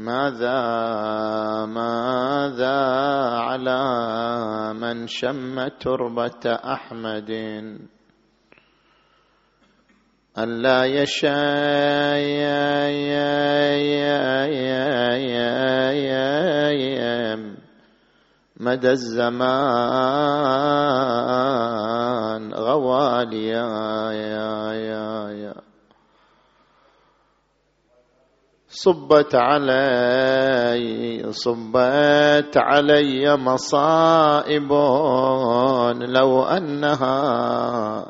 ماذا ماذا على من شم تربة أحمد؟ ألا يشاء مدى الزمان غواليا يا يا يا صبت علي صبت علي مصائب لو أنها.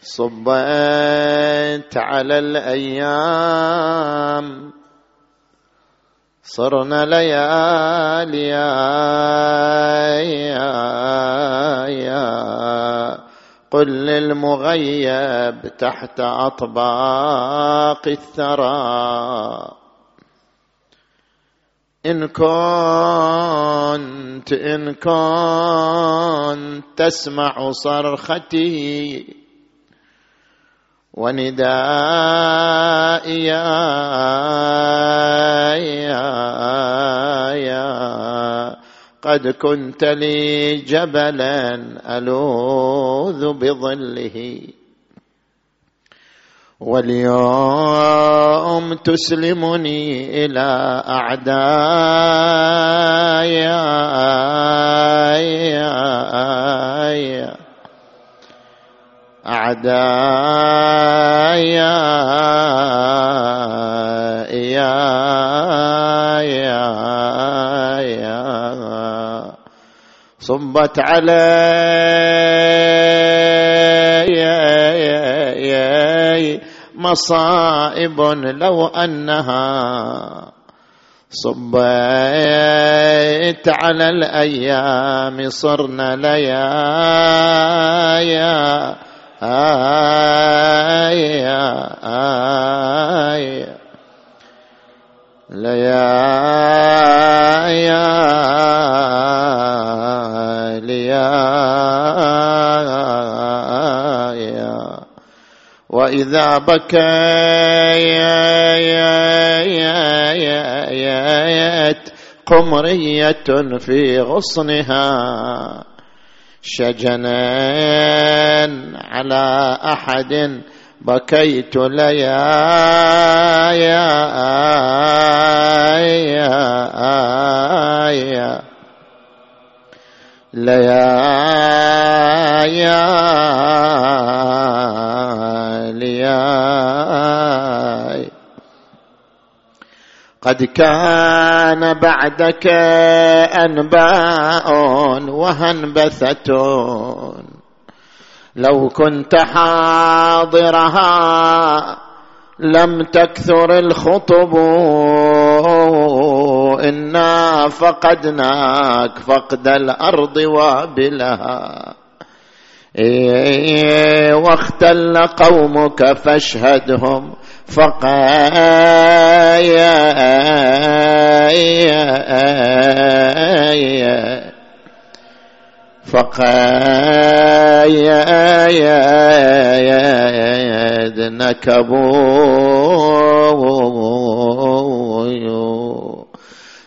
صبت على الأيام صرنا ليالي. قل للمغيب تحت أطباق الثرى. إن كنت إن كنت تسمع صرختي وندائي. يا قد كنت لي جبلا ألوذ بظله. واليوم تسلمني إلى اعدائي اعدائي صبت علي مصائب لو أنها صبيت على الأيام صرنا ليايا آيا آيا ليايا وإذا بكيت قمرية في غصنها شجنا على أحد بكيت ليايا ليالي. قد كان بعدك أنباء وهنبثة. لو كنت حاضرها لم تكثر الخطب. انا فقدناك فقد الأرض وابلها. إيه واختل قومك فاشهدهم فقايا فقايا نكبوا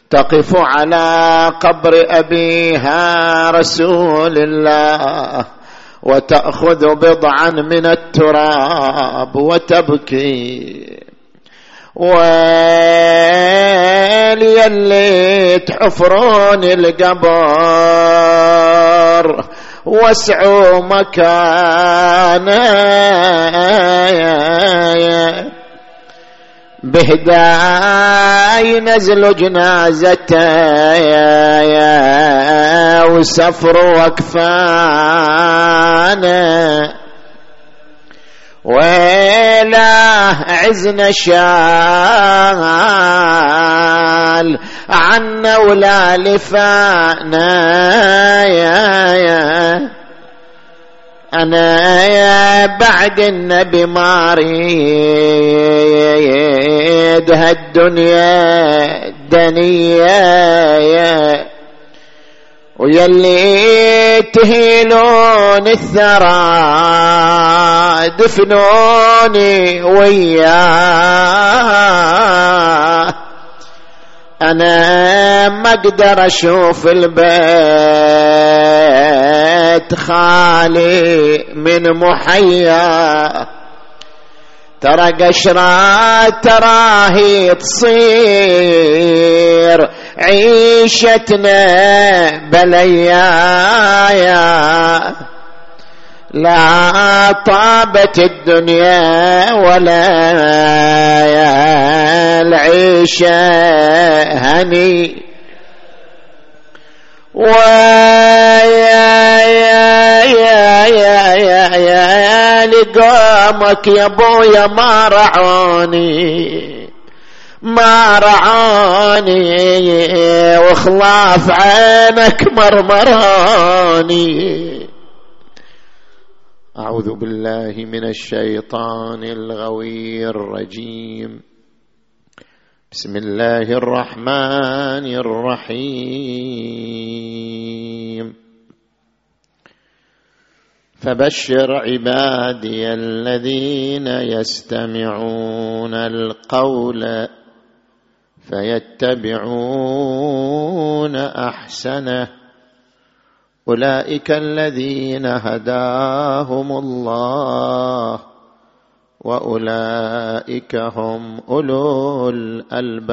تقف على قبر أبيها رسول الله وتأخذ بضعا من التراب وتبكي. ويلي اللي تحفرون القبر واسعوا مكانه. بهداي نزل جنازته وسفر وكفانه ولا عزنا المال عنا ولا لفانا يا يا أنا يا بعد النبي ما أريد هالدنيا دنيا يا ويلي تهيلون الثرى دفنوني وياه. أنا ما أقدر أشوف البيت. خالي من محيا. ترى قشرات تراهي تصير عيشتنا بليايا. لا طابت الدنيا ولا العيشة هني ويا يا يا يا يا يا لقومك يا ابويا ما رعوني ما رعاني وخلاف عينك مرمراني اعوذ بالله من الشيطان الغوي الرجيم بسم الله الرحمن الرحيم. فبشر عبادي الذين يستمعون القول فيتبعون أحسنه. أولئك الذين هداهم الله. وأولئك هم أولو الألباب.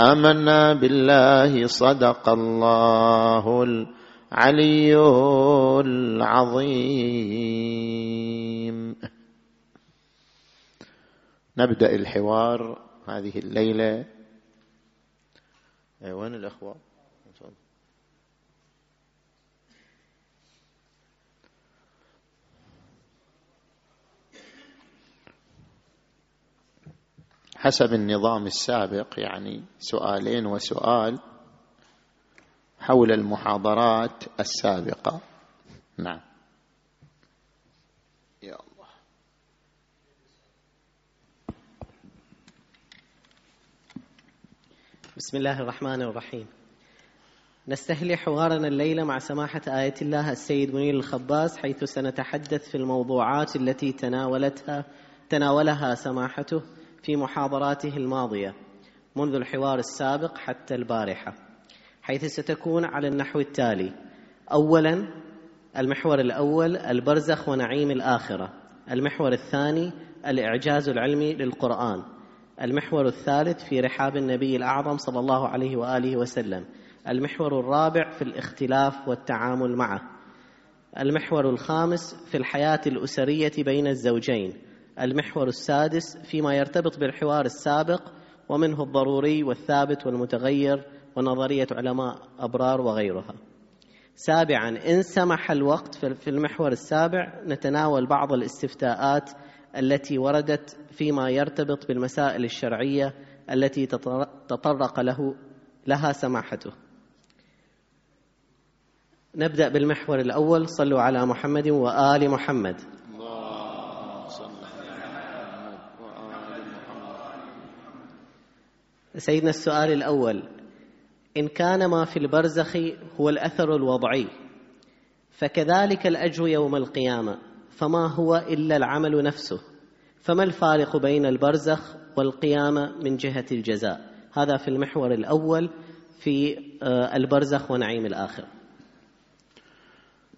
آمنا بالله صدق الله العلي العظيم. نبدأ الحوار هذه الليلة. وين الأخوة؟ حسب النظام السابق يعني سؤالين وسؤال حول المحاضرات السابقة. نعم. يا الله. بسم الله الرحمن الرحيم. نستهل حوارنا الليلة مع سماحة آية الله السيد منير الخباس حيث سنتحدث في الموضوعات التي تناولتها تناولها سماحته. في محاضراته الماضية منذ الحوار السابق حتى البارحة حيث ستكون على النحو التالي. اولا المحور الأول البرزخ ونعيم الآخرة. المحور الثاني الإعجاز العلمي للقرآن. المحور الثالث في رحاب النبي الأعظم صلى الله عليه وآله وسلم. المحور الرابع في الاختلاف والتعامل معه. المحور الخامس في الحياة الأسرية بين الزوجين. المحور السادس فيما يرتبط بالحوار السابق ومنه الضروري والثابت والمتغير ونظرية علماء أبرار وغيرها. سابعا إن سمح الوقت في المحور السابع نتناول بعض الاستفتاءات التي وردت فيما يرتبط بالمسائل الشرعية التي تطرق له لها سماحته. نبدأ بالمحور الأول صلوا على محمد وآل محمد. سيدنا السؤال الأول. إن كان ما في البرزخ هو الأثر الوضعي فكذلك الأجر يوم القيامة فما هو إلا العمل نفسه؟ فما الفارق بين البرزخ والقيامة من جهة الجزاء؟ هذا في المحور الأول في البرزخ ونعيم الآخرة.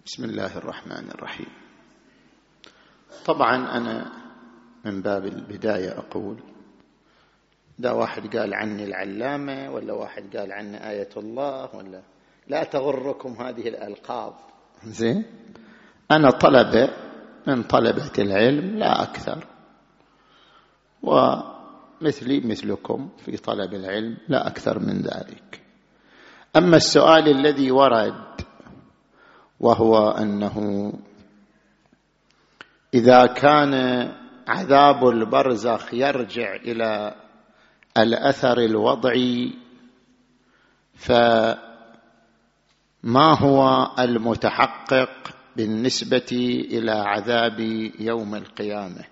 بسم الله الرحمن الرحيم. طبعا أنا من باب البداية أقول ده واحد قال عني العلامة ولا واحد قال عني آية الله ولا لا تغركم هذه الألقاب. زين؟ أنا طلبه من طلبة العلم لا أكثر. ومثلي مثلكم في طلب العلم لا أكثر من ذلك. أما السؤال الذي ورد وهو أنه إذا كان عذاب البرزخ يرجع إلى الأثر الوضعي فما هو المتحقق بالنسبة إلى عذاب يوم القيامة؟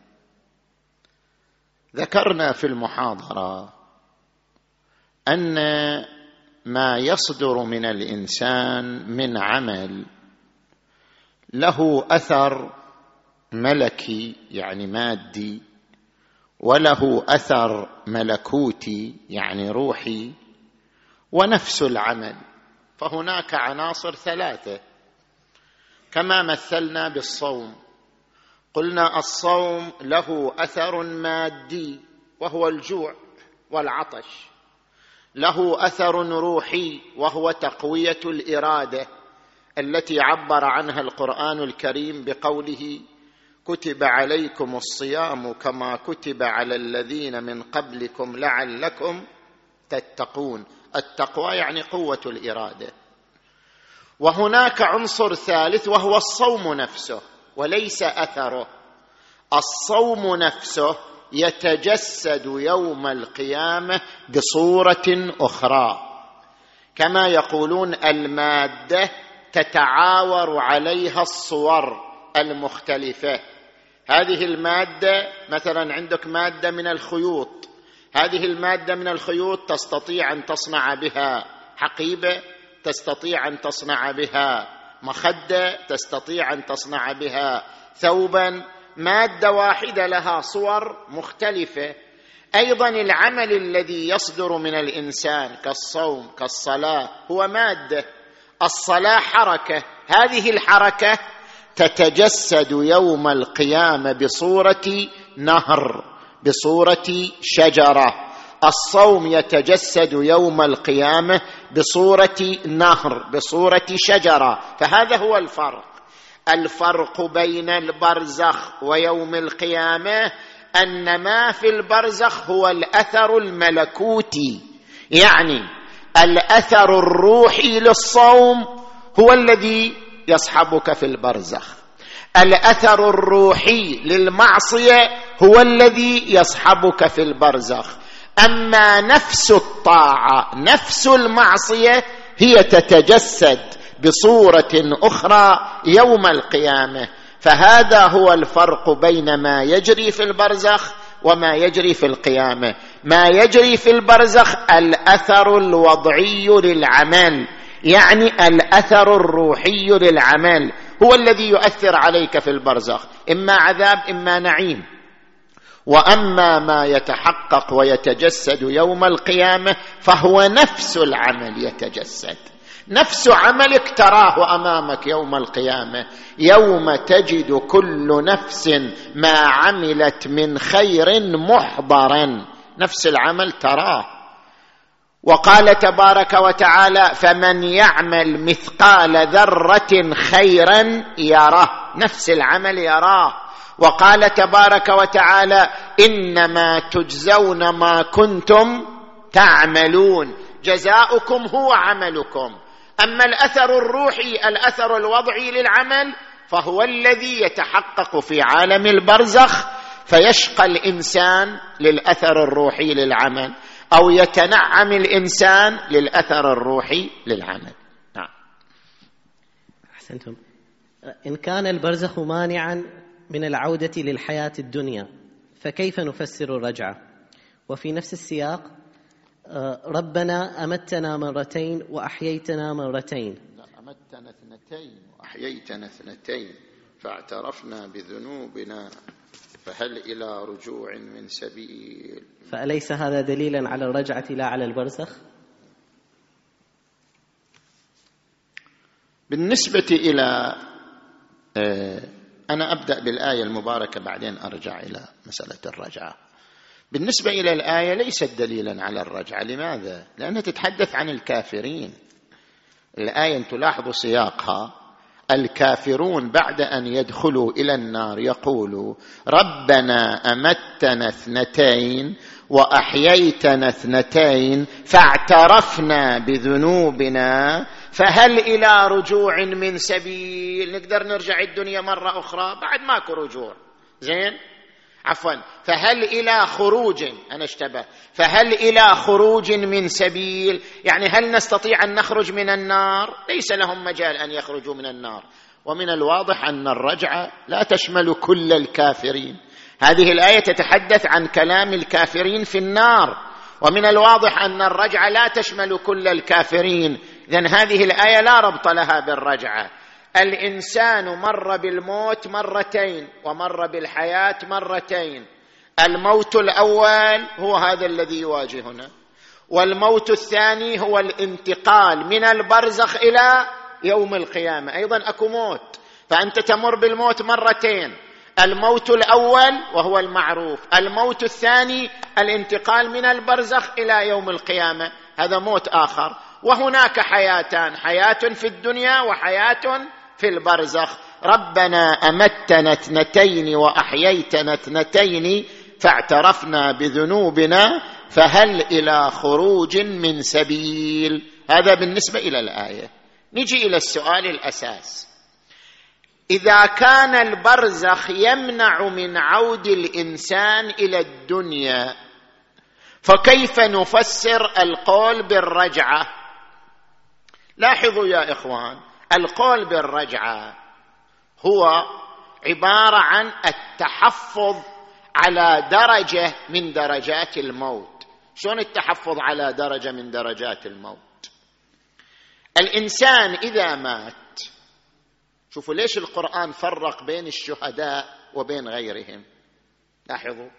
ذكرنا في المحاضرة أن ما يصدر من الإنسان من عمل له أثر ملكي يعني مادي وله أثر ملكوتي يعني روحي ونفس العمل. فهناك عناصر ثلاثة. كما مثلنا بالصوم. قلنا الصوم له أثر مادي وهو الجوع والعطش. له أثر روحي وهو تقوية الإرادة التي عبر عنها القرآن الكريم بقوله كتب عليكم الصيام كما كتب على الذين من قبلكم لعلكم تتقون. التقوى يعني قوة الإرادة. وهناك عنصر ثالث وهو الصوم نفسه وليس أثره. الصوم نفسه يتجسد يوم القيامة بصورة أخرى. كما يقولون المادة تتعاور عليها الصور المختلفة. هذه المادة مثلا عندك مادة من الخيوط. هذه المادة من الخيوط تستطيع أن تصنع بها حقيبة تستطيع أن تصنع بها مخدة تستطيع أن تصنع بها ثوبا. مادة واحدة لها صور مختلفة. أيضا العمل الذي يصدر من الإنسان كالصوم كالصلاة هو مادة. الصلاة حركة. هذه الحركة تتجسد يوم القيامه بصورة نهر بصورة شجرة. الصوم يتجسد يوم القيامة بصورة نهر بصورة شجرة. فهذا هو الفرق. الفرق بين البرزخ ويوم القيامة أن ما في البرزخ هو الأثر الملكوتي يعني الأثر الروحي للصوم هو الذي يصحبك في البرزخ. الأثر الروحي للمعصية هو الذي يصحبك في البرزخ. أما نفس الطاعة نفس المعصية هي تتجسد بصورة أخرى يوم القيامة. فهذا هو الفرق بين ما يجري في البرزخ وما يجري في القيامة. ما يجري في البرزخ الأثر الوضعي للعمل. يعني الأثر الروحي للعمل هو الذي يؤثر عليك في البرزخ إما عذاب إما نعيم. وأما ما يتحقق ويتجسد يوم القيامة فهو نفس العمل يتجسد. نفس عملك تراه أمامك يوم القيامة. يوم تجد كل نفس ما عملت من خير محضرا. نفس العمل تراه. وقال تبارك وتعالى فمن يعمل مثقال ذرة خيرا يره نفس العمل يراه. وقال تبارك وتعالى إنما تجزون ما كنتم تعملون. جزاؤكم هو عملكم. أما الأثر الروحي الأثر الوضعي للعمل فهو الذي يتحقق في عالم البرزخ فيشقى الإنسان للأثر الروحي للعمل. أو يتنعم الإنسان للأثر الروحي للعمل. نعم. أحسنتم. إن كان البرزخ مانعا من العودة للحياة الدنيا فكيف نفسر الرجعة؟ وفي نفس السياق آه، ربنا أمتنا مرتين وأحييتنا مرتين. لا أمتنا اثنتين وأحييتنا اثنتين فاعترفنا بذنوبنا. فهل إلى رجوع من سبيل؟ فأليس هذا دليلا على الرجعة لا على البرزخ؟ بالنسبة إلى آه، أنا أبدأ بالآية المباركة بعدين أرجع إلى مسألة الرجعة. بالنسبة إلى الآية ليست دليلا على الرجعة. لماذا؟ لأنها تتحدث عن الكافرين. الآية أن تلاحظوا سياقها. الكافرون بعد أن يدخلوا إلى النار يقولوا ربنا أمتنا اثنتين وأحييتنا اثنتين فاعترفنا بذنوبنا فهل إلى رجوع من سبيل؟ نقدر نرجع الدنيا مرة أخرى بعد ماكو رجوع. زين؟ عفوا. فهل إلى خروج أنا اشتبه فهل إلى خروج من سبيل؟ يعني هل نستطيع أن نخرج من النار؟ ليس لهم مجال أن يخرجوا من النار. ومن الواضح أن الرجعه لا تشمل كل الكافرين. هذه الآية تتحدث عن كلام الكافرين في النار. ومن الواضح أن الرجعه لا تشمل كل الكافرين. اذا هذه الآية لا ربط لها بالرجعه الإنسان مر بالموت مرتين ومر بالحياة مرتين. الموت الأول هو هذا الذي يواجهنا. والموت الثاني هو الانتقال من البرزخ إلى يوم القيامة. أيضا أكو موت. فأنت تمر بالموت مرتين. الموت الأول وهو المعروف. الموت الثاني الانتقال من البرزخ إلى يوم القيامة. هذا موت آخر. وهناك حياتان. حياة في الدنيا وحياة في البرزخ. ربنا أمتنا اثنتين وأحييتنا اثنتين فاعترفنا بذنوبنا فهل إلى خروج من سبيل. هذا بالنسبة إلى الآية. نجي إلى السؤال الأساس. إذا كان البرزخ يمنع من عود الإنسان إلى الدنيا فكيف نفسر القول بالرجعة؟ لاحظوا يا إخوان القول بالرجعة هو عبارة عن التحفظ على درجة من درجات الموت. شلون التحفظ على درجة من درجات الموت؟ الإنسان إذا مات شوفوا ليش القرآن فرق بين الشهداء وبين غيرهم؟ لاحظوا.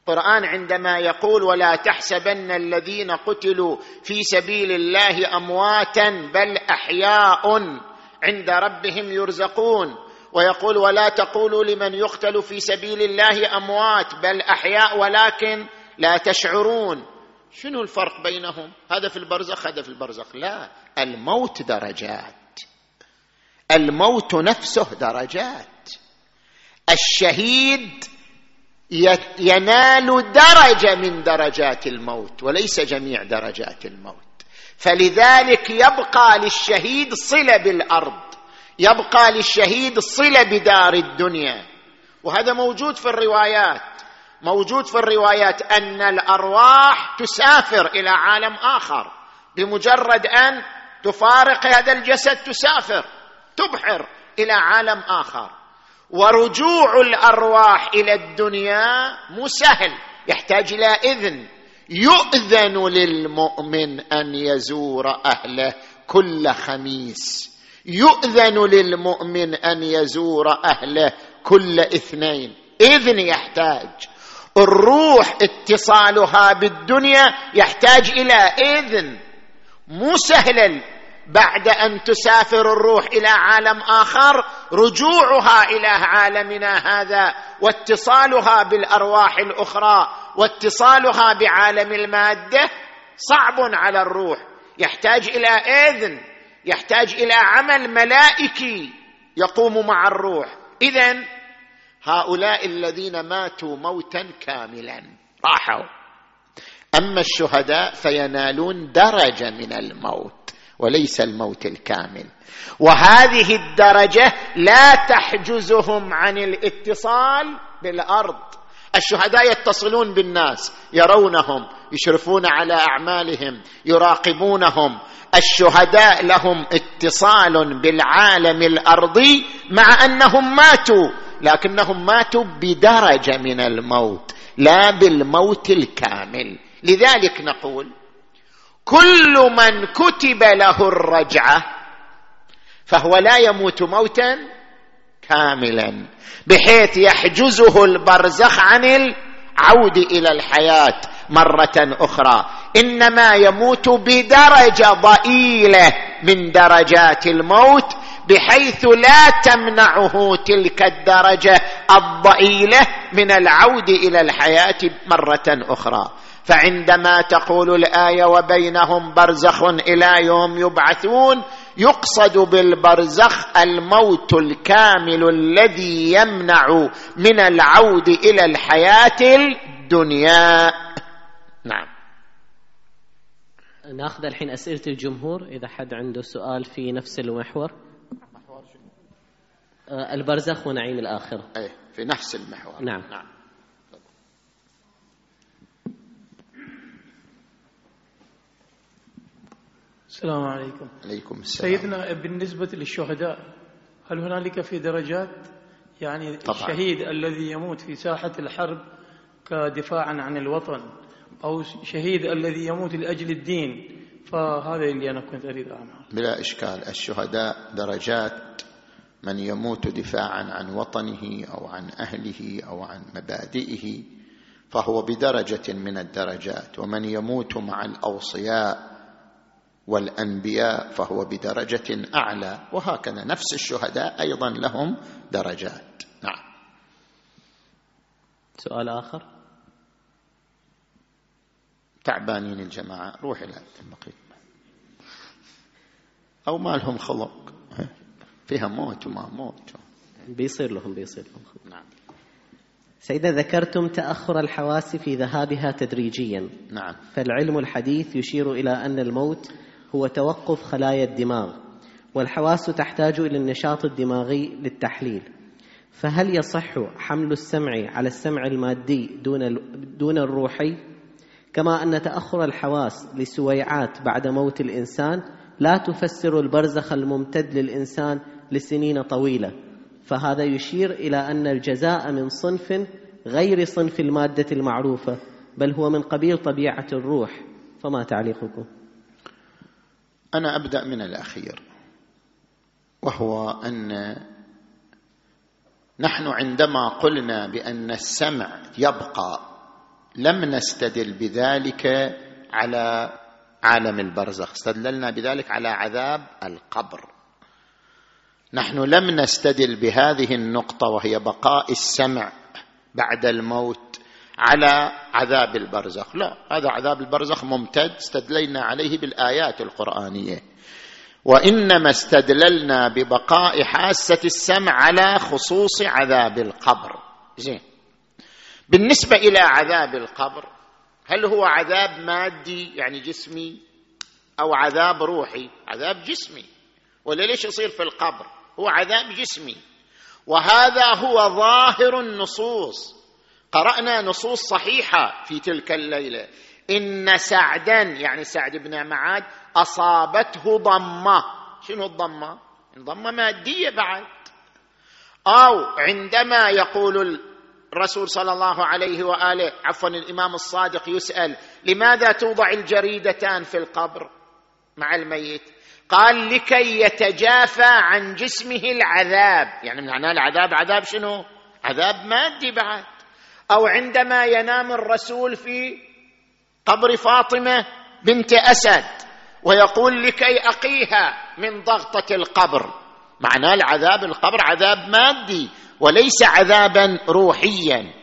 القرآن عندما يقول ولا تحسبن الذين قتلوا في سبيل الله أمواتا بل أحياء عند ربهم يرزقون. ويقول ولا تقولوا لمن يقتل في سبيل الله أموات بل أحياء ولكن لا تشعرون. شنو الفرق بينهم؟ هذا في البرزخ هذا في البرزخ. لا الموت درجات. الموت نفسه درجات. الشهيد ينال درجة من درجات الموت وليس جميع درجات الموت. فلذلك يبقى للشهيد صلة بالأرض. يبقى للشهيد صلة بدار الدنيا. وهذا موجود في الروايات. موجود في الروايات أن الأرواح تسافر إلى عالم آخر بمجرد أن تفارق هذا الجسد تسافر تبحر إلى عالم آخر. ورجوع الأرواح إلى الدنيا مو سهل يحتاج إلى إذن. يؤذن للمؤمن أن يزور أهله كل خميس. يؤذن للمؤمن أن يزور أهله كل اثنين. إذن يحتاج. الروح اتصالها بالدنيا يحتاج إلى إذن. مو سهلا بعد أن تسافر الروح إلى عالم آخر رجوعها إلى عالمنا هذا واتصالها بالأرواح الأخرى. واتصالها بعالم المادة صعب على الروح. يحتاج إلى إذن يحتاج إلى عمل ملائكي يقوم مع الروح. اذا هؤلاء الذين ماتوا موتا كاملا راحوا. أما الشهداء فينالون درجة من الموت وليس الموت الكامل. وهذه الدرجة لا تحجزهم عن الاتصال بالأرض. الشهداء يتصلون بالناس يرونهم يشرفون على أعمالهم يراقبونهم. الشهداء لهم اتصال بالعالم الأرضي مع أنهم ماتوا لكنهم ماتوا بدرجة من الموت لا بالموت الكامل. لذلك نقول كل من كتب له الرجعة فهو لا يموت موتا كاملا بحيث يحجزه البرزخ عن العود إلى الحياة مرة أخرى. إنما يموت بدرجة ضئيلة من درجات الموت بحيث لا تمنعه تلك الدرجة الضئيلة من العود إلى الحياة مرة أخرى. فعندما تقول الآية وبينهم برزخ إلى يوم يبعثون يقصد بالبرزخ الموت الكامل الذي يمنع من العود إلى الحياة الدنيا. نعم. ناخذ الحين أسئلة الجمهور إذا حد عنده سؤال في نفس المحور. آه، البرزخ ونعيم الآخرة. اي في نفس المحور. نعم. نعم. السلام عليكم. عليكم السلام. سيدنا بالنسبة للشهداء هل هنالك في درجات؟ يعني طبعاً. الشهيد الذي يموت في ساحة الحرب كدفاعا عن الوطن أو شهيد الذي يموت لأجل الدين فهذا اللي أنا كنت أريد أعمل بلا إشكال الشهداء درجات من يموت دفاعا عن وطنه أو عن أهله أو عن مبادئه فهو بدرجة من الدرجات ومن يموت مع الأوصياء والأنبياء فهو بدرجة أعلى وهكذا نفس الشهداء أيضا لهم درجات. نعم. سؤال آخر؟ تعبانين الجماعة روح إلى البقية أو ما لهم خلق. فيها موت وما موت. بيصير لهم بيصير لهم نعم. سيدنا ذكرتم تأخر الحواس في ذهابها تدريجيا نعم. فالعلم الحديث يشير إلى أن الموت هو توقف خلايا الدماغ والحواس تحتاج إلى النشاط الدماغي للتحليل. فهل يصح حمل السمع على السمع المادي دون دون الروحي؟ كما أن تأخر الحواس لسويعات بعد موت الإنسان لا تفسر البرزخ الممتد للإنسان لسنين طويلة. فهذا يشير إلى أن الجزاء من صنف غير صنف المادة المعروفة بل هو من قبيل طبيعة الروح. فما تعليقكم؟ أنا أبدأ من الأخير وهو أن نحن عندما قلنا بأن السمع يبقى لم نستدل بذلك على عالم البرزخ استدللنا بذلك على عذاب القبر. نحن لم نستدل بهذه النقطة وهي بقاء السمع بعد الموت على عذاب البرزخ. لا هذا عذاب البرزخ ممتد استدلينا عليه بالآيات القرآنية. وإنما استدللنا ببقاء حاسة السمع على خصوص عذاب القبر. زين. بالنسبة إلى عذاب القبر هل هو عذاب مادي يعني جسمي أو عذاب روحي؟ عذاب جسمي. ولا ليش يصير في القبر؟ هو عذاب جسمي. وهذا هو ظاهر النصوص. قرأنا نصوص صحيحة في تلك الليلة. إن سعدا يعني سعد بن معاد أصابته ضمة. شنو الضمة؟ ضمة مادية بعد. أو عندما يقول الرسول صلى الله عليه وآله عفوا الإمام الصادق يسأل لماذا توضع الجريدتان في القبر مع الميت؟ قال لكي يتجافى عن جسمه العذاب. يعني معناه العذاب عذاب شنو؟ عذاب مادي بعد. أو عندما ينام الرسول في قبر فاطمة بنت أسد ويقول لكي أقيها من ضغطة القبر. معناه العذاب القبر عذاب مادي وليس عذابا روحيا.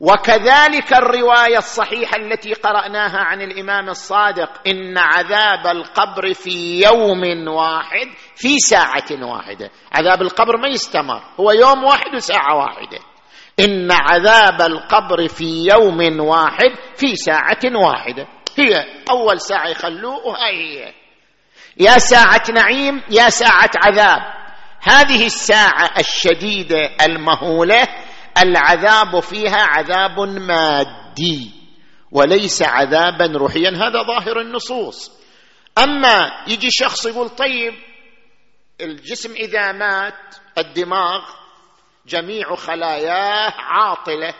وكذلك الرواية الصحيحة التي قرأناها عن الإمام الصادق إن عذاب القبر في يوم واحد في ساعة واحدة. عذاب القبر ما يستمر هو يوم واحد وساعة واحدة. إن عذاب القبر في يوم واحد في ساعة واحدة. هي أول ساعة يخلوه وهي هي. يا ساعة نعيم يا ساعة عذاب. هذه الساعة الشديدة المهولة العذاب فيها عذاب مادي وليس عذابا روحيا. هذا ظاهر النصوص. أما يجي شخص يقول طيب الجسم إذا مات الدماغ جميع خلاياه عاطلة.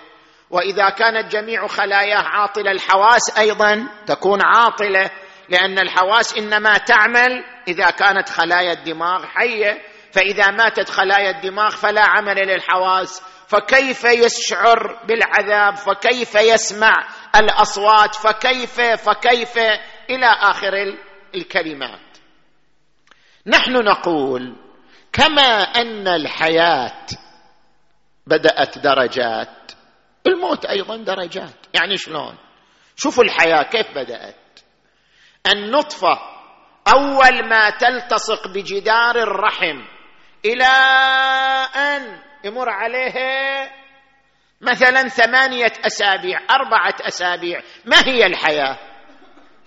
وإذا كانت جميع خلاياه عاطلة الحواس أيضا تكون عاطلة لأن الحواس إنما تعمل إذا كانت خلايا الدماغ حية. فإذا ماتت خلايا الدماغ فلا عمل للحواس. فكيف يشعر بالعذاب؟ فكيف يسمع الأصوات؟ فكيف؟ فكيف؟ إلى آخر الكلمات. نحن نقول كما أن الحياة بدأت درجات. الموت أيضا درجات. يعني شلون؟ شوفوا الحياة كيف بدأت. النطفة أول ما تلتصق بجدار الرحم إلى أن يمر عليها مثلا ثمانية أسابيع أربعة أسابيع. ما هي الحياة؟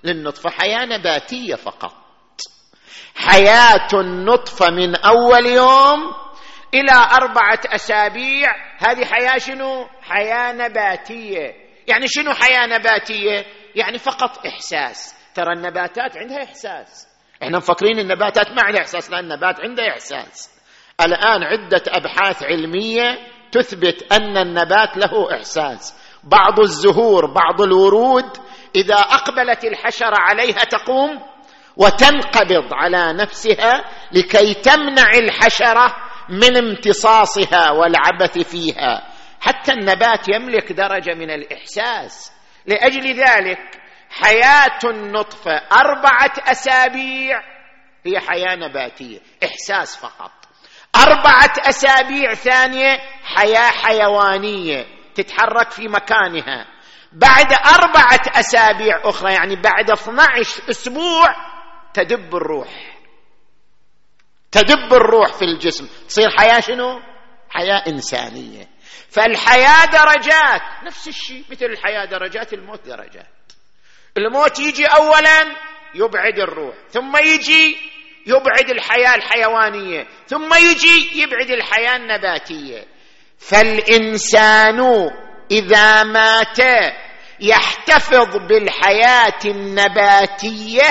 للنطفة حياة نباتية فقط. حياة النطفة من أول يوم إلى أربعة أسابيع. هذه حياة شنو؟ حياة نباتية. يعني شنو حياة نباتية؟ يعني فقط إحساس. ترى النباتات عندها إحساس. إحنا مفكرين النباتات ما عندها إحساس لا النبات عنده إحساس. الآن عدة أبحاث علمية تثبت أن النبات له إحساس. بعض الزهور بعض الورود إذا أقبلت الحشرة عليها تقوم وتنقبض على نفسها لكي تمنع الحشرة من امتصاصها والعبث فيها. حتى النبات يملك درجة من الإحساس. لأجل ذلك حياة النطفه أربعة أسابيع. هي حياة نباتية إحساس فقط. أربعة أسابيع ثانية حياة حيوانية تتحرك في مكانها. بعد أربعة أسابيع أخرى يعني بعد 12 أسبوع تدب الروح. تدب الروح في الجسم. تصير حياة شنو؟ حياة إنسانية. فالحياة درجات. نفس الشيء مثل الحياة درجات الموت درجات. الموت يجي اولا يبعد الروح ثم يجي يبعد الحياة الحيوانية ثم يجي يبعد الحياة النباتية. فالإنسان إذا مات يحتفظ بالحياة النباتية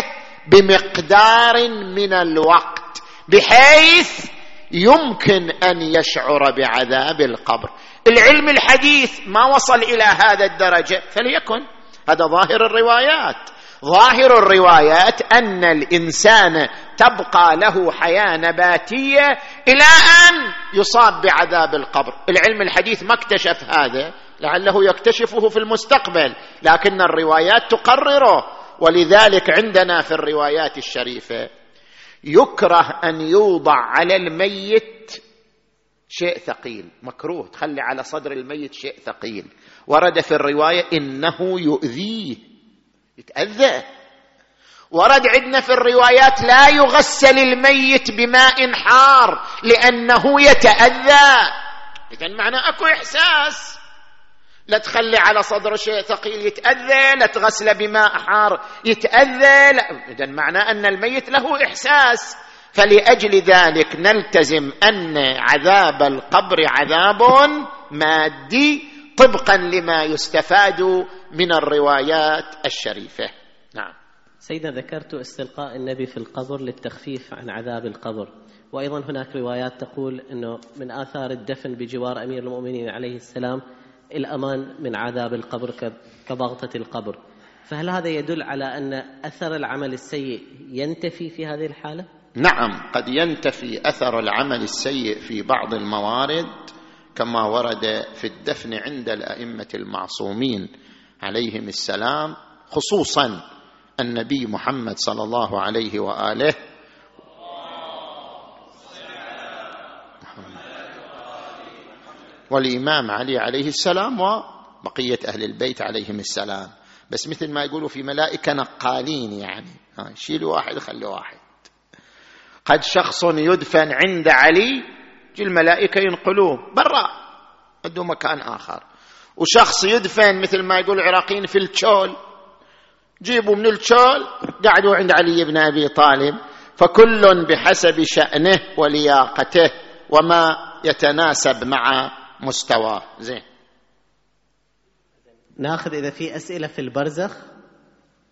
بمقدار من الوقت. بحيث يمكن أن يشعر بعذاب القبر. العلم الحديث ما وصل إلى هذا الدرجة فليكن. هذا ظاهر الروايات. ظاهر الروايات أن الإنسان تبقى له حياة نباتية إلى أن يصاب بعذاب القبر. العلم الحديث ما اكتشف هذا لعله يكتشفه في المستقبل لكن الروايات تقرره. ولذلك عندنا في الروايات الشريفة يكره أن يوضع على الميت شيء ثقيل مكروه تخلي على صدر الميت شيء ثقيل. ورد في الرواية إنه يؤذيه يتأذى. ورد عندنا في الروايات لا يغسل الميت بماء حار لأنه يتأذى. اذا معنى أكو إحساس. لا تخلي على صدر شيء ثقيل. يتأذى لا تغسله بماء حار. يتأذى لا. إذا معنى أن الميت له إحساس. فلأجل ذلك نلتزم أن عذاب القبر عذاب مادي طبقا لما يستفاد من الروايات الشريفة. نعم. سيدنا ذكرت استلقاء النبي في القبر للتخفيف عن عذاب القبر. وأيضا هناك روايات تقول إنه من آثار الدفن بجوار أمير المؤمنين عليه السلام الأمان من عذاب القبر كضغطه القبر. فهل هذا يدل على أن أثر العمل السيء ينتفي في هذه الحالة؟ نعم قد ينتفي أثر العمل السيء في بعض الموارد كما ورد في الدفن عند الأئمة المعصومين عليهم السلام خصوصا النبي محمد صلى الله عليه وآله والإمام علي عليه السلام وبقية أهل البيت عليهم السلام. بس مثل ما يقولوا في ملائكة نقالين يعني. شيلوا واحد خلوا واحد. قد شخص يدفن عند علي جي الملائكه ينقلوه برا عنده مكان آخر. وشخص يدفن مثل ما يقول العراقيين في التشول جيبوا من التشول قعدوا عند علي بن أبي طالب فكل بحسب شأنه ولياقته وما يتناسب مع مستواه زين. ناخذ إذا في أسئلة في البرزخ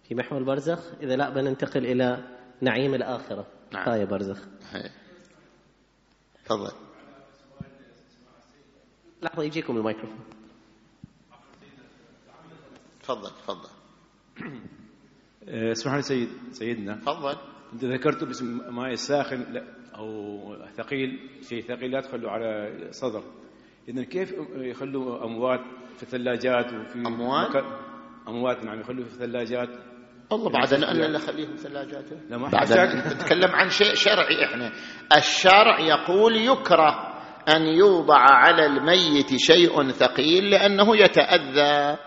في محور البرزخ إذا لا بننتقل إلى نعيم الآخرة. نعم. هاي برزخ. تفضل. لحظة يجيكم الميكروفون. تفضل تفضل. اسمح لي سيد سيدنا. تفضل. انت ذكرت باسم ماء الساخن أو ثقيل شيء ثقيل لا تخلوا على صدر. اذا كيف يخلوا أموات في الثلاجات وفي أموات؟ أموات نعم يخلوا في الثلاجات؟ الله بعد لا نخليهم ثلاجات لا ما بعد نتكلم عن شيء شرعي إحنا. الشرع يقول يكره أن يوضع على الميت شيء ثقيل لأنه يتأذى.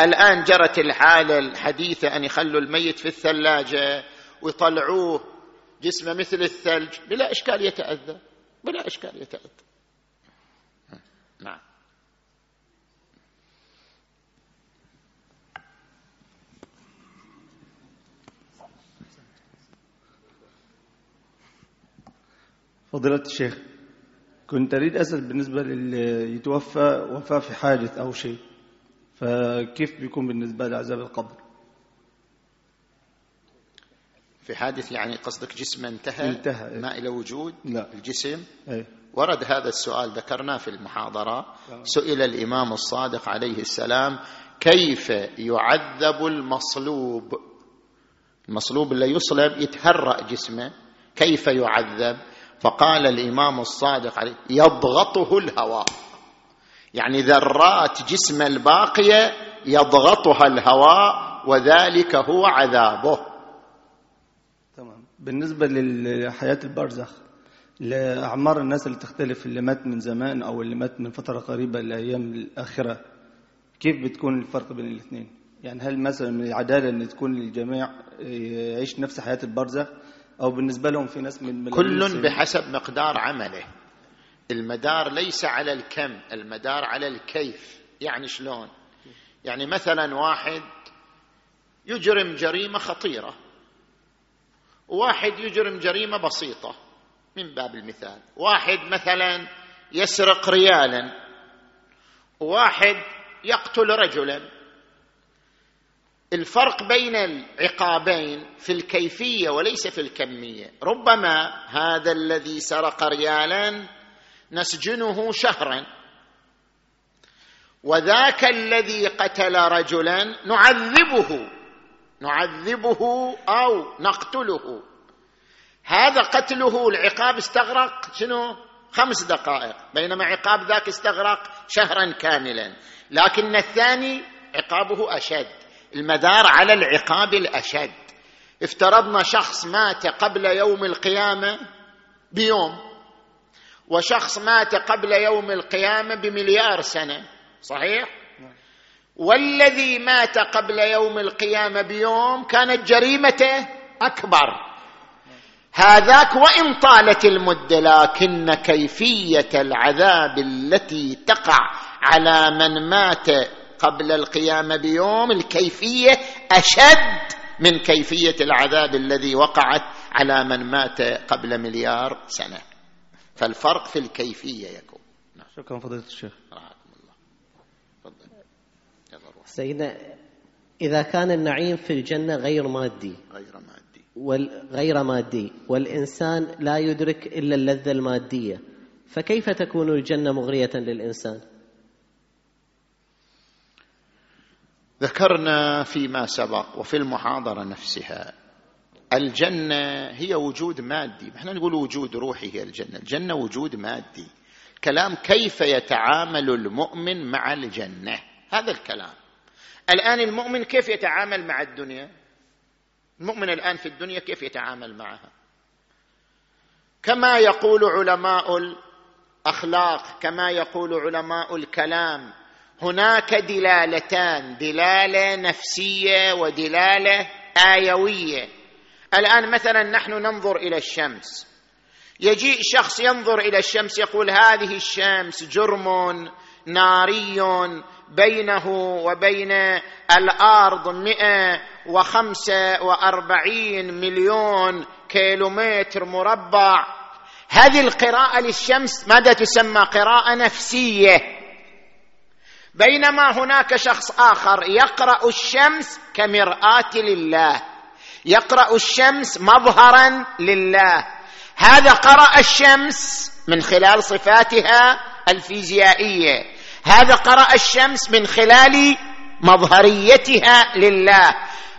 الآن جرت الحالة الحديثه أن يخلوا الميت في الثلاجة ويطلعوه جسمه مثل الثلج بلا إشكال يتأذى بلا إشكال يتأذى. نعم فضيلة الشيخ كنت أريد أسأل بالنسبة للي يتوفى وفاة في حادث أو شيء فكيف بيكون بالنسبة لعذاب القبر في حادث يعني قصدك جسمه انتهى انتهى، إيه. ما إلى وجود لا. الجسم أي. ورد هذا السؤال ذكرناه في المحاضرة. سئل الإمام الصادق عليه السلام كيف يعذب المصلوب؟ المصلوب اللي يصلب يتهرأ جسمه كيف يعذب؟ فقال الإمام الصادق عليه يضغطه الهواء. يعني ذرات جسم الباقية يضغطها الهواء وذلك هو عذابه. تمام. بالنسبة لحياة البرزخ لأعمار الناس اللي تختلف اللي مات من زمان أو اللي مات من فترة قريبة لأيام الآخرة كيف بتكون الفرق بين الاثنين؟ يعني هل مثلا من العدالة أن تكون الجميع يعيش نفس حياة البرزخ أو بالنسبة لهم في ناس من كل؟ بحسب مقدار عمله. المدار ليس على الكم المدار على الكيف. يعني شلون؟ يعني مثلا واحد يجرم جريمة خطيرة وواحد يجرم جريمة بسيطة. من باب المثال. واحد مثلا يسرق ريالا. وواحد يقتل رجلا. الفرق بين العقابين في الكيفية وليس في الكمية. ربما هذا الذي سرق ريالا نسجنه شهرا. وذاك الذي قتل رجلا نعذبه. نعذبه أو نقتله. هذا قتله العقاب استغرق شنو؟ خمس دقائق بينما عقاب ذاك استغرق شهرا كاملا. لكن الثاني عقابه أشد المدار على العقاب الأشد. افترضنا شخص مات قبل يوم القيامة بيوم وشخص مات قبل يوم القيامة بمليار سنة صحيح؟ والذي مات قبل يوم القيامة بيوم كانت جريمته أكبر. هذاك وإن طالت المده لكن كيفية العذاب التي تقع على من مات قبل القيامه بيوم الكيفية أشد من كيفية العذاب الذي وقعت على من مات قبل مليار سنة. فالفرق في الكيفية يكون. شكرا فضيلة الشيخ. رعاكم الله. تفضل. سيدنا إذا كان النعيم في الجنة غير مادي غير مادي. غير مادي. والإنسان لا يدرك إلا اللذة المادية. فكيف تكون الجنة مغرية للإنسان؟ ذكرنا فيما سبق وفي المحاضرة نفسها الجنة هي وجود مادي. إحنا نقول وجود روحي هي الجنة. الجنة وجود مادي. كلام كيف يتعامل المؤمن مع الجنة؟ هذا الكلام. الآن المؤمن كيف يتعامل مع الدنيا؟ المؤمن الآن في الدنيا كيف يتعامل معها؟ كما يقول علماء الأخلاق كما يقول علماء الكلام هناك دلالتان دلالة نفسية ودلالة آيوية. الآن مثلا نحن ننظر إلى الشمس. يجيء شخص ينظر إلى الشمس يقول هذه الشمس جرم ناري بينه وبين الأرض مئة وخمسة وأربعين مليون كيلومتر مربع. هذه القراءة للشمس ماذا تسمى قراءة نفسية؟ بينما هناك شخص آخر يقرأ الشمس كمرآة لله يقرأ الشمس مظهرا لله. هذا قرأ الشمس من خلال صفاتها الفيزيائية. هذا قرأ الشمس من خلال مظهريتها لله.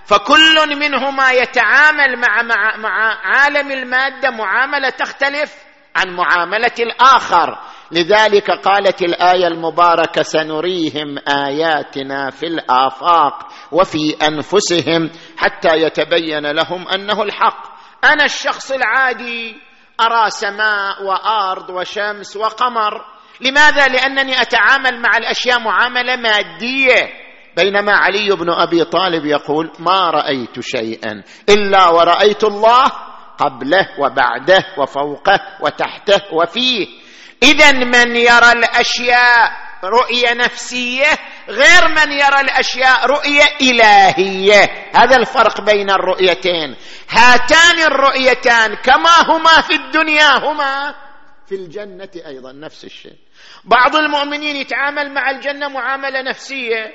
فكل منهما يتعامل مع, مع, مع عالم المادة معاملة تختلف عن معاملة الآخر. لذلك قالت الآية المباركة سنريهم آياتنا في الآفاق وفي أنفسهم حتى يتبين لهم أنه الحق. أنا الشخص العادي أرى سماء وأرض وشمس وقمر. لماذا؟ لأنني أتعامل مع الأشياء معاملة مادية. بينما علي بن أبي طالب يقول ما رأيت شيئا إلا ورأيت الله قبله وبعده وفوقه وتحته وفيه. اذا من يرى الأشياء رؤية نفسية غير من يرى الأشياء رؤية إلهية. هذا الفرق بين الرؤيتين. هاتان الرؤيتان كما هما في الدنيا هما في الجنة أيضا نفس الشيء. بعض المؤمنين يتعامل مع الجنة معاملة نفسية.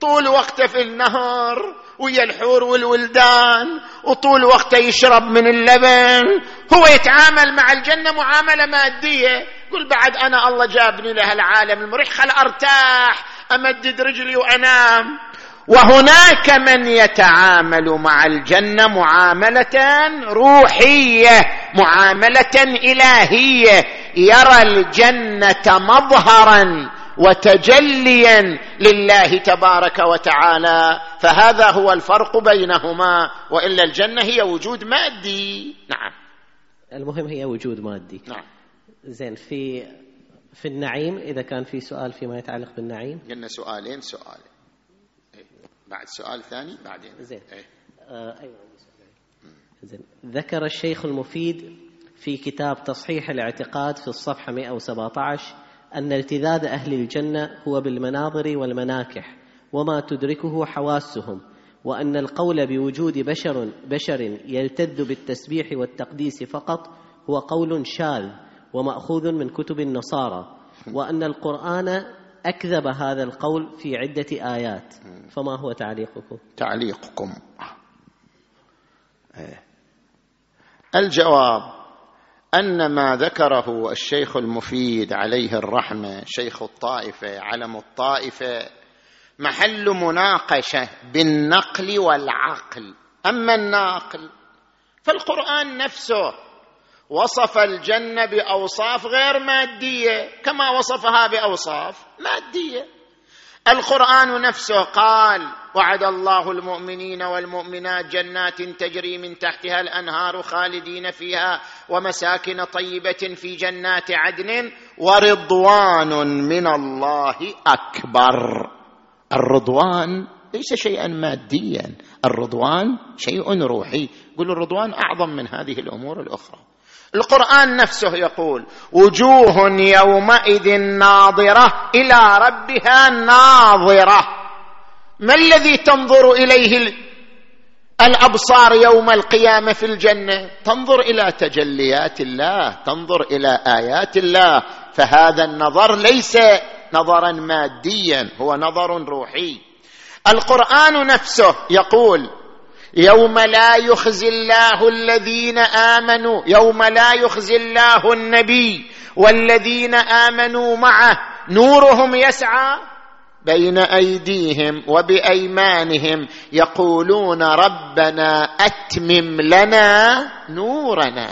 طول وقته في النهر ويا الحور والولدان وطول وقته يشرب من اللبن. هو يتعامل مع الجنة معاملة مادية. يقول بعد أنا الله جابني له العالم المريح خل أرتاح أمدد رجلي وأنام. وهناك من يتعامل مع الجنة معاملة روحية معاملة إلهية. يرى الجنة مظهرا وتجليا لله تبارك وتعالى. فهذا هو الفرق بينهما. وإلا الجنة هي وجود مادي. نعم. المهم هي وجود مادي. نعم. زين في في النعيم إذا كان في سؤال فيما يتعلق بالنعيم. قلنا سؤالين سؤال. بعد سؤال ثاني بعدين. زين. إيه. آه أيوه زين. ذكر الشيخ المفيد في كتاب تصحيح الاعتقاد في الصفحة 117 أن التذاذ أهل الجنة هو بالمناظر والمناكح وما تدركه حواسهم وأن القول بوجود بشر بشر يلتذ بالتسبيح والتقديس فقط هو قول شاذ ومأخوذ من كتب النصارى وأن القرآن أكذب هذا القول في عدة آيات. فما هو تعليقكم؟ تعليقكم. إيه. الجواب أن ما ذكره الشيخ المفيد عليه الرحمة شيخ الطائفة علم الطائفة محل مناقشة بالنقل والعقل. أما الناقل فالقرآن نفسه وصف الجنة بأوصاف غير مادية كما وصفها بأوصاف مادية. القرآن نفسه قال وعد الله المؤمنين والمؤمنات جنات تجري من تحتها الأنهار خالدين فيها ومساكن طيبة في جنات عدن ورضوان من الله أكبر. الرضوان ليس شيئا ماديا الرضوان شيء روحي. يقول الرضوان أعظم من هذه الأمور الأخرى. القرآن نفسه يقول وجوه يومئذ ناظرة إلى ربها ناظرة. ما الذي تنظر إليه الأبصار يوم القيامة في الجنة؟ تنظر إلى تجليات الله تنظر إلى آيات الله. فهذا النظر ليس نظرا ماديا هو نظر روحي. القرآن نفسه يقول يوم لا يخزي الله الذين آمنوا يوم لا يخزي الله النبي والذين آمنوا معه. نورهم يسعى بين أيديهم وبأيمانهم يقولون ربنا أتمم لنا نورنا.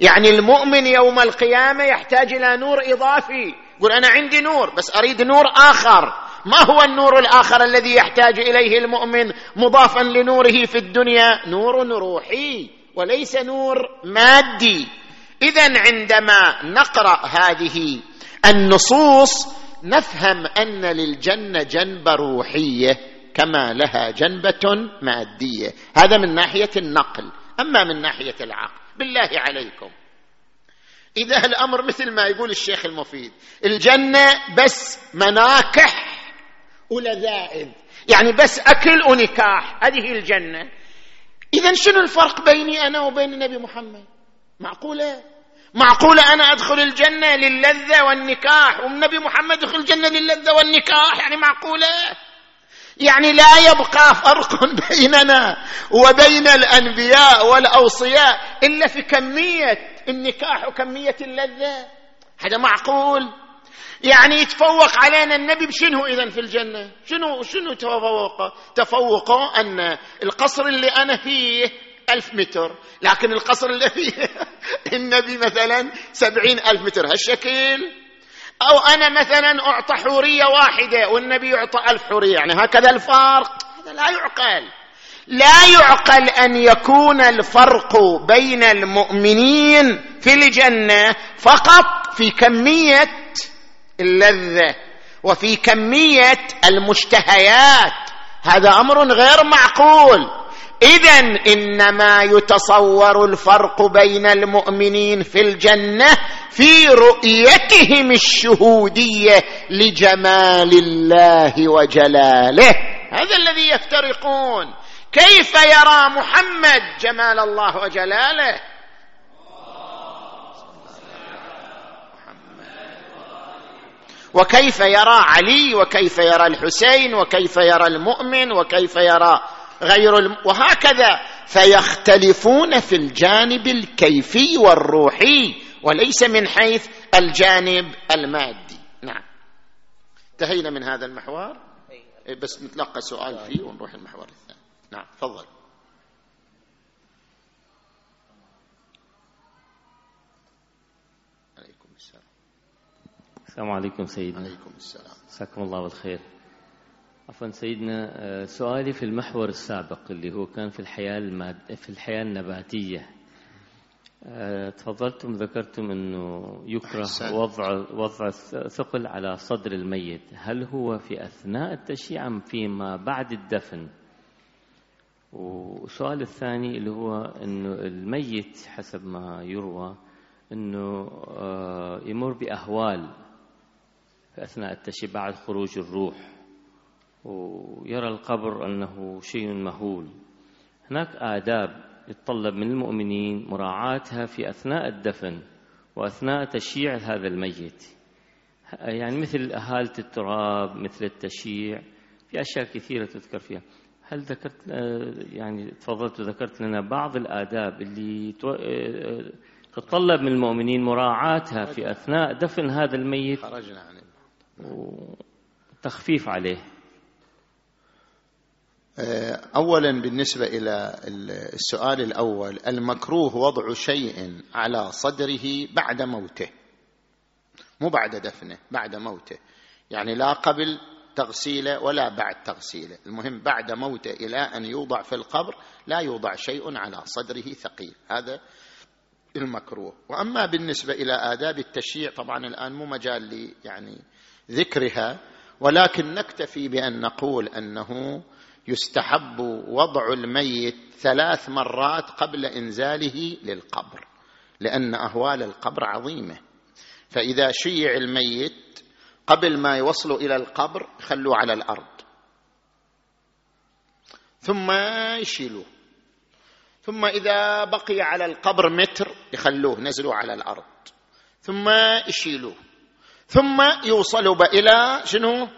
يعني المؤمن يوم القيامة يحتاج إلى نور إضافي. يقول أنا عندي نور بس أريد نور آخر. ما هو النور الآخر الذي يحتاج إليه المؤمن مضافا لنوره في الدنيا؟ نور روحي وليس نور مادي. اذا عندما نقرأ هذه النصوص نفهم أن للجنة جنبه روحية كما لها جنبة مادية. هذا من ناحية النقل أما من ناحية العقل. بالله عليكم. إذا الأمر مثل ما يقول الشيخ المفيد. الجنة بس مناكح ولذائذ. يعني بس أكل ونكاح. هذه الجنة. اذا شنو الفرق بيني أنا وبين النبي محمد؟ معقولة؟ معقولة أنا أدخل الجنة للذة والنكاح والنبي محمد يدخل الجنة للذة والنكاح؟ يعني معقولة؟ يعني لا يبقى فرق بيننا وبين الأنبياء والأوصياء إلا في كمية النكاح وكميه اللذة. هذا معقول. يعني يتفوق علينا النبي بشنو اذا في الجنة؟ شنو شنو تفوقه تفوقه أن القصر اللي أنا فيه ألف متر لكن القصر اللي فيه النبي مثلا سبعين ألف متر. هالشكل؟ أو أنا مثلا أعطى حورية واحدة والنبي يعطى ألف حورية. يعني هكذا الفرق هذا لا يعقل. لا يعقل أن يكون الفرق بين المؤمنين في الجنة فقط في كمية اللذة وفي كمية المشتهيات. هذا أمر غير معقول. اذا إنما يتصور الفرق بين المؤمنين في الجنة في رؤيتهم الشهودية لجمال الله وجلاله. هذا الذي يفترقون. كيف يرى محمد جمال الله وجلاله؟ وكيف يرى علي وكيف يرى الحسين وكيف يرى المؤمن وكيف يرى غير الم... وهكذا. فيختلفون في الجانب الكيفي والروحي وليس من حيث الجانب المادي. نعم. انتهينا من هذا المحور؟ إيه، بس نتلقى سؤال فيه ونروح المحور الثاني. نعم تفضل. عليكم السلام. السلام عليكم سيدنا. عليكم السلام. مساكم الله بالخير. عفوا سيدنا آه، سؤالي في المحور السابق اللي هو كان في الحياة الماد... في الحياة النباتية. آه، تفضلتم ذكرتم إنه يكره أحسنت. وضع وضع ثقل على صدر الميت. هل هو في أثناء التشييع أم فيما بعد الدفن؟ والسؤال الثاني اللي هو إنه الميت حسب ما يروى إنه آه، يمر بأهوال في أثناء التشييع بعد خروج الروح ويرى القبر أنه شيء مهول. هناك آداب يتطلب من المؤمنين مراعاتها في أثناء الدفن وأثناء تشييع هذا الميت. يعني مثل أهالة التراب مثل التشييع في أشياء كثيرة تذكر فيها. هل ذكرت آه، يعني تفضلت وذكرت لنا بعض الآداب اللي تو- آه، تتطلب من المؤمنين مراعاتها في أثناء دفن هذا الميت؟ خرجنا عن وتخفيف عليه. اولا بالنسبة إلى السؤال الأول المكروه وضع شيء على صدره بعد موته. مو بعد دفنه بعد موته. يعني لا قبل تغسيله ولا بعد تغسيله المهم بعد موته إلى أن يوضع في القبر لا يوضع شيء على صدره ثقيل. هذا المكروه. وأما بالنسبة إلى آداب التشييع طبعا الآن مو مجال لي يعني ذكرها ولكن نكتفي بأن نقول أنه يستحب وضع الميت ثلاث مرات قبل إنزاله للقبر لأن أهوال القبر عظيمة. فإذا شيع الميت قبل ما يوصلوا إلى القبر خلوه على الأرض. ثم يشيلوه. ثم إذا بقي على القبر متر يخلوه نزلوه على الأرض. ثم يشيلوه. ثم يوصلوا إلى شنو؟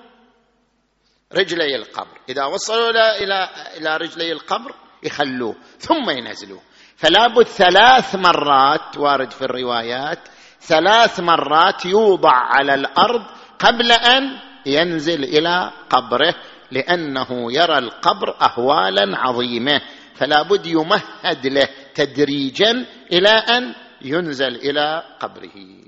رجلي القبر. إذا وصلوا إلى إلى رجلي القبر يخلوه. ثم ينزلوه. فلا بد ثلاث مرات وارد في الروايات ثلاث مرات يوضع على الأرض قبل أن ينزل إلى قبره لأنه يرى القبر أهوالا عظيمة فلا بد يمهد له تدريجا إلى أن ينزل إلى قبره.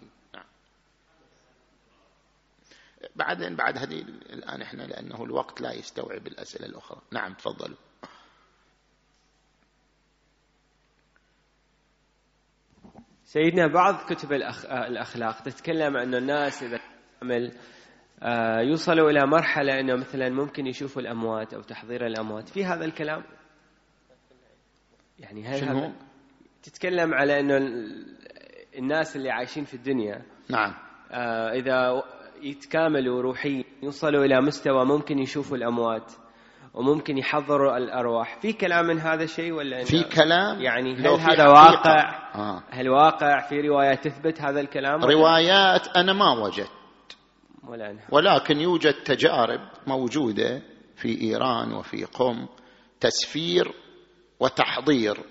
بعدين بعد هذه الآن إحنا لأنه الوقت لا يستوعب الأسئلة الأخرى. نعم تفضلوا. سيدنا بعض كتب الأخ... الأخلاق تتكلم عن الناس إذا عمل آه، يوصلوا إلى مرحلة أنه مثلا ممكن يشوفوا الأموات أو تحضير الأموات. في هذا الكلام؟ يعني هل شنو؟ هذا؟ تتكلم على أنه ال- الناس اللي عايشين في الدنيا نعم. آه، إذا يتكاملوا روحيا يوصلوا إلى مستوى ممكن يشوفوا الأموات وممكن يحضروا الأرواح. في كلام من هذا الشيء ولا في كلام؟ يعني هل في هذا. واقع؟ آه. هل واقع؟ في روايات تثبت هذا الكلام؟ روايات أنا ما وجدت. ولكن يوجد تجارب موجودة في إيران وفي قم تسفير وتحضير.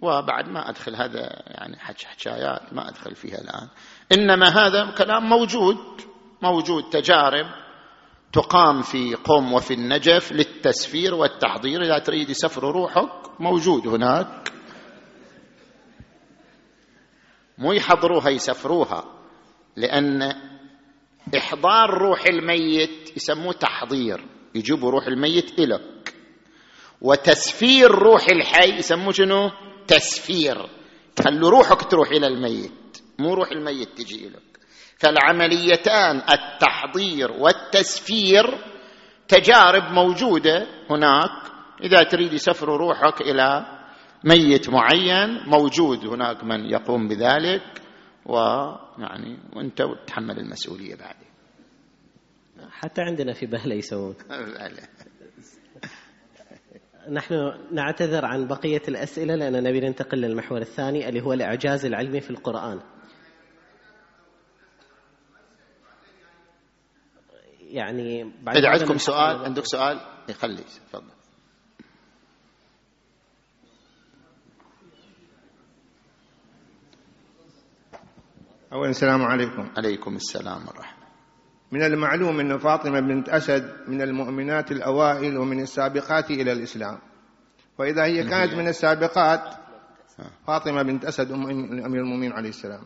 وبعد ما أدخل هذا يعني حكايات ما أدخل فيها الآن. إنما هذا كلام موجود موجود تجارب تقام في قم وفي النجف للتسفير والتحضير. إذا تريد يسفر روحك موجود هناك. مو يحضروها يسفروها لأن إحضار روح الميت يسموه تحضير. يجيبوا روح الميت إلك. وتسفير روح الحي يسموه شنو؟ تسفير. خلوا روحك تروح إلى الميت. مو روح الميت تجي إلك. فالعمليتان التحضير والتسفير تجارب موجودة هناك. إذا تريد يسفر روحك إلى ميت معين موجود هناك من يقوم بذلك. ويعني وانت تتحمل المسؤولية بعدين. حتى عندنا في بهلة يسوون. نحن نعتذر عن بقية الأسئلة لأن نبي ننتقل للمحور الثاني اللي هو الإعجاز العلمي في القرآن. يعني بعد عندكم سؤال عندك سؤال؟ يخلي تفضل. أولا السلام عليكم. عليكم السلام ورحمة من المعلوم أن فاطمة بنت أسد من المؤمنات الأوائل ومن السابقات إلى الإسلام. وإذا هي كانت من السابقات فاطمة بنت أسد أم أمير المؤمنين عليه السلام.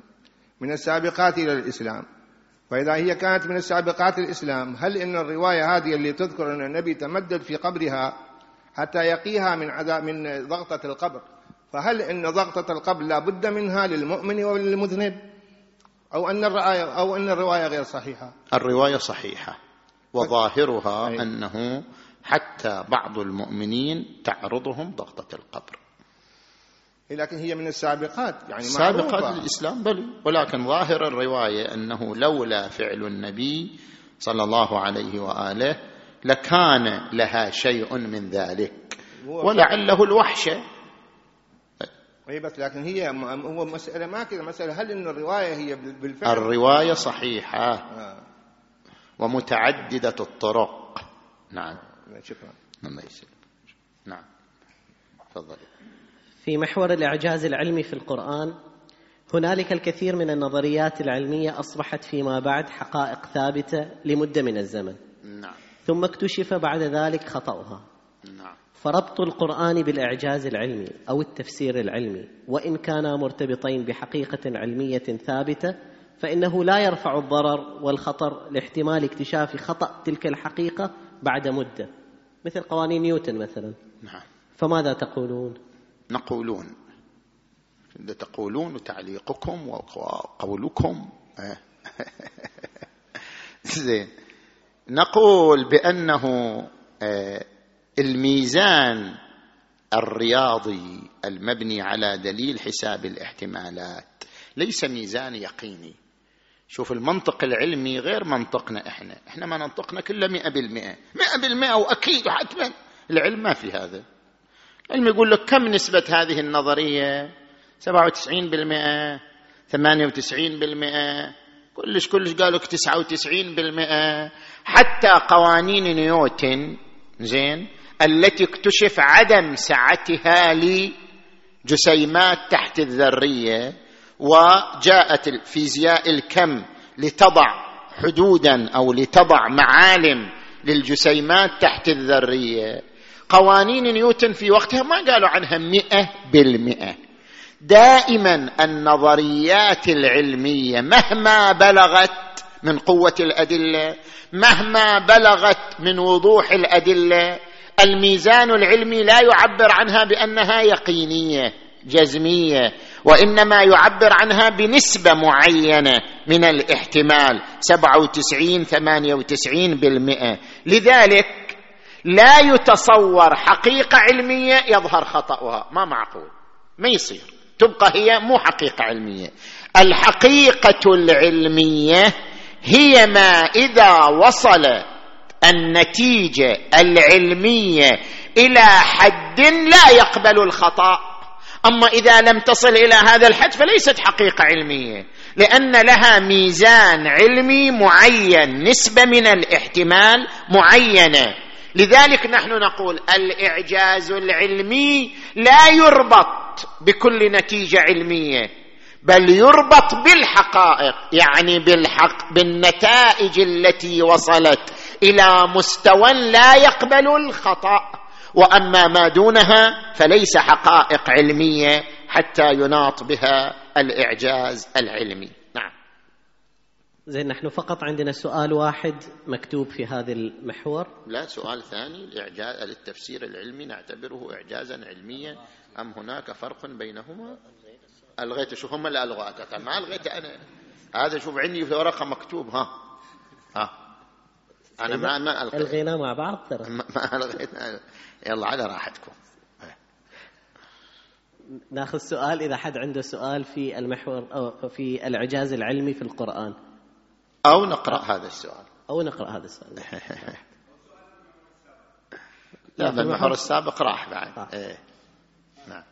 من السابقات إلى الإسلام. فإذا هي كانت من السابقات الإسلام هل إن الرواية هذه اللي تذكر أن النبي تمدد في قبرها حتى يقيها من عذاب من ضغطة القبر؟ فهل إن ضغطة القبر لا بد منها للمؤمن وللمذنب؟ أو أن الرواية أو أن الرواية غير صحيحة الرواية صحيحة وظاهرها أي. أنه حتى بعض المؤمنين تعرضهم ضغطة القبر لكن هي من السابقات يعني سابقات معروفة. الإسلام بل ولكن ظاهر الرواية أنه لولا فعل النبي صلى الله عليه وآله لكان لها شيء من ذلك ولعله الوحشة اي بس لكن هي هو مسألة ما كذا مسألة هل إن الرواية هي بال- بالفعل؟ الرواية صحيحة. آه. ومتعددة الطرق. نعم. شكرا. الله يسلمك نعم. تفضل في محور الإعجاز العلمي في القرآن هنالك الكثير من النظريات العلمية أصبحت فيما بعد حقائق ثابتة لمدة من الزمن. نعم. ثم اكتشف بعد ذلك خطأها. نعم. فربط القرآن بالإعجاز العلمي أو التفسير العلمي وإن كانا مرتبطين بحقيقة علمية ثابتة فإنه لا يرفع الضرر والخطر لاحتمال اكتشاف خطأ تلك الحقيقة بعد مدة. مثل قوانين نيوتن مثلا. نعم. فماذا تقولون؟ نقولون. إذا تقولون وتعليقكم وقولكم آه. زين. نقول بأنه آه، الميزان الرياضي المبني على دليل حساب الاحتمالات. ليس ميزان يقيني. شوف المنطق العلمي غير منطقنا إحنا. إحنا ما منطقنا كله مئة بالمئة. مئة بالمئة وأكيد وحتما العلم ما في هذا. العلم يقول لك كم نسبة هذه النظرية؟ 97% 98% كلش كلش قالوا لك 99% حتى قوانين نيوتن زين التي اكتشف عدم سعتها لجسيمات تحت الذرية وجاءت الفيزياء الكم لتضع حدودا أو لتضع معالم للجسيمات تحت الذرية. قوانين نيوتن في وقتها ما قالوا عنها مئة بالمئة. دائما النظريات العلمية مهما بلغت من قوة الأدلة مهما بلغت من وضوح الأدلة الميزان العلمي لا يعبر عنها بأنها يقينية جزمية وإنما يعبر عنها بنسبة معينة من الاحتمال 97 98 بالمئة. لذلك لا يتصور حقيقة علمية يظهر خطأها. ما معقول. ما يصير. تبقى هي مو حقيقة علمية. الحقيقة العلمية هي ما إذا وصلت النتيجة العلمية إلى حد لا يقبل الخطأ. أما إذا لم تصل إلى هذا الحد فليست حقيقة علمية لأن لها ميزان علمي معين نسبة من الاحتمال معينة. لذلك نحن نقول الإعجاز العلمي لا يربط بكل نتيجة علمية بل يربط بالحقائق يعني بالحق بالنتائج التي وصلت إلى مستوى لا يقبل الخطأ. وأما ما دونها فليس حقائق علمية حتى يناط بها الإعجاز العلمي. نعم. زين نحن فقط عندنا سؤال واحد مكتوب في هذا المحور. لا سؤال ثاني الإعجاز التفسير العلمي نعتبره إعجازا علميا أم هناك فرق بينهما؟ ألغيت شوف هم اللي ألغوا ما ألغيت أنا؟ هذا شوف عندي في ورقة مكتوب ها. أنا ما ما ألغيت ألغينا مع بعض ترى. ما ألغيت يلا على راحتكم. ناخذ سؤال إذا حد عنده سؤال في المحور أو في الإعجاز العلمي في القرآن. أو نقرأ هذا السؤال. أو نقرأ هذا السؤال. لا بالمحور السابق راح بعد. آه. إيه. نعم.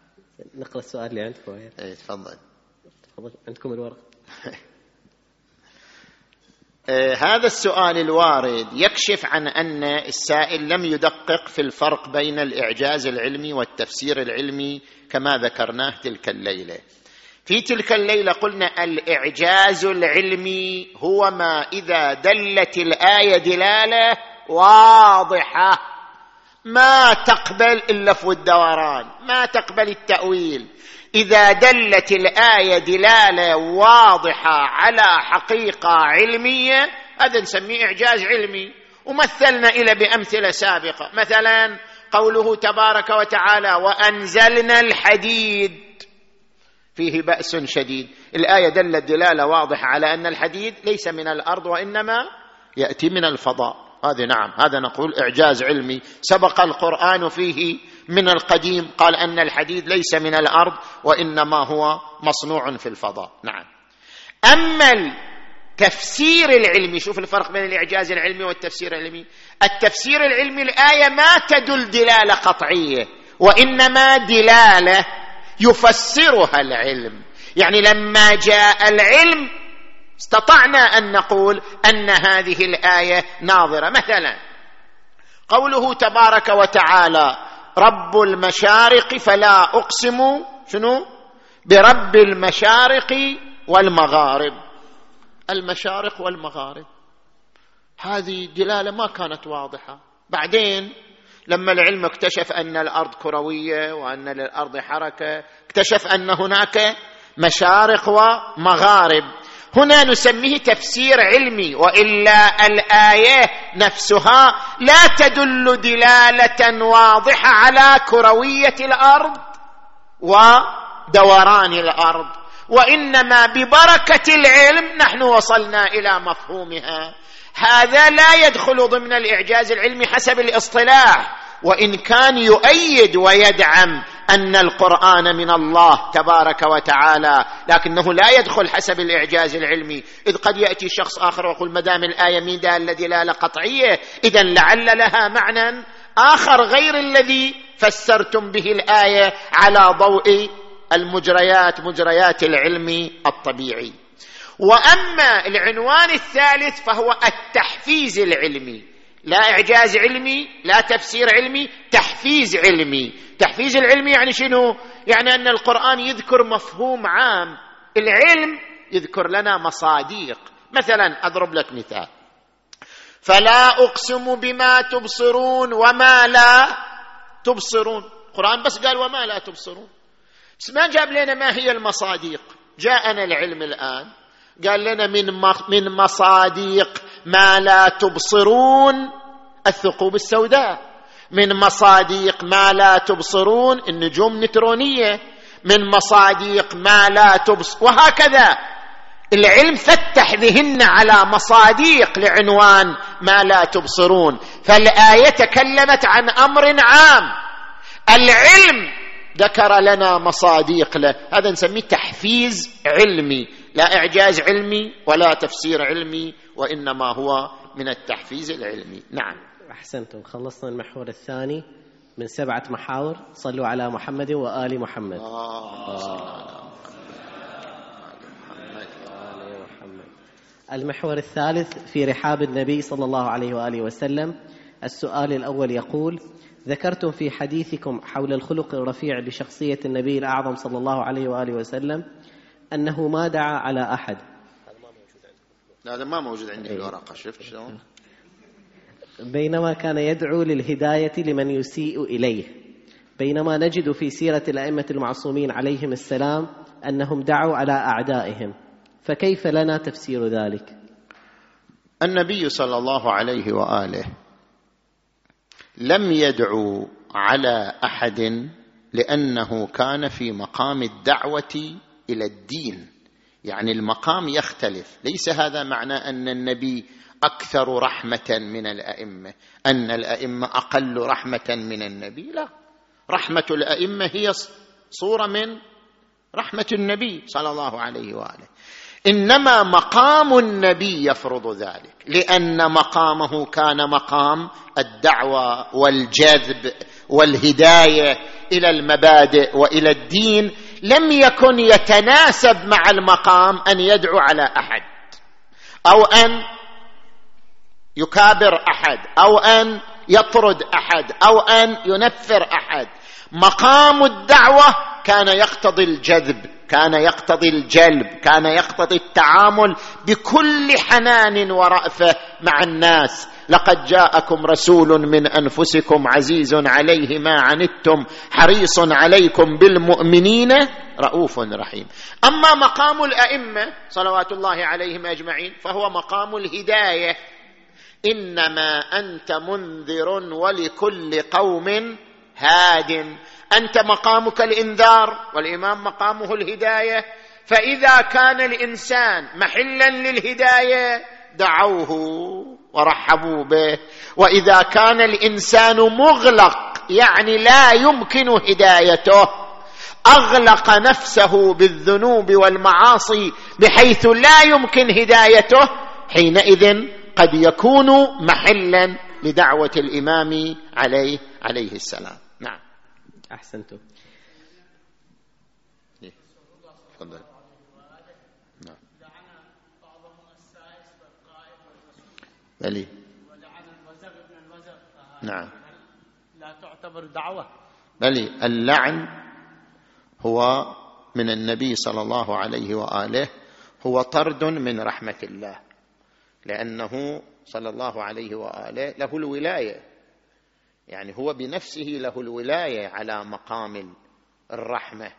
نقرأ السؤال اللي عندكم. إيه تفضل. تفضل عندكم الورق آه، هذا السؤال الوارد يكشف عن أن السائل لم يدقق في الفرق بين الإعجاز العلمي والتفسير العلمي كما ذكرناه تلك الليلة. في تلك الليلة قلنا الإعجاز العلمي هو ما إذا دلت الآية دلالة واضحة. ما تقبل اللف والدوران ما تقبل التأويل. إذا دلت الآية دلالة واضحة على حقيقة علمية هذا نسميه إعجاز علمي. ومثلنا إلى بأمثلة سابقة. مثلا قوله تبارك وتعالى وأنزلنا الحديد. فيه بأس شديد. الآية دلت دلالة واضحة على أن الحديد ليس من الأرض وإنما يأتي من الفضاء. هذا نعم هذا نقول إعجاز علمي. سبق القرآن فيه من القديم قال أن الحديد ليس من الأرض وإنما هو مصنوع في الفضاء. نعم. أما التفسير العلمي شوف الفرق بين الإعجاز العلمي والتفسير العلمي. التفسير العلمي الآية ما تدل دلالة قطعية وإنما دلالة يفسرها العلم. يعني لما جاء العلم استطعنا أن نقول أن هذه الآية ناظرة. مثلا قوله تبارك وتعالى رب المشارق فلا أقسم شنو؟ برب المشارق والمغارب. المشارق والمغارب. هذه دلالة ما كانت واضحة. بعدين لما العلم اكتشف أن الأرض كروية وأن للأرض حركة اكتشف أن هناك مشارق ومغارب. هنا نسميه تفسير علمي وإلا الآية نفسها لا تدل دلالة واضحة على كروية الأرض ودوران الأرض وإنما ببركة العلم نحن وصلنا إلى مفهومها. هذا لا يدخل ضمن الإعجاز العلمي حسب الاصطلاح وإن كان يؤيد ويدعم أن القرآن من الله تبارك وتعالى لكنه لا يدخل حسب الإعجاز العلمي. إذ قد يأتي شخص آخر ويقول ما دام الآية من داله دلاله قطعيه اذا لعل لها معنى آخر غير الذي فسرتم به الآية على ضوء المجريات مجريات العلم الطبيعي. وأما العنوان الثالث فهو التحفيز العلمي. لا إعجاز علمي لا تفسير علمي تحفيز علمي. تحفيز العلمي يعني شنو؟ يعني أن القرآن يذكر مفهوم عام. العلم يذكر لنا مصاديق. مثلا أضرب لك مثال. فلا أقسم بما تبصرون وما لا تبصرون. القران بس قال وما لا تبصرون. بس ما جاب لنا ما هي المصاديق. جاءنا العلم الآن. قال لنا من من مصاديق ما لا تبصرون الثقوب السوداء. من مصاديق ما لا تبصرون النجوم نترونيه من مصاديق ما لا تبصر وهكذا. العلم فتح ذهن على مصاديق لعنوان ما لا تبصرون. فالآية تكلمت عن أمر عام. العلم ذكر لنا مصاديق له. هذا نسميه تحفيز علمي. لا إعجاز علمي ولا تفسير علمي وإنما هو من التحفيز العلمي. نعم. أحسنتم. خلصنا المحور الثاني من سبعة محاور. صلوا على محمد وآل محمد. آه. المحور الثالث في رحاب النبي صلى الله عليه وآله وسلم. السؤال الأول يقول ذكرتم في حديثكم حول الخلق الرفيع لشخصيه النبي الأعظم صلى الله عليه وآله وسلم أنه ما دعا على أحد. هذا ما موجود عندي في الورقة شفت شلون؟ بينما كان يدعو للهداية لمن يسيء إليه. بينما نجد في سيرة الأئمة المعصومين عليهم السلام أنهم دعوا على أعدائهم. فكيف لنا تفسير ذلك؟ النبي صلى الله عليه وآله لم يدعو على أحد لأنه كان في مقام الدعوة إلى الدين. يعني المقام يختلف. ليس هذا معنى أن النبي أكثر رحمة من الأئمة. أن الأئمة أقل رحمة من النبي؟ لا. رحمة الأئمة هي صورة من رحمة النبي صلى الله عليه وآله. إنما مقام النبي يفرض ذلك. لأن مقامه كان مقام الدعوة والجذب والهداية إلى المبادئ وإلى الدين لم يكن يتناسب مع المقام أن يدعو على أحد. أو أن يكابر أحد. أو أن يطرد أحد. أو أن ينفر أحد. مقام الدعوة كان يقتضي الجذب كان يقتضي الجلب كان يقتضي التعامل بكل حنان ورأفة مع الناس. لقد جاءكم رسول من أنفسكم عزيز عليه ما عنتم حريص عليكم بالمؤمنين رؤوف رحيم. أما مقام الأئمة صلوات الله عليهم أجمعين فهو مقام الهداية. إنما أنت منذر ولكل قوم هاد أنت مقامك الإنذار والإمام مقامه الهداية. فإذا كان الإنسان محلا للهداية دعوه ورحبوا به. وإذا كان الإنسان مغلق يعني لا يمكن هدايته. أغلق نفسه بالذنوب والمعاصي بحيث لا يمكن هدايته حينئذ قد يكون محلا لدعوة الإمام عليه عليه السلام. نعم احسنتم تفضل. نعم. بلي نعم. لا تعتبر دعوة بل اللعن هو من النبي صلى الله عليه وآله هو طرد من رحمة الله لأنه صلى الله عليه وآله له الولاية. يعني هو بنفسه له الولاية على مقام الرحمة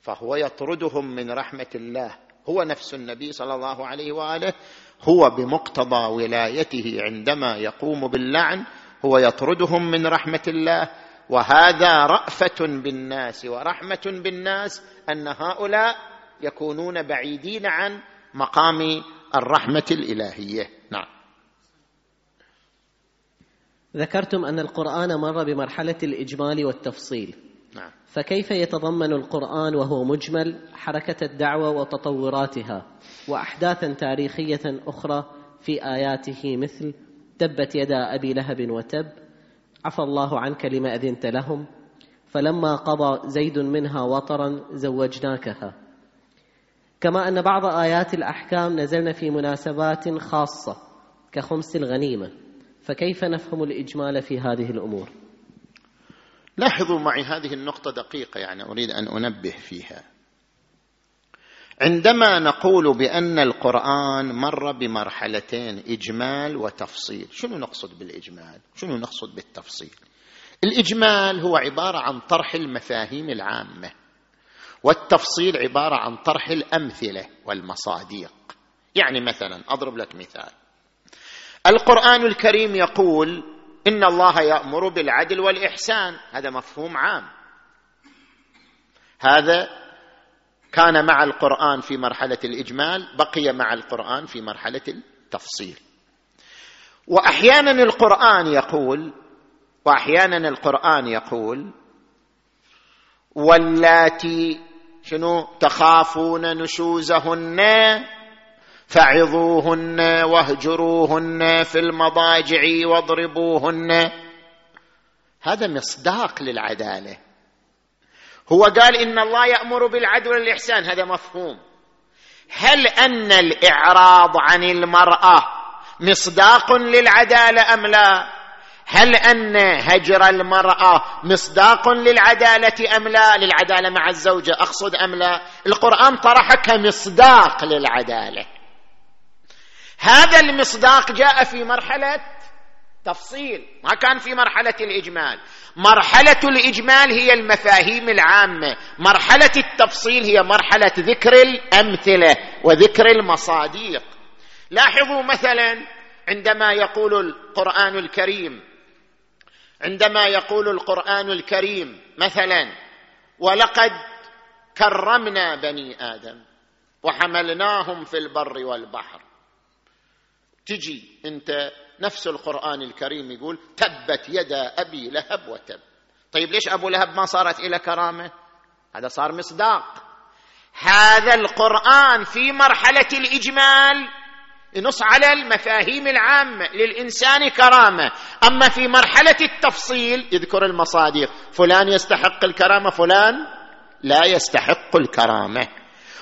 فهو يطردهم من رحمة الله. هو نفس النبي صلى الله عليه وآله هو بمقتضى ولايته عندما يقوم باللعن هو يطردهم من رحمة الله. وهذا رأفة بالناس ورحمة بالناس أن هؤلاء يكونون بعيدين عن مقام الرحمة الإلهية نعم ذكرتم أن القرآن مر بمرحلة الإجمال والتفصيل. نعم. فكيف يتضمن القرآن وهو مجمل حركة الدعوة وتطوراتها وأحداثا تاريخية أخرى في آياته مثل تبت يدا أبي لهب وتب عفى الله عنك لما أذنت لهم فلما قضى زيد منها وطرا زوجناكها. كما أن بعض آيات الأحكام نزلن في مناسبات خاصة كخمس الغنيمة. فكيف نفهم الإجمال في هذه الأمور؟ لاحظوا معي هذه النقطة دقيقة يعني أريد أن أنبه فيها. عندما نقول بأن القرآن مر بمرحلتين إجمال وتفصيل شنو نقصد بالإجمال؟ شنو نقصد بالتفصيل؟ الإجمال هو عبارة عن طرح المفاهيم العامة والتفصيل عبارة عن طرح الأمثلة والمصاديق. يعني مثلا أضرب لك مثال. القرآن الكريم يقول إن الله يأمر بالعدل والإحسان. هذا مفهوم عام. هذا كان مع القرآن في مرحلة الإجمال بقي مع القرآن في مرحلة التفصيل. واحيانا القرآن يقول واحيانا القرآن يقول واللاتي شنو تخافون نشوزهن فعظوهن واهجروهن في المضاجع واضربوهن. هذا مصداق للعدالة. هو قال إن الله يأمر بالعدل والإحسان. هذا مفهوم. هل أن الإعراض عن المرأة مصداق للعدالة أم لا؟ هل أن هجر المرأة مصداق للعدالة أم لا؟ للعدالة مع الزوجة أقصد أم لا؟ القرآن طرح كمصداق للعدالة. هذا المصداق جاء في مرحلة تفصيل ما كان في مرحلة الإجمال. مرحلة الإجمال هي المفاهيم العامة. مرحلة التفصيل هي مرحلة ذكر الأمثلة وذكر المصاديق. لاحظوا مثلا عندما يقول القرآن الكريم عندما يقول القرآن الكريم مثلا ولقد كرمنا بني آدم وحملناهم في البر والبحر. تجي انت نفس القرآن الكريم يقول تبت يدا أبي لهب وتب. طيب ليش أبو لهب ما صارت إلى كرامة؟ هذا صار مصداق. هذا القرآن في مرحلة الإجمال. ينص على المفاهيم العامة للإنسان كرامة. أما في مرحلة التفصيل يذكر المصادر. فلان يستحق الكرامة فلان لا يستحق الكرامة.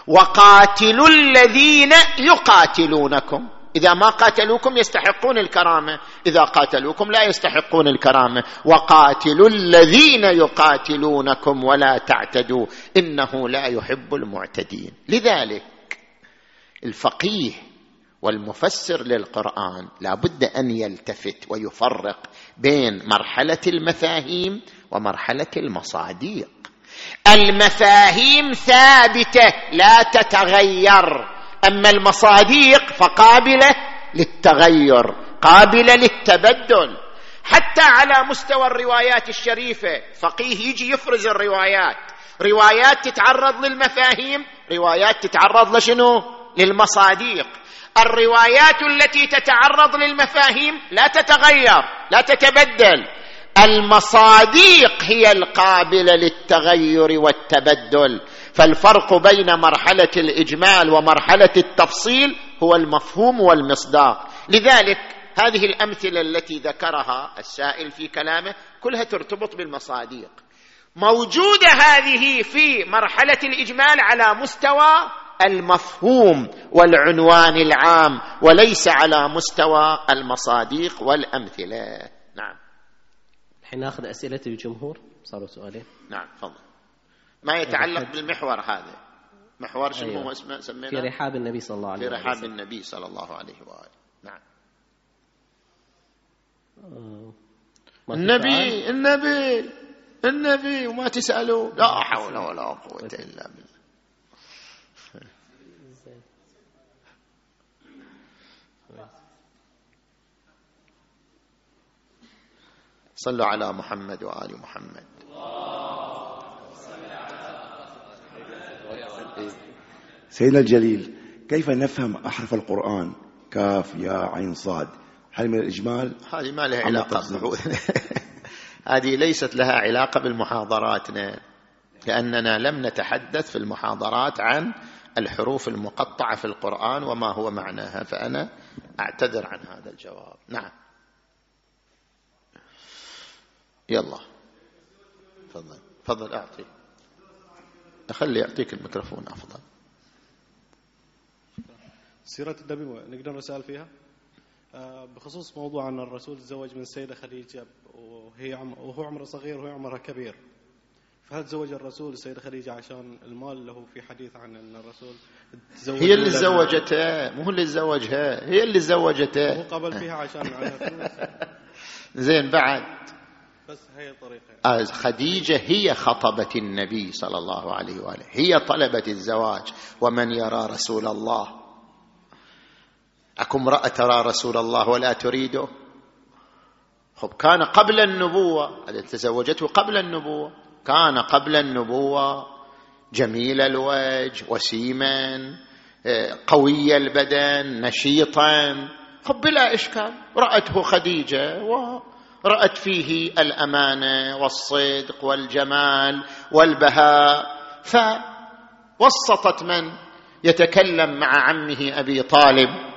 وقاتلوا الذين يقاتلونكم. إذا ما قاتلوكم يستحقون الكرامة. إذا قاتلوكم لا يستحقون الكرامة. وقاتلوا الذين يقاتلونكم ولا تعتدوا. إنه لا يحب المعتدين. لذلك الفقيه والمفسر للقرآن لا بد أن يلتفت ويفرق بين مرحلة المفاهيم ومرحلة المصاديق. المفاهيم ثابتة لا تتغير. أما المصاديق فقابلة للتغير قابلة للتبدل. حتى على مستوى الروايات الشريفة فقيه يجي يفرز الروايات. روايات تتعرض للمفاهيم روايات تتعرض لشنو؟ للمصاديق. الروايات التي تتعرض للمفاهيم لا تتغير لا تتبدل. المصاديق هي القابلة للتغير والتبدل. فالفرق بين مرحلة الإجمال ومرحلة التفصيل هو المفهوم والمصداق. لذلك هذه الأمثلة التي ذكرها السائل في كلامه كلها ترتبط بالمصاديق موجوده هذه في مرحلة الإجمال على مستوى المفهوم والعنوان العام وليس على مستوى المصاديق والأمثلة. نعم. الحين ناخذ أسئلة الجمهور. صاروا سؤالين. نعم تفضل. ما يتعلق بالمحور هذا. محور شنو أيوة. هو اسمه؟ سميناه؟ في رحاب النبي صلى الله عليه وسلم في رحاب النبي صلى الله عليه وآله. نعم. النبي النبي النبي وما تسألوا. لا حول ولا قوة إلا بالله. صلوا على محمد وآل محمد. سيدنا الجليل كيف نفهم أحرف القرآن؟ كاف يا عين صاد. هل من الإجمال؟ هذه ما لها علاقة هذه ليست لها علاقة بالمحاضراتنا لأننا لم نتحدث في المحاضرات عن الحروف المقطعة في القرآن وما هو معناها فأنا أعتذر عن هذا الجواب. نعم. يلا. تفضل. تفضل أعطي. أخلي يعطيك الميكروفون أفضل. سيرة النبي نقدر نسأل فيها؟ آه، بخصوص موضوع أن الرسول تزوج من السيدة خديجة وهي عم وهو عمره صغير وهي عمرها كبير. فهل تزوج الرسول السيدة خديجة عشان المال؟ له في حديث عن أن الرسول تزوج هي اللي تزوجته مو هو اللي تزوجها هي اللي تزوجته مو قبل فيها عشان زين بعد. بس هي طريقة. آه، خديجة هي خطبت النبي صلى الله عليه وآله. هي طلبت الزواج. ومن يرى رسول الله أكو امرأة ترى رسول الله ولا تريده؟ خب كان قبل النبوة هذا تزوجته قبل النبوة. كان قبل النبوة جميل الوجه وسيما آه، قوي البدن نشيطا. خب بلا إشكال. رأته خديجة ورأت فيه الأمانة والصدق والجمال والبهاء. فوسطت من؟ يتكلم مع عمه أبي طالب.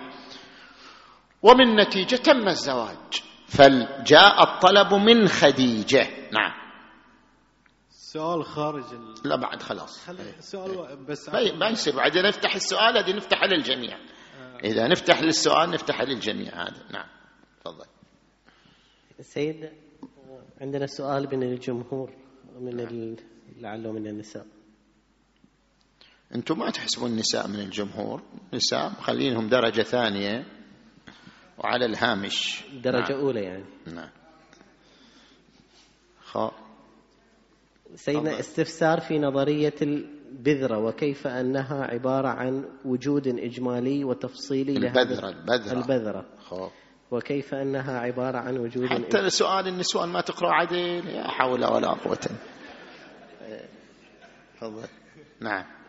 ومن نتيجة تم الزواج. فجاء الطلب من خديجة. نعم. سؤال خارج ال... لا بعد خلاص. السؤال بس. ما يصير. بعد نفتح السؤال هذه نفتح للجميع. آه. إذا نفتح للسؤال نفتح للجميع هذا. نعم. تفضل. سيد عندنا سؤال من الجمهور من ال... لعله من النساء. أنتم ما تحسبون النساء من الجمهور؟ نساء مخلينهم درجة ثانية. وعلى الهامش. درجة نعم. أولى يعني. نعم. خ. سيدنا استفسار في نظرية البذرة وكيف أنها عبارة عن وجود إجمالي وتفصيلي البذرة البذرة. البذرة. خو. وكيف أنها عبارة عن وجود حتى سؤال النسوان ما تقرأ عدل يا حول ولا قوة. تفضل. نعم.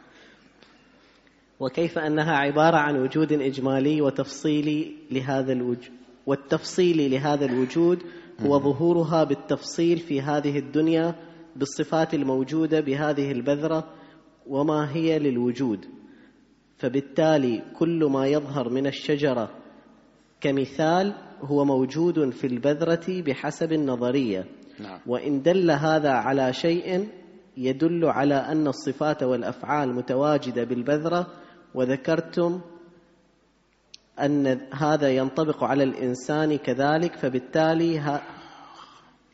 وكيف أنها عبارة عن وجود إجمالي وتفصيلي لهذا الوجود والتفصيل لهذا الوجود هو ظهورها بالتفصيل في هذه الدنيا بالصفات الموجودة بهذه البذرة وما هي للوجود. فبالتالي كل ما يظهر من الشجرة كمثال هو موجود في البذرة بحسب النظرية. نعم. وإن دل هذا على شيء يدل على أن الصفات والأفعال متواجدة بالبذرة وذكرتم أن هذا ينطبق على الإنسان كذلك فبالتالي ها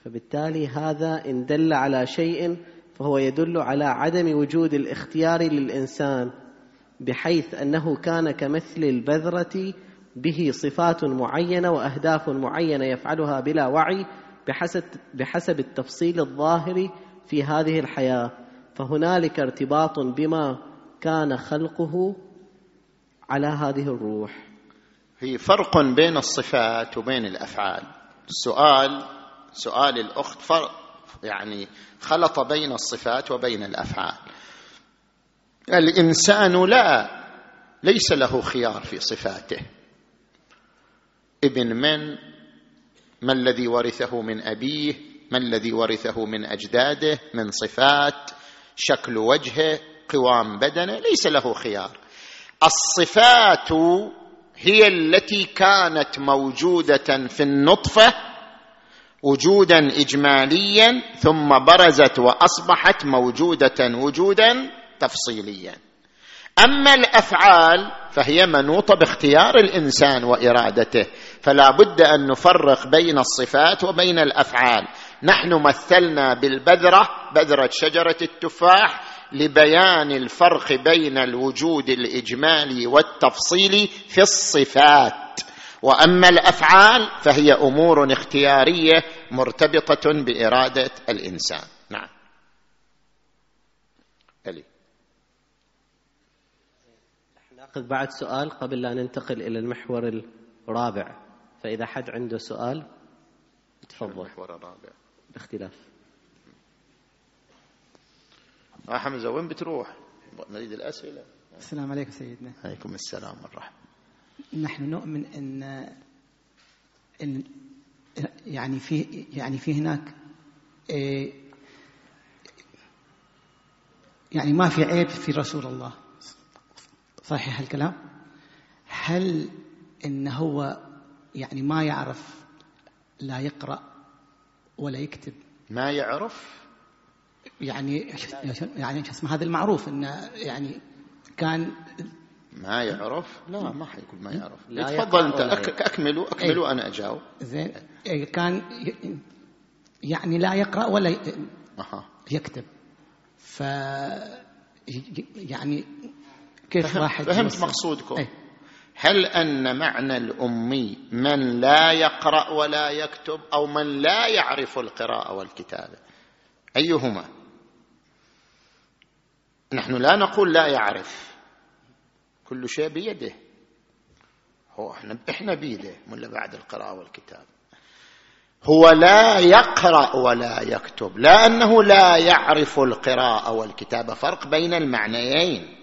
فبالتالي هذا إن دل على شيء فهو يدل على عدم وجود الاختيار للإنسان بحيث أنه كان كمثل البذرة به صفات معينة وأهداف معينة يفعلها بلا وعي بحسب, بحسب التفصيل الظاهر في هذه الحياة. فهنالك ارتباط بما كان خلقه على هذه الروح. في فرق بين الصفات وبين الأفعال. السؤال سؤال الأخت فرق يعني خلط بين الصفات وبين الأفعال. الإنسان لا ليس له خيار في صفاته. ابن من؟ ما الذي ورثه من أبيه؟ ما الذي ورثه من أجداده؟ من صفات؟ شكل وجهه؟ قوام بدنه؟ ليس له خيار. الصفات هي التي كانت موجودة في النطفة وجودا إجماليا ثم برزت وأصبحت موجودة وجودا تفصيليا. أما الأفعال فهي منوطة باختيار الإنسان وإرادته فلا بد أن نفرق بين الصفات وبين الأفعال. نحن مثلنا بالبذرة بذرة شجرة التفاح لبيان الفرق بين الوجود الإجمالي والتفصيلي في الصفات. وأما الأفعال فهي أمور اختيارية مرتبطة بإرادة الإنسان. نعم. ألي. ناخذ بعد سؤال قبل لا ننتقل إلى المحور الرابع. فإذا حد عنده سؤال تفضل. المحور الرابع. باختلاف. آه حمزة وين بتروح؟ نريد الأسئلة. السلام عليكم سيدنا. عليكم السلام والرحمة. نحن نؤمن أن إن يعني في يعني في هناك إيه، يعني ما في عيب في رسول الله. صحيح الكلام هل إن هو يعني ما يعرف لا يقرأ ولا يكتب؟ ما يعرف يعني يعني شو اسمه هذا المعروف انه يعني كان ما يعرف؟ لا ما حيقول ما يعرف. لا تفضل أنت اكملوا أكملوا إيه. أنا أجاوب. زين. إيه كان يعني لا يقرأ ولا يكتب. ف يعني كيف راح فهمت مقصودكم. إيه. هل أن معنى الأمي من لا يقرأ ولا يكتب أو من لا يعرف القراءة والكتابة؟ أيهما؟ نحن لا نقول لا يعرف. كل شيء بيده. هو إحنا إحنا بيده ولا بعد القراءة والكتاب. هو لا يقرأ ولا يكتب. لا انه لا يعرف القراءة والكتابه فرق بين المعنيين.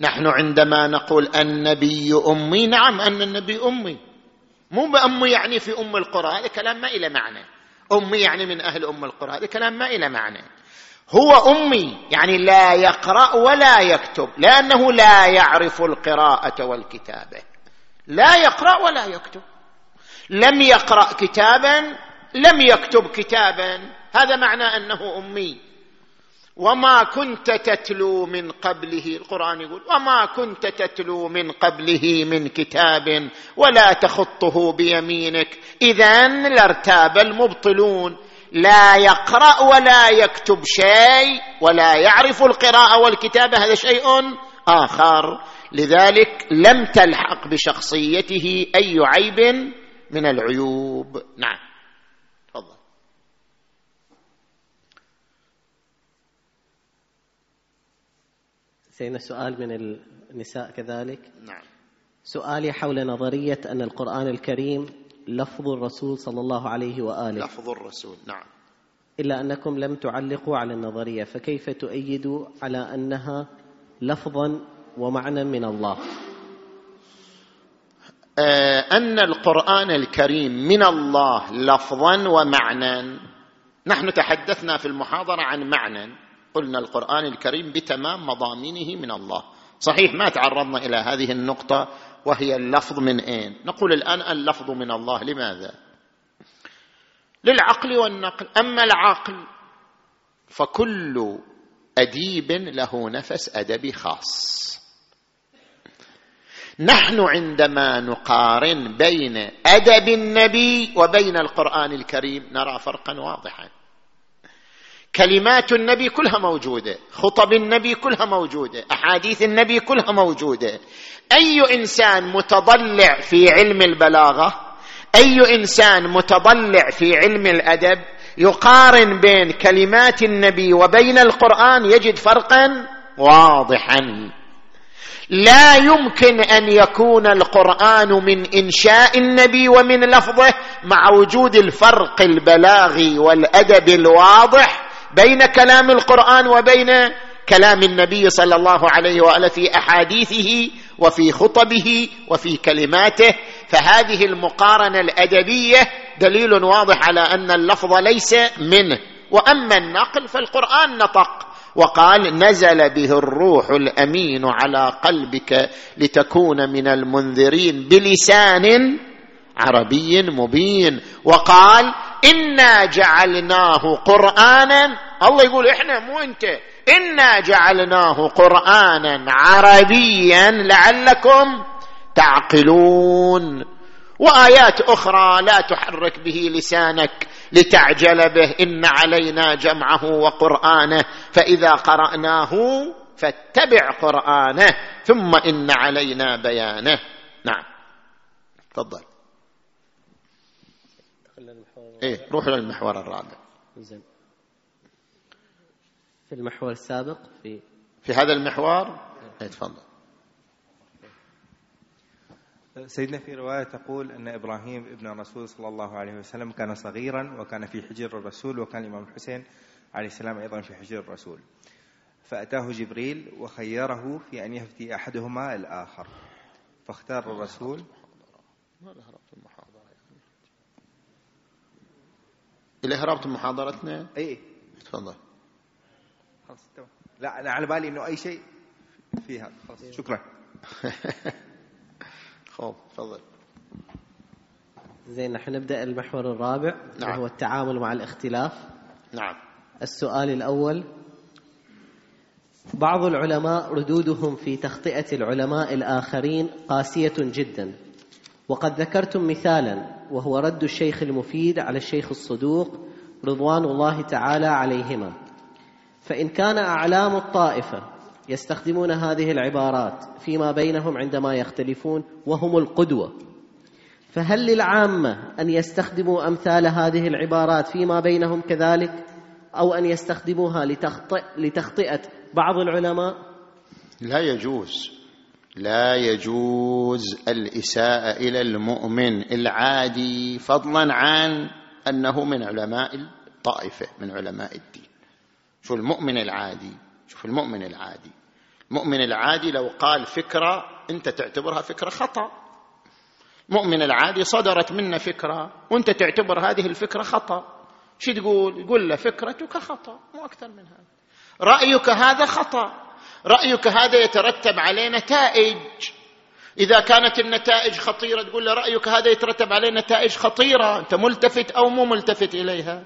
نحن عندما نقول النبي أمي نعم أن النبي أمي. مو بأمي يعني في أم القرى هذا كلام ما إلى معنى. أمي يعني من أهل أم القرى هذا كلام ما إلى معنى. هو أمي يعني لا يقرأ ولا يكتب لأنه لا يعرف القراءة والكتابة. لا يقرأ ولا يكتب. لم يقرأ كتابا لم يكتب كتابا. هذا معنى أنه أمي. وما كنت تتلو من قبله القرآن يقول وما كنت تتلو من قبله من كتاب ولا تخطه بيمينك. اذا لارتاب المبطلون. لا يقرأ ولا يكتب شيء ولا يعرف القراءة والكتابة هذا شيء آخر. لذلك لم تلحق بشخصيته أي عيب من العيوب. نعم. تفضل. سيدنا سؤال من النساء كذلك. نعم. سؤالي حول نظرية أن القرآن الكريم لفظ الرسول صلى الله عليه وآله. لفظ الرسول نعم. إلا أنكم لم تعلقوا على النظرية فكيف تؤيدوا على أنها لفظا ومعنى من الله؟ آه أن القرآن الكريم من الله لفظا ومعنى نحن تحدثنا في المحاضرة عن معنى قلنا القرآن الكريم بتمام مضامينه من الله. صحيح ما تعرضنا إلى هذه النقطة وهي اللفظ من أين؟ نقول الآن اللفظ من الله لماذا؟ للعقل والنقل. أما العقل فكل أديب له نفس ادبي خاص. نحن عندما نقارن بين أدب النبي وبين القرآن الكريم نرى فرقا واضحا. كلمات النبي كلها موجودة خطب النبي كلها موجودة أحاديث النبي كلها موجودة. أي إنسان متضلع في علم البلاغة أي إنسان متضلع في علم الأدب يقارن بين كلمات النبي وبين القرآن يجد فرقا واضحا. لا يمكن أن يكون القرآن من إنشاء النبي ومن لفظه مع وجود الفرق البلاغي والأدب الواضح بين كلام القرآن وبين كلام النبي صلى الله عليه وآله في أحاديثه وفي خطبه وفي كلماته. فهذه المقارنة الأدبية دليل واضح على أن اللفظ ليس منه وأما النقل فالقرآن نطق. وقال نزل به الروح الأمين على قلبك لتكون من المنذرين بلسان عربي مبين. وقال انا جعلناه قرانا. الله يقول إحنا مو أنت. انا جعلناه قرانا عربيا لعلكم تعقلون. وآيات أخرى لا تحرك به لسانك لتعجل به. ان علينا جمعه وقرانه. فاذا قراناه فاتبع قرانه. ثم ان علينا بيانه. نعم. تفضل. إيه روح للمحور الرابع. زين. في المحور السابق في في هذا المحور إيه تفضل. سيدنا في رواية تقول أن إبراهيم ابن الرسول صلى الله عليه وسلم كان صغيرا وكان في حجر الرسول وكان الإمام الحسين عليه السلام أيضا في حجر الرسول. فأتاه جبريل وخيره في أن يفتي أحدهما الآخر. فاختار الرسول. إلى هربت من محاضرتنا؟ أي تفضل. خلاص تمام. لا أنا على بالي أنه أي شيء فيها. خلاص شكرا. خوف تفضل. زين نحن نبدأ المحور الرابع نعم. وهو التعامل مع الاختلاف. نعم. السؤال الأول بعض العلماء ردودهم في تخطئة العلماء الآخرين قاسية جدا. وقد ذكرتم مثالا وهو رد الشيخ المفيد على الشيخ الصدوق رضوان الله تعالى عليهما. فإن كان أعلام الطائفة يستخدمون هذه العبارات فيما بينهم عندما يختلفون وهم القدوة. فهل للعامة أن يستخدموا أمثال هذه العبارات فيما بينهم كذلك أو أن يستخدموها لتخطئ لتخطئة بعض العلماء؟ لا يجوز. لا يجوز الإساءة إلى المؤمن العادي فضلا عن أنه من علماء الطائفة من علماء الدين. شو المؤمن العادي شوف المؤمن العادي. المؤمن العادي لو قال فكرة أنت تعتبرها فكرة خطأ. المؤمن العادي صدرت منه فكرة وأنت تعتبر هذه الفكرة خطأ. شو تقول؟ يقول له فكرتك خطأ مو أكثر من هذا. رأيك هذا خطأ. رأيك هذا يترتب عليه نتائج. إذا كانت النتائج خطيرة تقول له رأيك هذا يترتب عليه نتائج خطيرة. أنت ملتفت أو مو ملتفت إليها.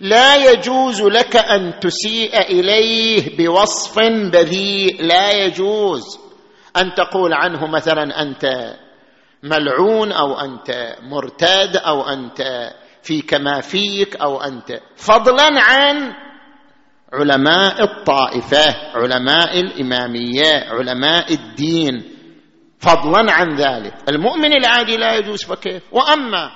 لا يجوز لك أن تسيء إليه بوصف بذيء. لا يجوز أن تقول عنه مثلا أنت ملعون أو أنت مرتد أو أنت فيك ما فيك أو أنت فضلا عن علماء الطائفة علماء الإمامية علماء الدين. فضلا عن ذلك. المؤمن العادي لا يجوز فكيف؟ وأما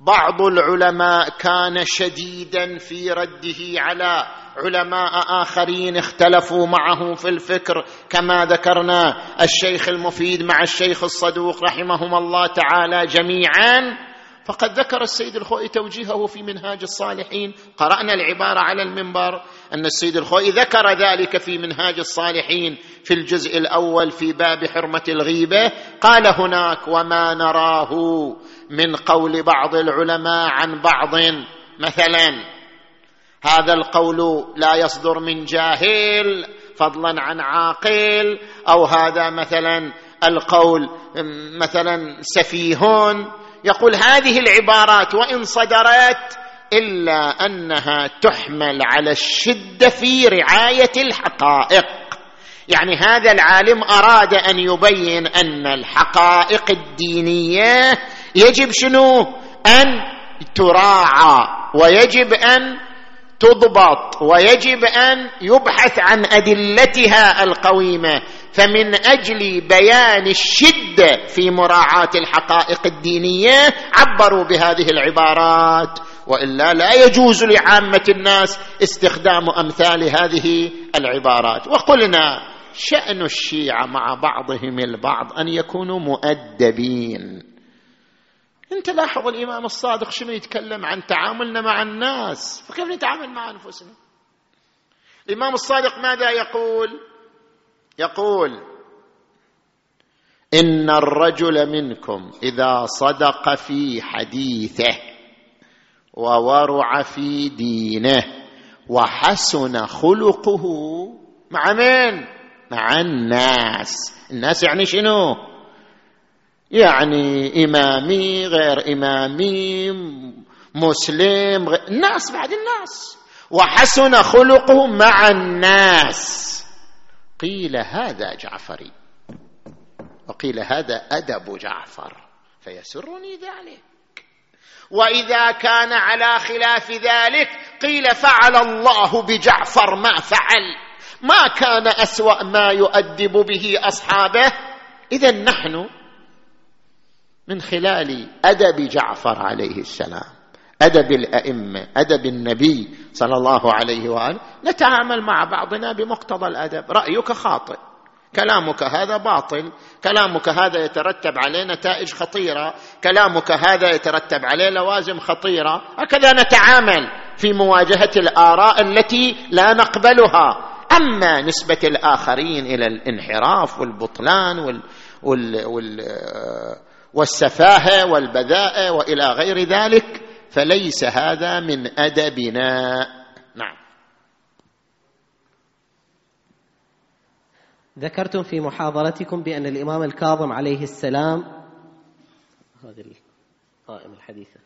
بعض العلماء كان شديدا في رده على علماء آخرين اختلفوا معه في الفكر كما ذكرنا الشيخ المفيد مع الشيخ الصدوق رحمهما الله تعالى جميعا. فقد ذكر السيد الخوئي توجيهه في منهاج الصالحين. قرأنا العبارة على المنبر. أن السيد الخوئي ذكر ذلك في منهاج الصالحين في الجزء الأول في باب حرمة الغيبة. قال هناك وما نراه من قول بعض العلماء عن بعض. مثلا هذا القول لا يصدر من جاهل فضلا عن عاقل. أو هذا مثلا القول مثلا سفيه. يقول هذه العبارات وإن صدرت إلا أنها تحمل على الشدة في رعاية الحقائق. يعني هذا العالم أراد أن يبين أن الحقائق الدينية يجب شنو؟ أن تراعى ويجب أن تضبط ويجب أن يبحث عن أدلتها القويمة. فمن أجل بيان الشدة في مراعاة الحقائق الدينية عبروا بهذه العبارات. وإلا لا يجوز لعامة الناس استخدام أمثال هذه العبارات. وقلنا شأن الشيعة مع بعضهم البعض أن يكونوا مؤدبين. انت لاحظ الإمام الصادق شنو يتكلم عن تعاملنا مع الناس؟ فكيف نتعامل مع أنفسنا؟ الإمام الصادق ماذا يقول؟ يقول إن الرجل منكم إذا صدق في حديثه وورع في دينه وحسن خلقه مع من؟ مع الناس. الناس يعني شنو؟ يعني إمامي غير إمامي مسلم غير الناس بعد الناس. وحسن خلقه مع الناس. قيل هذا جعفري. وقيل هذا أدب جعفر. فيسرني ذلك. وإذا كان على خلاف ذلك قيل فعل الله بجعفر ما فعل. ما كان أسوأ ما يؤدب به أصحابه. اذا نحن من خلال أدب جعفر عليه السلام أدب الأئمة أدب النبي صلى الله عليه وآله نتعامل مع بعضنا بمقتضى الأدب. رأيك خاطئ. كلامك هذا باطل كلامك هذا يترتب عليه نتائج خطيرة كلامك هذا يترتب عليه لوازم خطيرة. هكذا نتعامل في مواجهة الآراء التي لا نقبلها. أما نسبة الآخرين إلى الانحراف والبطلان وال, وال... وال... والسفاهة والبذاءة وإلى غير ذلك فليس هذا من أدبنا نعم ذكرتم في محاضرتكم بأن الإمام الكاظم عليه السلام هذه القائمة الحديثة.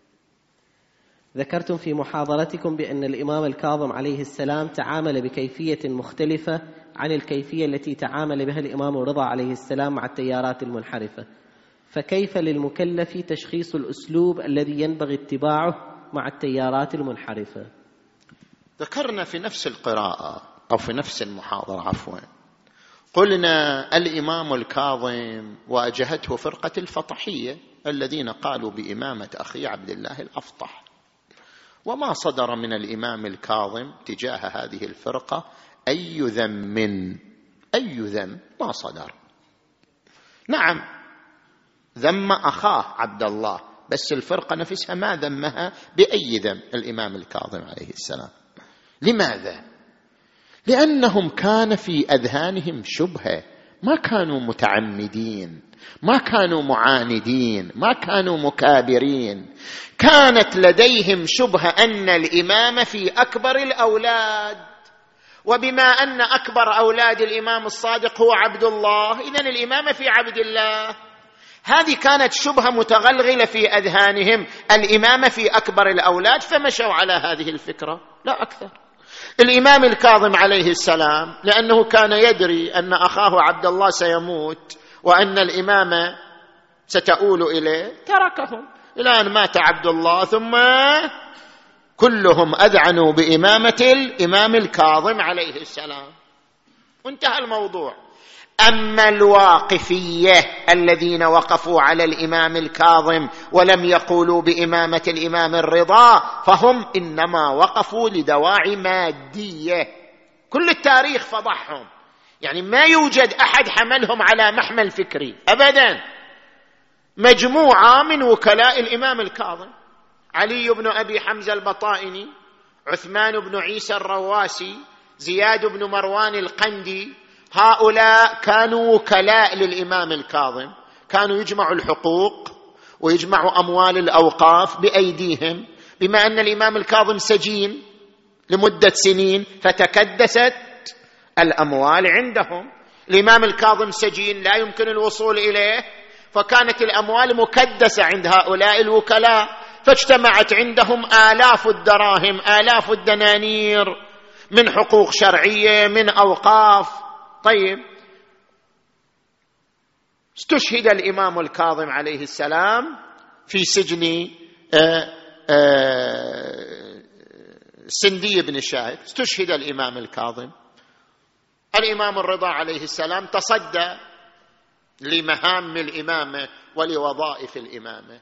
ذكرتم في محاضرتكم بأن الإمام الكاظم عليه السلام تعامل بكيفية مختلفة عن الكيفية التي تعامل بها الإمام الرضا عليه السلام مع التيارات المنحرفة. فكيف للمكلف تشخيص الأسلوب الذي ينبغي اتباعه مع التيارات المنحرفة؟ ذكرنا في نفس القراءة أو في نفس المحاضرة عفوا قلنا الإمام الكاظم واجهته فرقة الفطحية الذين قالوا بإمامة أخي عبد الله الأفطح. وما صدر من الإمام الكاظم تجاه هذه الفرقة أي ذم أي ذم؟ ما صدر. نعم ذم أخاه عبد الله بس الفرقة نفسها ما ذمها بأي ذم؟ الإمام الكاظم عليه السلام. لماذا؟ لأنهم كان في أذهانهم شبهة. ما كانوا متعمدين ما كانوا معاندين ما كانوا مكابرين. كانت لديهم شبهة أن الإمام في أكبر الأولاد. وبما أن أكبر أولاد الإمام الصادق هو عبد الله اذا الامامه في عبد الله. هذه كانت شبهة متغلغلة في أذهانهم. الامامه في أكبر الأولاد فمشوا على هذه الفكرة. لا أكثر. الإمام الكاظم عليه السلام لأنه كان يدري أن أخاه عبد الله سيموت وأن الامامه ستؤول إليه. تركهم. إلى ان مات عبد الله ثم كلهم أذعنوا بإمامة الامام الكاظم عليه السلام. وانتهى الموضوع. أما الواقفية الذين وقفوا على الإمام الكاظم ولم يقولوا بإمامة الإمام الرضا فهم إنما وقفوا لدواعي مادية. كل التاريخ فضحهم. يعني ما يوجد أحد حملهم على محمل فكري ابدا. مجموعة من وكلاء الإمام الكاظم علي بن أبي حمزة البطائني عثمان بن عيسى الرواسي زياد بن مروان القندي هؤلاء كانوا وكلاء للإمام الكاظم. كانوا يجمعوا الحقوق ويجمعوا أموال الأوقاف بأيديهم. بما أن الإمام الكاظم سجين لمدة سنين فتكدست الأموال عندهم. الإمام الكاظم سجين لا يمكن الوصول إليه فكانت الأموال مكدسة عند هؤلاء الوكلاء. فاجتمعت عندهم آلاف الدراهم آلاف الدنانير من حقوق شرعية من أوقاف. طيب. استشهد الإمام الكاظم عليه السلام في سجن آه، آه، سندي بن شاهد. استشهد الإمام الكاظم. الإمام الرضا عليه السلام تصدى لمهام الامامه ولوظائف الامامه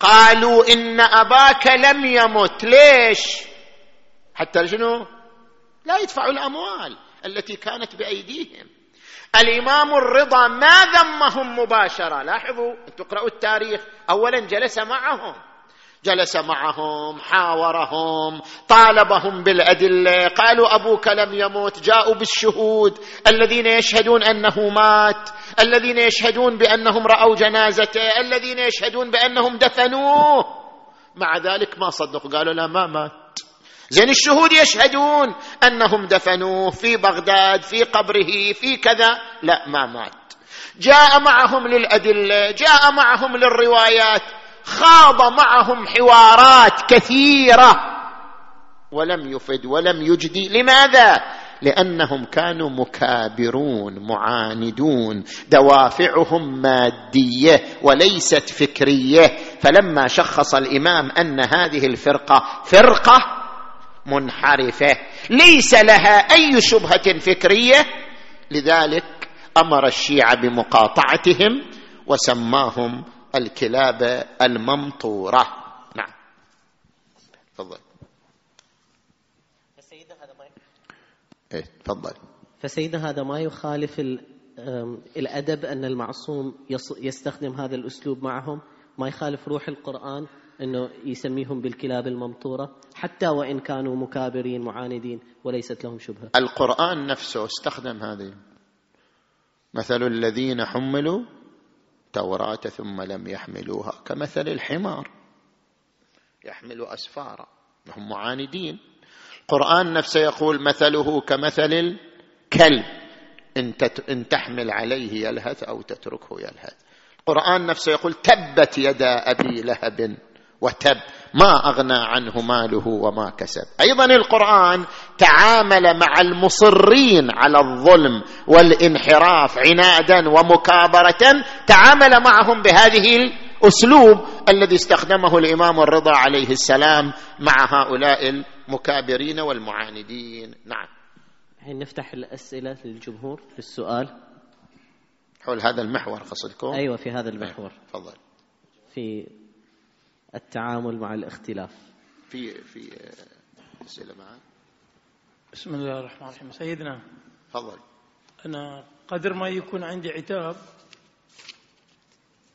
قالوا إن أباك لم يمت. ليش؟ حتى شنو؟ لا يدفعوا الأموال. التي كانت بأيديهم. الإمام الرضا ما ذمهم مباشرة. لاحظوا تقرأوا التاريخ. اولا جلس معهم. جلس معهم حاورهم طالبهم بالأدلة. قالوا أبوك لم يمت جاءوا بالشهود. الذين يشهدون أنه مات. الذين يشهدون بأنهم رأوا جنازته. الذين يشهدون بأنهم دفنوه. مع ذلك ما صدقوا قالوا لا ما مات. زين الشهود يشهدون أنهم دفنوه في بغداد في قبره في كذا. لا ما مات. جاء معهم للأدلة جاء معهم للروايات خاض معهم حوارات كثيرة. ولم يفد ولم يجدي. لماذا؟ لأنهم كانوا مكابرون معاندون. دوافعهم مادية وليست فكرية. فلما شخص الإمام أن هذه الفرقة فرقة منحرفة. ليس لها أي شبهة فكرية. لذلك أمر الشيعة بمقاطعتهم وسماهم الكلاب الممطورة. نعم. تفضل. إيه تفضل. فسيدنا هذا ما يخالف الأدب أن المعصوم يستخدم هذا الأسلوب معهم. ما يخالف روح القرآن. إنه يسميهم بالكلاب الممطورة حتى وإن كانوا مكابرين معاندين وليست لهم شبهة. القرآن نفسه استخدم هذه. مثل الذين حملوا التوراة ثم لم يحملوها كمثل الحمار. يحمل أسفارا هم معاندين. القرآن نفسه يقول مثله كمثل الكلب إن تحمل عليه يلهث أو تتركه يلهث. القرآن نفسه يقول تبت يدا أبي لهب. وتب. ما أغنى عنه ماله وما كسب. أيضا القرآن تعامل مع المصرين على الظلم والانحراف عنادا ومكابرة. تعامل معهم بهذه الأسلوب الذي استخدمه الإمام الرضا عليه السلام مع هؤلاء المكابرين والمعاندين. نعم. الحين نفتح الأسئلة للجمهور في السؤال. حول هذا المحور قصدكم؟ أيوه في هذا المحور. تفضل. في التعامل مع الاختلاف. في في أسئلة معك بسم الله الرحمن الرحيم. سيدنا تفضل. أنا قدر ما يكون عندي عتاب.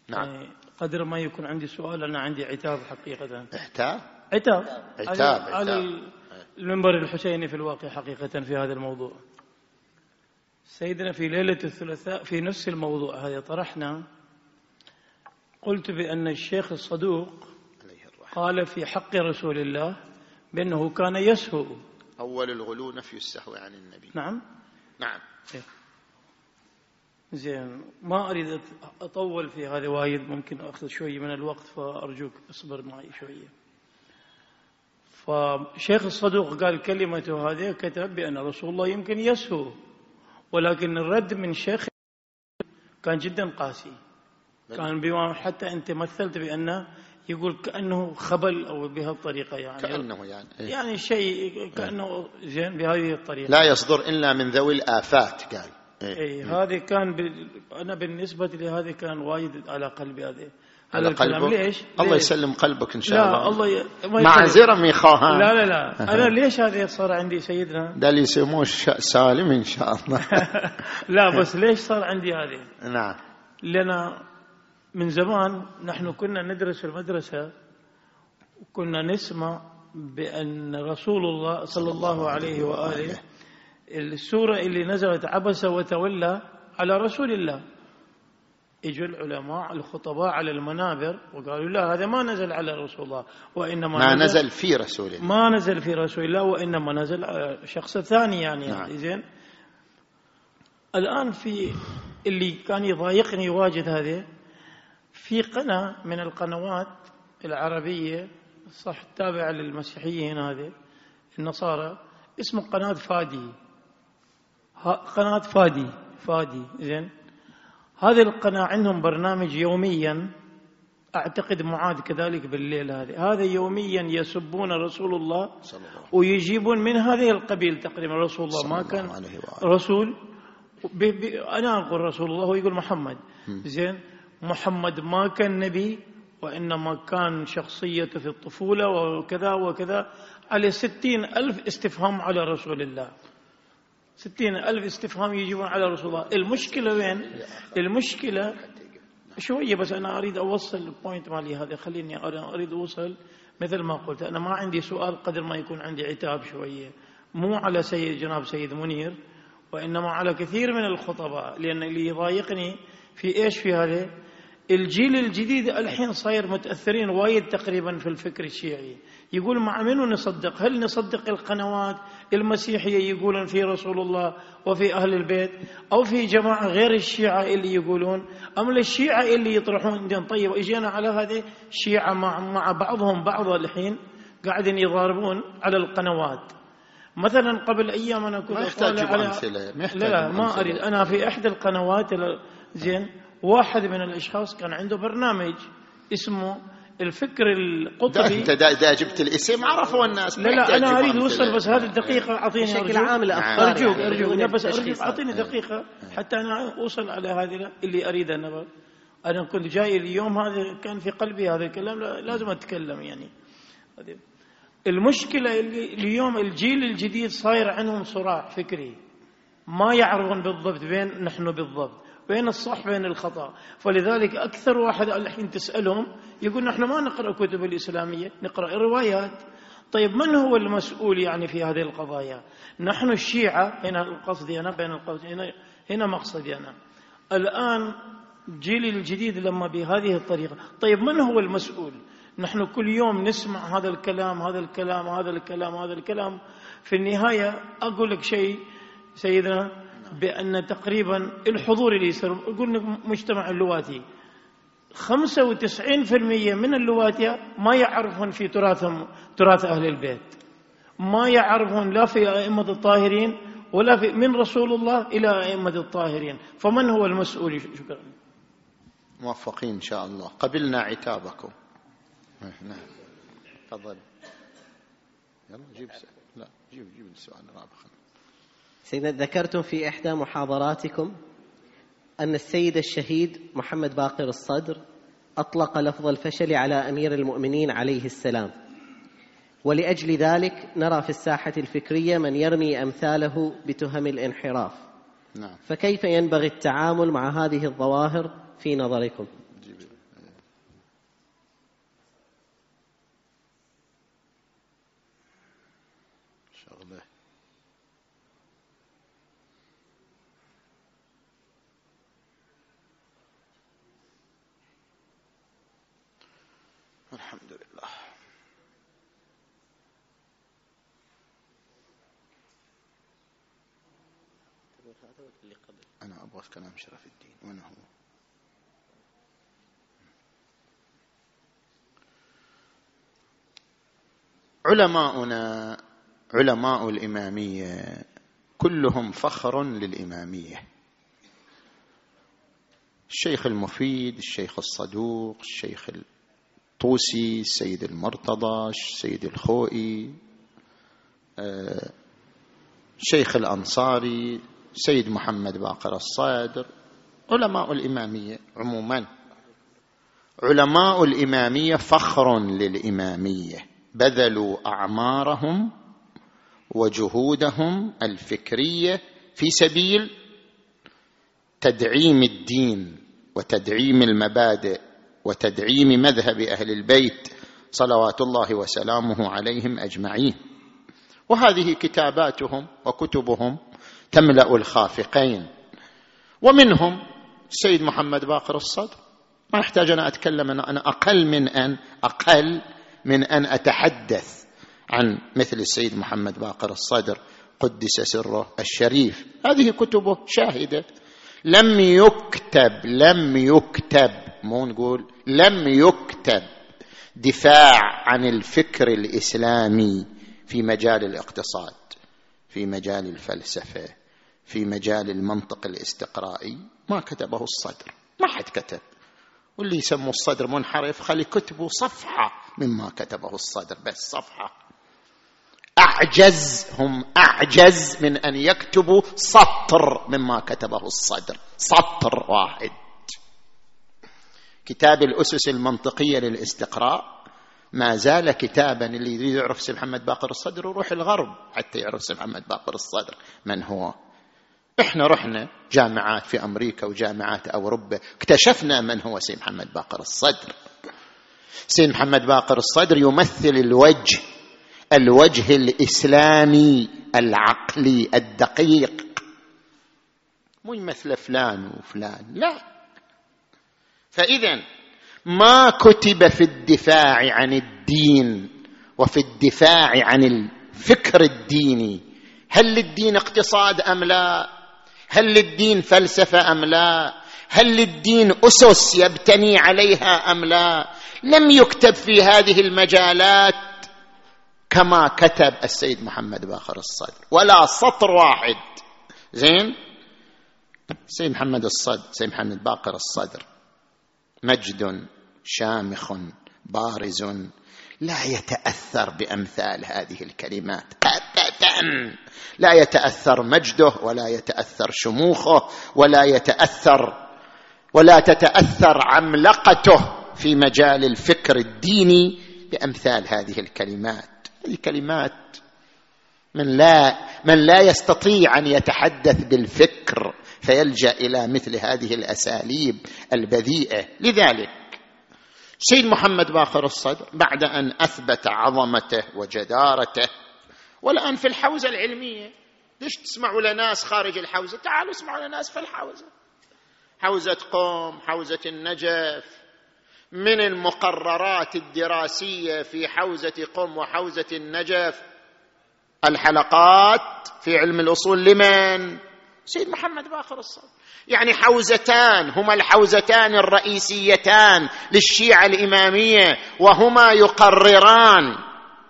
نعم. يعني قدر ما يكون عندي سؤال أنا عندي عتاب حقيقة. عتاب؟ عتاب. عتاب. على المنبر الحسيني في الواقع حقيقة في هذا الموضوع. سيدنا في ليلة الثلاثاء في نفس الموضوع هذا طرحنا قلت بأن الشيخ الصدوق قال في حق رسول الله بأنه كان يسهو. أول الغلو نفي السهو عن النبي. نعم. نعم. زين ما أريد أطول في هذا وايد ممكن أخذ شوية من الوقت فأرجوك أصبر معي شوية. فشيخ الصدوق قال كلمته هذه كتب بأن رسول الله يمكن يسهو ولكن الرد من شيخ كان جدا قاسي. كان بما حتى أنت مثلت بأنه يقول كأنه خبل أو بهالطريقه يعني. كأنه يعني إيه؟ يعني شيء كأنه زين بهذه الطريقة. لا يصدر إلا من ذوي الآفات قال. اي إيه هذه كان ب... أنا بالنسبة لي هذه كان وايد على قلبي هذه. على قلبك؟ ليش؟ الله ليش؟ يسلم قلبك إن شاء لا الله. ي... معذرة من خواهان لا لا لا. أنا ليش هذه صار عندي سيدنا؟ ده اللي يسموه سالم إن شاء الله. لا بس ليش صار عندي هذه؟ نعم. لأن من زمان نحن كنا ندرس في المدرسة وكنا نسمع بأن رسول الله صلى الله عليه وآله السورة اللي نزلت عبس وتولى على رسول الله. إجوا العلماء الخطباء على المنابر وقالوا لا هذا ما نزل على رسول الله وإنما ما نزل, نزل في رسول الله. ما نزل في رسول الله وإنما نزل على شخص ثاني يعني, نعم. يعني زين. الآن في اللي كان يضايقني واجد هذه في قناة من القنوات العربية صح تابعة للمسيحيين هذه النصارى اسمه قناة فادي. قناة فادي فادي زين. هذه القناة عندهم برنامج يوميا أعتقد معاذ كذلك بالليل هذه. هذا يوميا يسبون رسول الله ويجيبون من هذه القبيل تقريبا رسول الله. ما كان رسول نبي أنا أقول رسول الله ويقول محمد. زين. محمد ما كان نبي وإنما كان شخصيته في الطفولة وكذا وكذا. على ستين ألف استفهام على رسول الله. ستين ألف استفهام يجيبون على رسول الله. المشكلة وين؟ المشكلة شوية بس أنا أريد أوصل ال point مالي هذا. خليني أريد أوصل مثل ما قلت. أنا ما عندي سؤال قدر ما يكون عندي عتاب شوية. مو على سيد جناب سيد منير وإنما على كثير من الخطباء. لأن اللي يضايقني في إيش في هذا؟ الجيل الجديد الحين صاير متأثرين وايد تقريبا في الفكر الشيعي. يقول مع منو نصدق؟ هل نصدق القنوات المسيحية يقولون في رسول الله وفي أهل البيت أو في جماعة غير الشيعة اللي يقولون؟ أم الشيعة اللي يطرحون دين طيب؟ إجينا على هذه الشيعة مع, مع بعضهم بعض الحين قاعدين يضاربون على القنوات. مثلا قبل أيام أنا كنت ما يحتاج على أمثلة لا, لا ما أريد. أنا في إحدى القنوات زين واحد من الأشخاص كان عنده برنامج اسمه الفكر القطبي. انت دا, دا جبت الاسم عرفوا الناس. لا لا أنا أريد اوصل بس هذه الدقيقة أعطيني بشكل عام الافكار أرجوك أرجوك لا بس أرجوك أعطيني دقيقة حتى أنا أوصل على هذه اللي اريد أنا. أنا كنت جاي اليوم هذا كان في قلبي هذا الكلام لازم أتكلم يعني. المشكلة اللي اليوم الجيل الجديد صاير عندهم صراع فكري. ما يعرفون بالضبط وين نحن بالضبط. بين الصح بين الخطأ. فلذلك أكثر واحد الحين تسألهم يقول نحن ما نقرأ كتب الإسلامية نقرأ روايات طيب من هو المسؤول يعني في هذه القضايا؟ نحن الشيعة هنا القصد أنا بين القصد هنا, هنا مقصدي أنا الآن جيل الجديد لما بهذه الطريقة. طيب من هو المسؤول؟ نحن كل يوم نسمع هذا الكلام هذا الكلام هذا الكلام هذا الكلام. في النهاية أقول لك شيء سيدنا بأن تقريبا الحضور اللي يصير قلنا مجتمع اللواتي 95% من اللواتية ما يعرفون في تراثهم تراث أهل البيت. ما يعرفون لا في أئمة الطاهرين ولا في من رسول الله إلى أئمة الطاهرين. فمن هو المسؤول؟ شكرا. موفقين إن شاء الله. قبلنا عتابكم. نعم. تفضل. يلا جيب لا جيب جيب السؤال الرابع. سيدنا ذكرتم في إحدى محاضراتكم أن السيد الشهيد محمد باقر الصدر أطلق لفظ الفشل على أمير المؤمنين عليه السلام. ولأجل ذلك نرى في الساحة الفكرية من يرمي أمثاله بتهم الانحراف. نعم. فكيف ينبغي التعامل مع هذه الظواهر في نظركم؟ كلام شرف الدين. هو؟ علماؤنا علماء الإمامية كلهم فخر للإمامية. الشيخ المفيد الشيخ الصدوق الشيخ الطوسي السيد المرتضى السيد الخوئي الشيخ آه، الأنصاري سيد محمد باقر الصادر علماء الإمامية عموما. علماء الإمامية فخر للإمامية. بذلوا أعمارهم وجهودهم الفكرية في سبيل تدعيم الدين وتدعيم المبادئ وتدعيم مذهب أهل البيت صلوات الله وسلامه عليهم أجمعين. وهذه كتاباتهم وكتبهم تملأ الخافقين. ومنهم السيد محمد باقر الصدر. ما يحتاج أنا أتكلم أنا أنا أقل من أن أقل من أن أتحدث عن مثل السيد محمد باقر الصدر قدس سره الشريف. هذه كتبه شاهدة. لم يكتب لم يكتب مو نقول لم يكتب دفاع عن الفكر الإسلامي في مجال الاقتصاد في مجال الفلسفة. في مجال المنطق الاستقرائي ما كتبه الصدر ما حد كتب. واللي يسموا الصدر منحرف خلي كتبوا صفحة مما كتبه الصدر بس صفحة. أعجز هم أعجز من أن يكتبوا سطر مما كتبه الصدر سطر واحد. كتاب الأسس المنطقية للاستقراء ما زال كتابا اللي يريد يعرف سيد محمد باقر الصدر يروح الغرب حتى يعرف سيد محمد باقر الصدر من هو؟ إحنا رحنا جامعات في أمريكا وجامعات أوروبا اكتشفنا من هو سيد محمد باقر الصدر. سيد محمد باقر الصدر يمثل الوجه الوجه الإسلامي العقلي الدقيق. مو يمثل فلان وفلان لا. فاذا ما كتب في الدفاع عن الدين وفي الدفاع عن الفكر الديني هل للدين اقتصاد أم لا؟ هل للدين فلسفة أم لا؟ هل للدين أسس يبتني عليها أم لا؟ لم يكتب في هذه المجالات كما كتب السيد محمد باقر الصدر ولا سطر واحد. زين؟ سيد محمد الصدر سيد محمد باقر الصدر مجد شامخ بارز لا يتأثر بأمثال هذه الكلمات. ابدا. لا يتأثر مجده ولا يتأثر شموخه ولا يتأثر ولا تتأثر عملقته في مجال الفكر الديني بأمثال هذه الكلمات. هذه كلمات من لا من لا يستطيع أن يتحدث بالفكر فيلجأ إلى مثل هذه الأساليب البذيئة. لذلك سيد محمد باقر الصدر بعد أن أثبت عظمته وجدارته والآن في الحوزة العلمية. ليش تسمعوا لناس خارج الحوزة؟ تعالوا اسمعوا لناس في الحوزة. حوزة قوم حوزة النجف. من المقررات الدراسية في حوزة قم وحوزة النجف الحلقات في علم الأصول لمن؟ سيد محمد باقر الصدر يعني حوزتان هما الحوزتان الرئيسيتان للشيعة الإمامية وهما يقرران.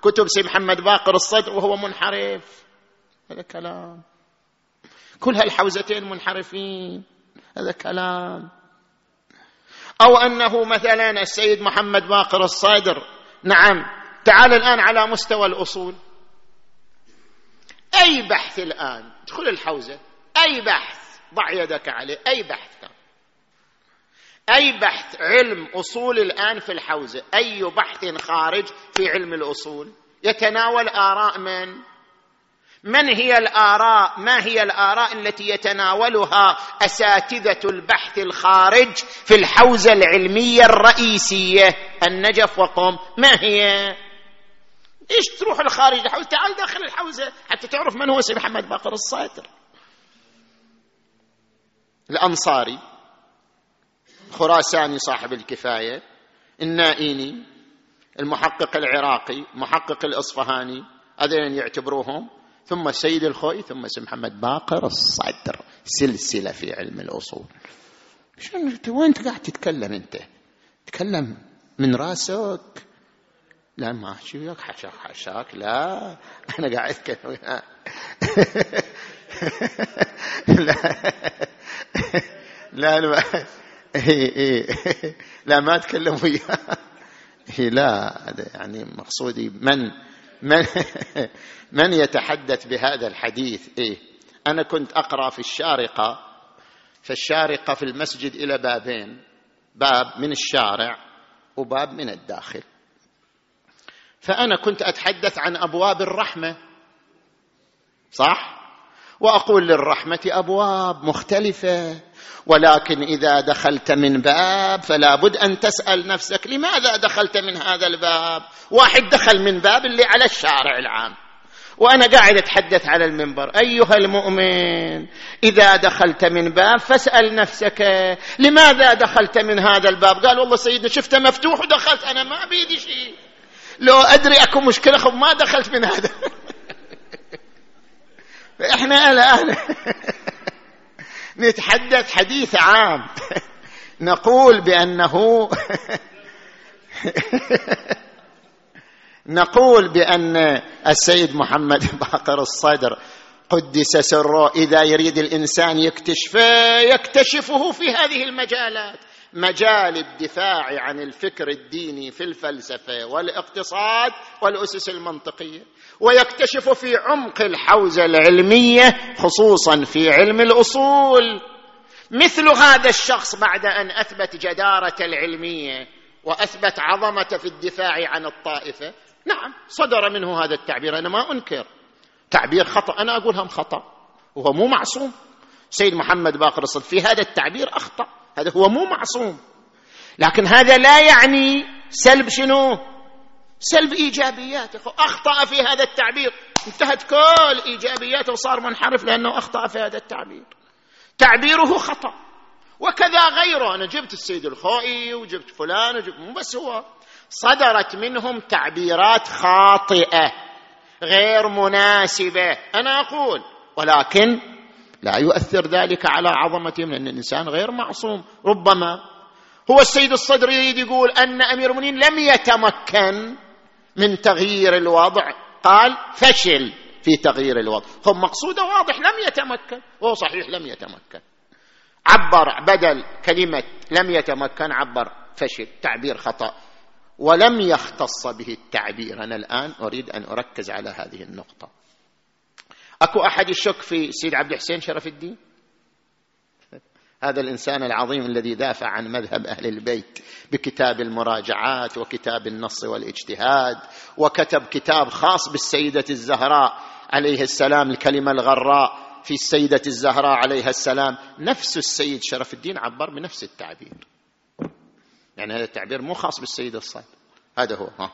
كتب سيد محمد باقر الصدر وهو منحرف. هذا كلام. كل هالحوزتين منحرفين. هذا كلام. أو أنه مثلا السيد محمد باقر الصدر. نعم. تعال الآن على مستوى الأصول. أي بحث الآن؟ ادخل الحوزة. أي بحث؟ ضع يدك عليه. أي بحث كان؟ أي بحث؟ علم أصول الآن في الحوزة. أي بحث خارج في علم الأصول؟ يتناول آراء من؟ من هي الآراء؟ ما هي الآراء التي يتناولها أساتذة البحث الخارج في الحوزة العلمية الرئيسية؟ النجف وقم ما هي؟ إيش تروح الخارج الحوزة؟ تعال داخل الحوزة حتى تعرف من هو سيد محمد باقر الصادر. الأنصاري خراساني صاحب الكفاية النائيني المحقق العراقي محقق الإصفهاني هذين يعتبروهم ثم سيد الخوي ثم سي محمد باقر الصدر سلسلة في علم الأصول. شنو وين قاعد تتكلم أنت؟ تكلم من راسك؟ لا ما شو حشاك حشاك لا. أنا قاعد أتكلم لا. لا لا. إيه إيه. لا ما أتكلم وياه. إيه لا يعني مقصودي. من من من يتحدث بهذا الحديث؟ إيه. أنا كنت أقرأ في الشارقة فالشارقه في المسجد إلى بابين. باب من الشارع وباب من الداخل. فأنا كنت أتحدث عن أبواب الرحمة. صح؟ وأقول للرحمة أبواب مختلفة. ولكن إذا دخلت من باب فلا بد أن تسأل نفسك لماذا دخلت من هذا الباب؟ واحد دخل من باب اللي على الشارع العام. وأنا قاعد أتحدث على المنبر أيها المؤمن إذا دخلت من باب فاسأل نفسك لماذا دخلت من هذا الباب؟ قال والله سيدنا شفته مفتوح ودخلت أنا ما بيدي شيء. لو أدري أكو مشكلة خب ما دخلت من هذا. فاحنا الان نتحدث حديث عام. نقول بأنه نقول بأن السيد محمد باقر الصدر قدس سره إذا يريد الإنسان يكتشفه يكتشفه في هذه المجالات. مجال الدفاع عن الفكر الديني في الفلسفة والإقتصاد والأسس المنطقية. ويكتشف في عمق الحوزة العلمية خصوصا في علم الأصول. مثل هذا الشخص بعد أن أثبت جدارة العلمية وأثبت عظمة في الدفاع عن الطائفة. نعم صدر منه هذا التعبير أنا ما أنكر. تعبير خطأ أنا أقول هم خطأ وهو مو معصوم. سيد محمد باقر الصدر في هذا التعبير أخطأ هذا هو مو معصوم. لكن هذا لا يعني سلب شنو؟ سلب ايجابياته أخطأ في هذا التعبير. انتهت كل ايجابياته وصار منحرف لأنه أخطأ في هذا التعبير. تعبيره خطأ. وكذا غيره. أنا جبت السيد الخوئي وجبت فلان وجبت مو بس هو. صدرت منهم تعبيرات خاطئة غير مناسبة. أنا أقول ولكن لا يؤثر ذلك على عظمتهم لأن الإنسان غير معصوم. ربما هو السيد الصدر يريد يقول أن أمير المؤمنين لم يتمكن من تغيير الوضع. قال فشل في تغيير الوضع. هم مقصوده واضح لم يتمكن. وهو صحيح لم يتمكن. عبر بدل كلمة لم يتمكن عبر فشل تعبير خطأ. ولم يختص به التعبير. أنا الآن أريد أن أركز على هذه النقطة. أكو أحد يشك في سيد عبد الحسين شرف الدين؟ هذا الإنسان العظيم الذي دافع عن مذهب أهل البيت بكتاب المراجعات وكتاب النص والاجتهاد وكتب كتاب خاص بالسيدة الزهراء عليه السلام الكلمة الغراء في السيدة الزهراء عليها السلام. نفس السيد شرف الدين عبر بنفس التعبير. يعني هذا التعبير مو خاص بالسيد الصادق هذا هو ها.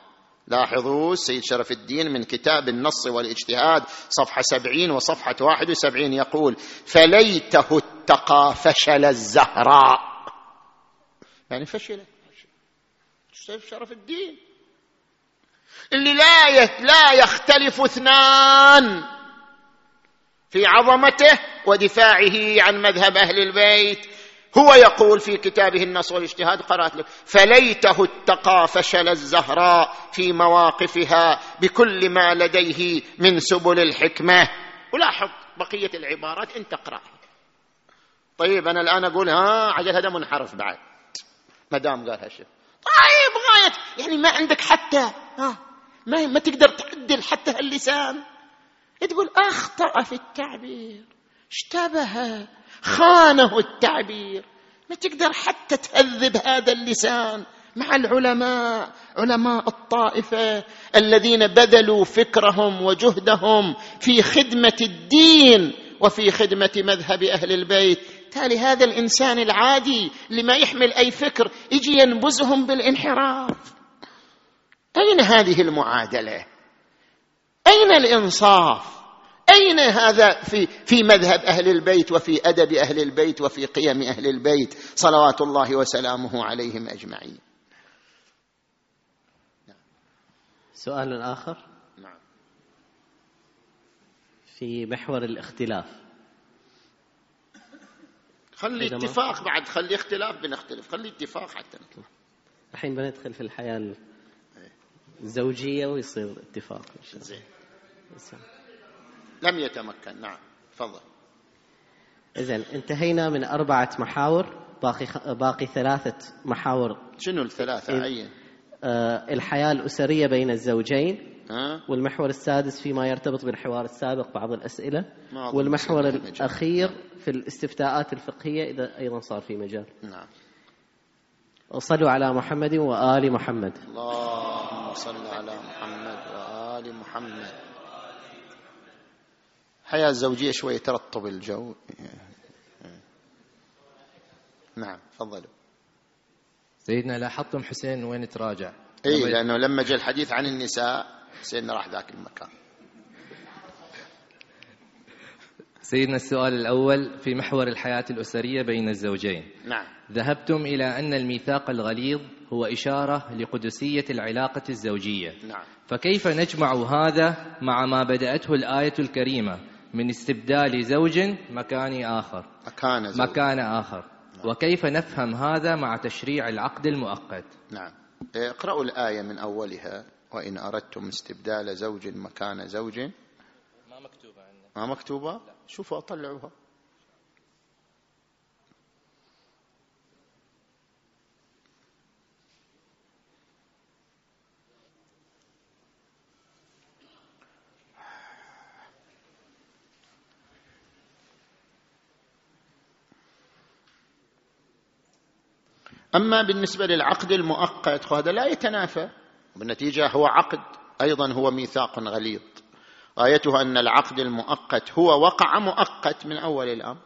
لاحظوا السيد شرف الدين من كتاب النص والاجتهاد صفحة سبعين وصفحة واحد وسبعين يقول فليته اتقى فشل الزهراء. يعني فشل. السيد شرف الدين. اللي لا لا يختلف اثنان في عظمته ودفاعه عن مذهب أهل البيت. هو يقول في كتابه النص والاجتهاد قرأت لك فليته اتقى فشل الزهراء في مواقفها بكل ما لديه من سبل الحكمة. ولاحظ بقية العبارات انت اقرأها. طيب أنا الآن أقول ها عجل هذا منحرف بعد. ما دام قال هالشيء. طيب غاية يعني ما عندك حتى ها ما ما تقدر تعدل حتى هاللسان تقول أخطأ في التعبير اشتبه خانه التعبير. ما تقدر حتى تهذب هذا اللسان مع العلماء علماء الطائفة الذين بذلوا فكرهم وجهدهم في خدمة الدين وفي خدمة مذهب أهل البيت. تالي هذا الإنسان العادي اللي ما يحمل أي فكر يجي ينبزهم بالانحراف. أين هذه المعادلة؟ أين الإنصاف؟ أين هذا في في مذهب أهل البيت وفي أدب أهل البيت وفي قيم أهل البيت؟ صلوات الله وسلامه عليهم أجمعين. سؤال آخر. نعم. في محور الاختلاف خلي اتفاق بعد خلي اختلاف بنختلف خلي اتفاق حتى نطلع الحين بندخل في الحياة الزوجية ويصير اتفاق زين. لم يتمكن. نعم. تفضل. إذن انتهينا من أربعة محاور باقي باقي ثلاثة محاور. شنو الثلاثة؟ أي آه الحياة الأسرية بين الزوجين والمحور السادس فيما يرتبط بالحوار السابق بعض الأسئلة. والمحور الأخير في الاستفتاءات الفقهية إذا أيضا صار في مجال. نعم. وصلوا على محمد وآل محمد. اللهم صل على محمد وآل محمد. الحياة الزوجية شوية ترطب الجو. نعم تفضلوا. سيدنا لاحظتم حسين وين تراجع؟ اي لأنه لما جاء الحديث عن النساء حسين راح ذاك المكان. سيدنا السؤال الأول في محور الحياة الأسرية بين الزوجين. نعم. ذهبتم إلى أن الميثاق الغليظ هو إشارة لقدسية العلاقة الزوجية. نعم. فكيف نجمع هذا مع ما بدأته الآية الكريمة من استبدال زوج مكان آخر؟ مكان زوج. مكان آخر. نعم. وكيف نفهم هذا مع تشريع العقد المؤقت؟ نعم. اقرأوا الآية من أولها. وإن أردتم استبدال زوج مكان زوج. ما مكتوبة عندنا. ما مكتوبة؟ شوفوا طلعوها أما بالنسبة للعقد المؤقت فهذا لا يتنافى. بالنتيجة هو عقد أيضا هو ميثاق غليظ. غايته أن العقد المؤقت هو وقع مؤقت من أول الأمر.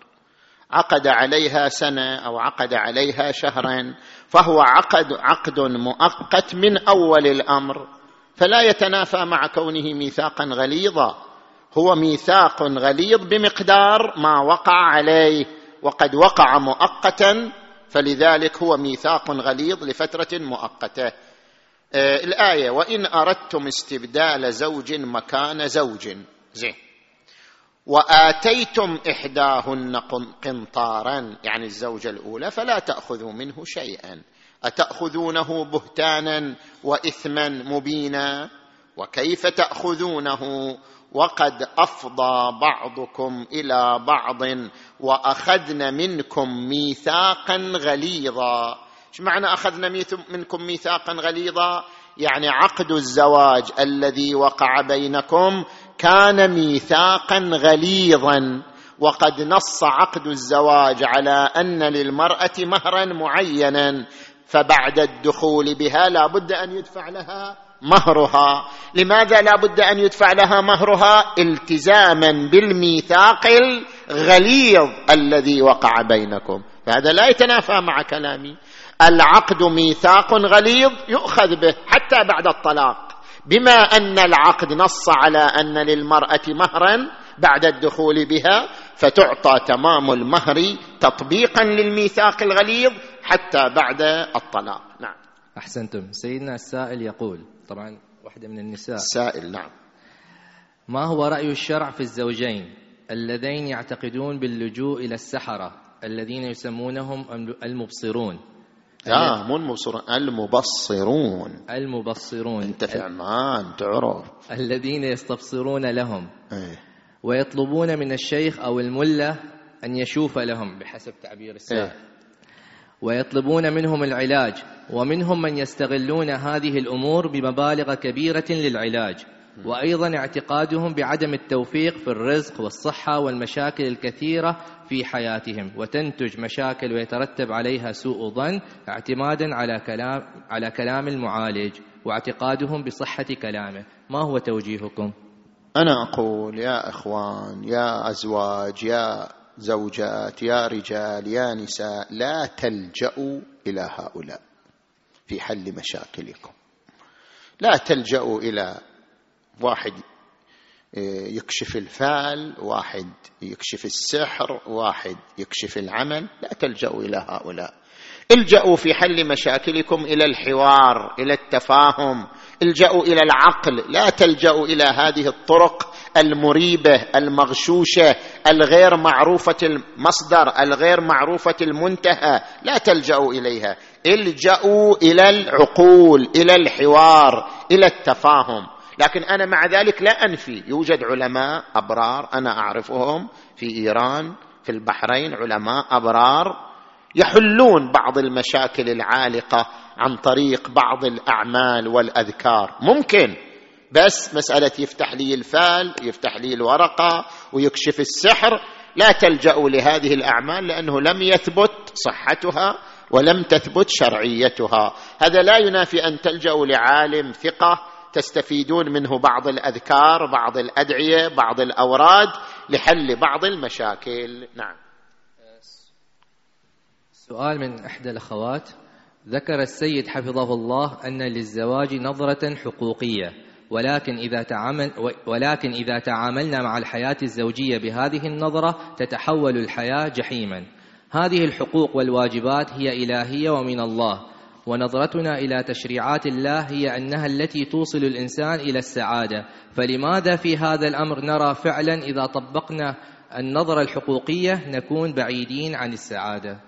عقد عليها سنة أو عقد عليها شهرا فهو عقد عقد مؤقت من أول الأمر. فلا يتنافى مع كونه ميثاقا غليظا. هو ميثاق غليظ بمقدار ما وقع عليه وقد وقع مؤقتا فلذلك هو ميثاق غليظ لفترة مؤقتة. آه الآية وإن أردتم استبدال زوج مكان زوج. زين. وآتيتم إحداهن قنطارا. يعني الزوجة الأولى فلا تأخذوا منه شيئا. أتأخذونه بهتانا واثما مبينا؟ وكيف تأخذونه؟ وقد أفضى بعضكم إلى بعض وأخذن منكم ميثاقا غليظا. إيش معنى أخذنا منكم ميثاقا غليظا؟ يعني عقد الزواج الذي وقع بينكم كان ميثاقا غليظا وقد نص عقد الزواج على أن للمرأة مهرا معينا فبعد الدخول بها لا بد أن يدفع لها مهرها. لماذا لا بد أن يدفع لها مهرها؟ التزاما بالميثاق الغليظ الذي وقع بينكم. فهذا لا يتنافى مع كلامي. العقد ميثاق غليظ يؤخذ به حتى بعد الطلاق. بما أن العقد نص على أن للمرأة مهرا بعد الدخول بها فتعطى تمام المهر تطبيقا للميثاق الغليظ حتى بعد الطلاق. نعم. أحسنتم. سيدنا السائل يقول طبعا واحدة من النساء. السائل نعم. ما هو رأي الشرع في الزوجين؟ اللذين يعتقدون باللجوء إلى السحرة الذين يسمونهم المبصرون. لا مو المبصرون المبصرون. المبصرون. انت في عمان تعرف. الذين يستبصرون لهم. إيه. ويطلبون من الشيخ أو الملة أن يشوف لهم بحسب تعبير السائل. إيه. ويطلبون منهم العلاج ومنهم من يستغلون هذه الأمور بمبالغ كبيرة للعلاج. وأيضا اعتقادهم بعدم التوفيق في الرزق والصحة والمشاكل الكثيرة في حياتهم وتنتج مشاكل ويترتب عليها سوء ظن اعتمادا على كلام على كلام المعالج واعتقادهم بصحة كلامه. ما هو توجيهكم؟ أنا أقول يا إخوان يا أزواج يا زوجات يا رجال يا نساء لا تلجأوا إلى هؤلاء في حل مشاكلكم. لا تلجأوا إلى واحد آه، يكشف الفال واحد يكشف السحر واحد يكشف العمل. لا تلجأوا إلى هؤلاء. الجأوا في حل مشاكلكم إلى الحوار إلى التفاهم. الجأوا إلى العقل. لا تلجأوا إلى هذه الطرق المريبة المغشوشة الغير معروفة المصدر الغير معروفة المنتهى. لا تلجأوا إليها. الجأوا إلى العقول إلى الحوار إلى التفاهم. لكن أنا مع ذلك لا أنفي. يوجد علماء أبرار أنا أعرفهم في إيران في البحرين علماء أبرار يحلون بعض المشاكل العالقة عن طريق بعض الأعمال والأذكار. ممكن بس مسألة يفتح لي الفال يفتح لي الورقة ويكشف السحر لا تلجأوا لهذه الأعمال لأنه لم يثبت صحتها ولم تثبت شرعيتها. هذا لا ينافي أن تلجأوا لعالم ثقة تستفيدون منه بعض الأذكار بعض الأدعية بعض الأوراد لحل بعض المشاكل. نعم. سؤال من إحدى الأخوات. ذكر السيد حفظه الله أن للزواج نظرة حقوقية ولكن إذا تعامل ولكن إذا تعاملنا مع الحياة الزوجية بهذه النظرة تتحول الحياة جحيما. هذه الحقوق والواجبات هي إلهية ومن الله. ونظرتنا إلى تشريعات الله هي أنها التي توصل الإنسان إلى السعادة. فلماذا في هذا الأمر نرى فعلا إذا طبقنا النظرة الحقوقية نكون بعيدين عن السعادة؟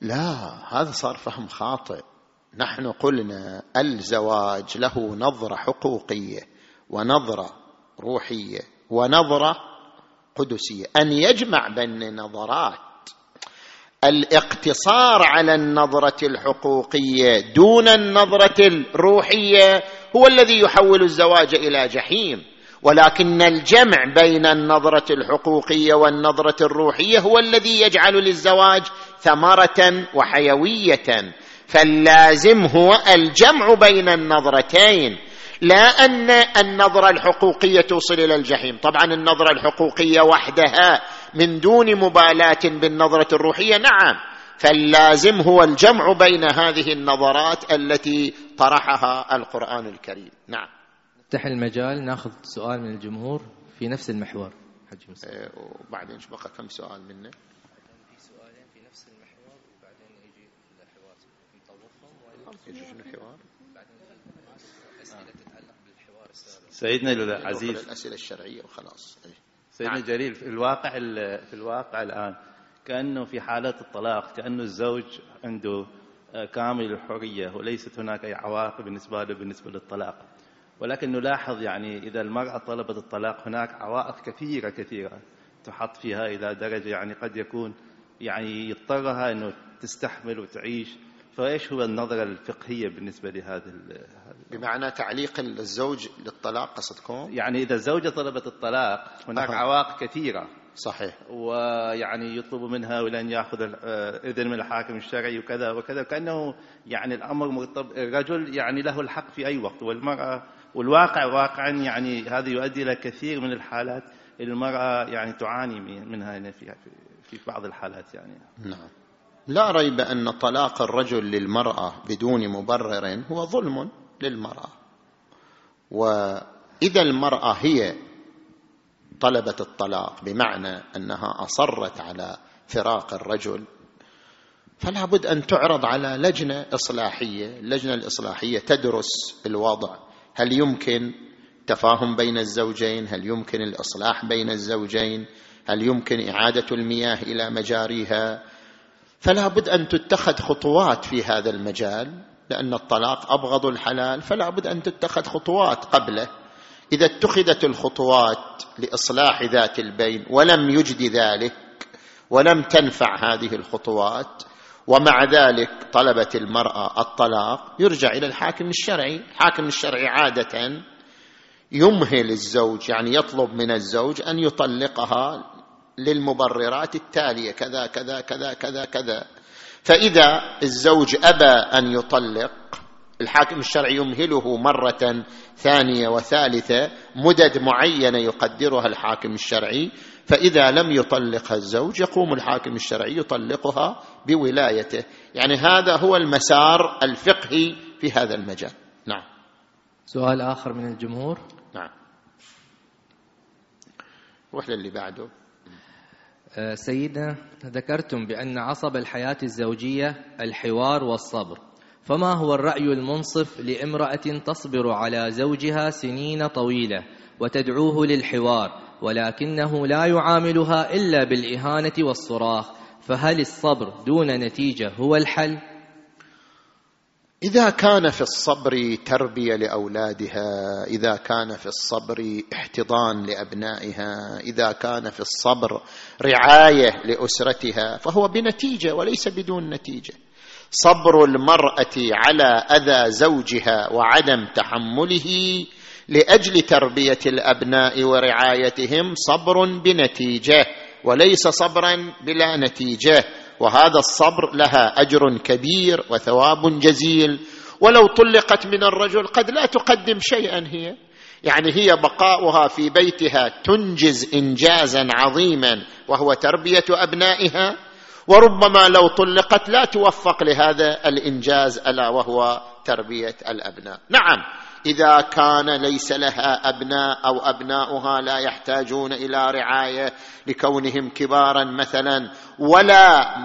لا هذا صار فهم خاطئ. نحن قلنا الزواج له نظرة حقوقية ونظرة روحية ونظرة قدسية. أن يجمع بين نظرات الاقتصار على النظرة الحقوقية دون النظرة الروحية هو الذي يحول الزواج إلى جحيم. ولكن الجمع بين النظرة الحقوقية والنظرة الروحية هو الذي يجعل للزواج ثمرة وحيوية. فاللازم هو الجمع بين النظرتين لا أن النظرة الحقوقية توصل إلى الجحيم. طبعا النظرة الحقوقية وحدها من دون مبالاة بالنظرة الروحية. نعم فاللازم هو الجمع بين هذه النظرات التي طرحها القرآن الكريم. نعم. نفتح المجال ناخذ سؤال من الجمهور في نفس المحور. حج إيه، وبعدين إيش بقى؟ كم سؤال منه؟ في سؤالين في نفس المحور وبعدين يجي الحوار. نطوفهم يجي الحوار؟ سيدنا العزيز. الأسئلة الشرعية وخلاص. أي. سيدنا نعم. الجليل في الواقع في الواقع الآن كأنه في حالة الطلاق كأنه الزوج عنده آه، كامل الحريه وليست هناك أي عواقب بالنسبة له بالنسبة للطلاق ولكن نلاحظ يعني إذا المرأة طلبت الطلاق هناك عوائق كثيرة كثيرة تحط فيها إلى درجة يعني قد يكون يعني يضطرها إنه تستحمل وتعيش فإيش هو النظرة الفقهية بالنسبة لهذا بمعنى تعليق الزوج للطلاق قصدكم؟ يعني إذا الزوجة طلبت الطلاق هناك أه. عوائق كثيرة. صحيح. ويعني يطلب منها ولن يأخذ إذن من الحاكم الشرعي وكذا وكذا كانه يعني الأمر مرتب الرجل يعني له الحق في أي وقت والمرأة والواقع واقعا يعني هذا يؤدي إلى كثير من الحالات المرأة يعني تعاني منها في في بعض الحالات يعني. نعم. لا ريب أن طلاق الرجل للمرأة بدون مبرر هو ظلم. للمرأة. وإذا المرأة هي طلبت الطلاق بمعنى أنها أصرت على فراق الرجل فلا بد أن تعرض على لجنة إصلاحية. اللجنة الإصلاحية تدرس الوضع. هل يمكن تفاهم بين الزوجين؟ هل يمكن الإصلاح بين الزوجين؟ هل يمكن إعادة المياه إلى مجاريها؟ فلا بد أن تتخذ خطوات في هذا المجال. لأن الطلاق أبغض الحلال فلا بد أن تتخذ خطوات قبله. إذا اتخذت الخطوات لإصلاح ذات البين ولم يجد ذلك ولم تنفع هذه الخطوات ومع ذلك طلبت المرأة الطلاق يرجع إلى الحاكم الشرعي. الحاكم الشرعي عادة يمهل الزوج يعني يطلب من الزوج أن يطلقها للمبررات التالية كذا كذا كذا كذا كذا. فإذا الزوج أبى أن يطلق الحاكم الشرعي يمهله مرة ثانية وثالثة مدد معينة يقدرها الحاكم الشرعي فإذا لم يطلقها الزوج يقوم الحاكم الشرعي يطلقها بولايته. يعني هذا هو المسار الفقهي في هذا المجال. نعم. سؤال آخر من الجمهور. نعم. روح للي بعده. سيدنا ذكرتم بأن عصب الحياة الزوجية الحوار والصبر فما هو الرأي المنصف لامرأة تصبر على زوجها سنين طويلة وتدعوه للحوار ولكنه لا يعاملها إلا بالإهانة والصراخ فهل الصبر دون نتيجة هو الحل؟ إذا كان في الصبر تربية لأولادها إذا كان في الصبر احتضان لأبنائها إذا كان في الصبر رعاية لأسرتها فهو بنتيجة وليس بدون نتيجة. صبر المرأة على أذى زوجها وعدم تحمله لأجل تربية الأبناء ورعايتهم صبر بنتيجة وليس صبرا بلا نتيجة. وهذا الصبر لها أجر كبير وثواب جزيل. ولو طلقت من الرجل قد لا تقدم شيئا هي. يعني هي بقاؤها في بيتها تنجز انجازا عظيما وهو تربية أبنائها. وربما لو طلقت لا توفق لهذا الإنجاز ألا وهو تربية الأبناء. نعم إذا كان ليس لها أبناء أو أبناؤها لا يحتاجون إلى رعاية لكونهم كبارا مثلا ولا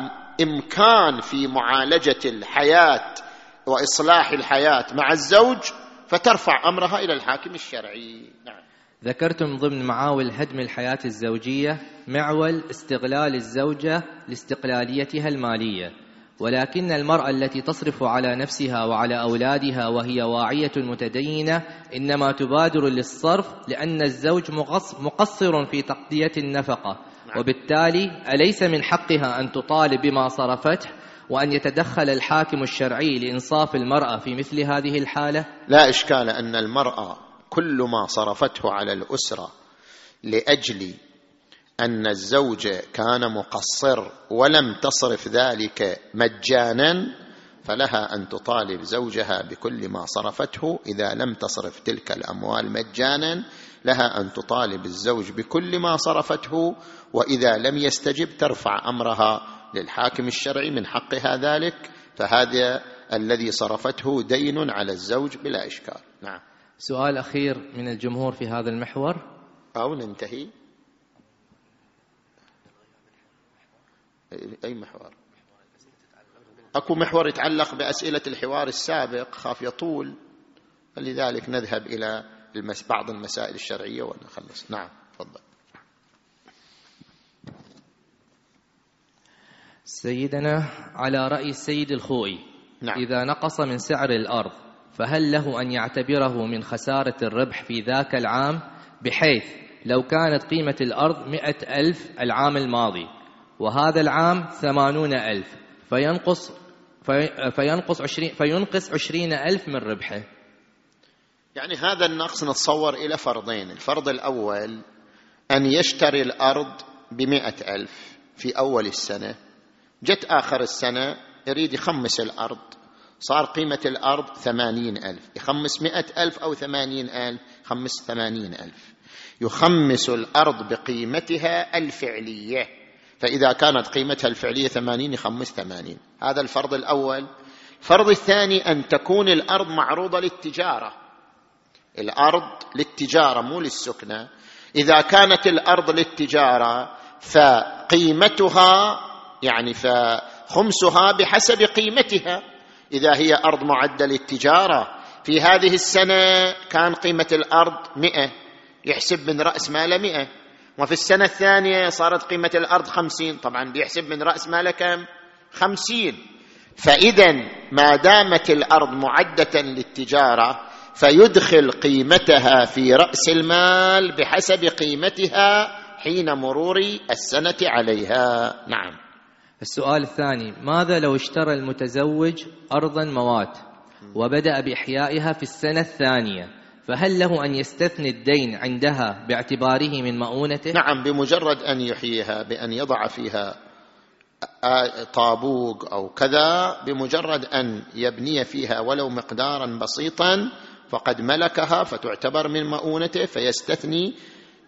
إمكان في معالجة الحياة وإصلاح الحياة مع الزوج فترفع أمرها إلى الحاكم الشرعي. نعم. ذكرتم ضمن معاول هدم الحياة الزوجية معول استغلال الزوجة لاستقلاليتها المالية. ولكن المرأة التي تصرف على نفسها وعلى أولادها وهي واعية متدينة إنما تبادر للصرف لأن الزوج مقصر في تقضية النفقة. وبالتالي أليس من حقها أن تطالب بما صرفته وأن يتدخل الحاكم الشرعي لإنصاف المرأة في مثل هذه الحالة؟ لا إشكال أن المرأة كل ما صرفته على الأسرة لأجل أن الزوج كان مقصر ولم تصرف ذلك مجانا فلها أن تطالب زوجها بكل ما صرفته. إذا لم تصرف تلك الأموال مجانا لها أن تطالب الزوج بكل ما صرفته. وإذا لم يستجب ترفع أمرها للحاكم الشرعي من حقها ذلك فهذا الذي صرفته دين على الزوج بلا إشكال. نعم. سؤال أخير من الجمهور في هذا المحور. أو ننتهي. أي محور؟ أكو محور يتعلق بأسئلة الحوار السابق خاف يطول. فلذلك نذهب إلى المس... بعض المسائل الشرعية ونخلص. نعم تفضل. سيدنا على رأي السيد الخوئي نعم. إذا نقص من سعر الأرض فهل له أن يعتبره من خسارة الربح في ذاك العام؟ بحيث لو كانت قيمة الأرض مئة ألف العام الماضي. وهذا العام ثمانون ألف. فينقص فينقص عشرين فينقص عشرين ألف من ربحه. يعني هذا النقص نتصور إلى فرضين. الفرض الأول أن يشتري الأرض بمئة ألف في أول السنة. جت آخر السنة يريد يخمس الأرض. صار قيمة الأرض ثمانين ألف. يخمس مئة ألف أو ثمانين ألف. يخمس ثمانين ألف. يخمس الأرض بقيمتها الفعلية. فإذا كانت قيمتها الفعلية ثمانين يخمس ثمانين. هذا الفرض الأول. الفرض الثاني أن تكون الأرض معروضة للتجارة. الأرض للتجارة مو للسكنة. إذا كانت الأرض للتجارة فقيمتها يعني فخمسها بحسب قيمتها. إذا هي أرض معدة للتجارة في هذه السنة كان قيمة الأرض مئة. يحسب من رأس مال مئة. وفي السنة الثانية صارت قيمة الأرض خمسين. طبعا بيحسب من رأس ماله كم؟ خمسين. فإذا ما دامت الأرض معدة للتجارة فيدخل قيمتها في رأس المال بحسب قيمتها حين مرور السنة عليها. نعم. السؤال الثاني ماذا لو اشترى المتزوج أرضا موات وبدأ بإحيائها في السنة الثانية؟ فهل له أن يستثني الدين عندها باعتباره من مؤونته؟ نعم بمجرد أن يحييها بأن يضع فيها طابوق أو كذا بمجرد أن يبني فيها ولو مقدارا بسيطا فقد ملكها فتعتبر من مؤونته فيستثني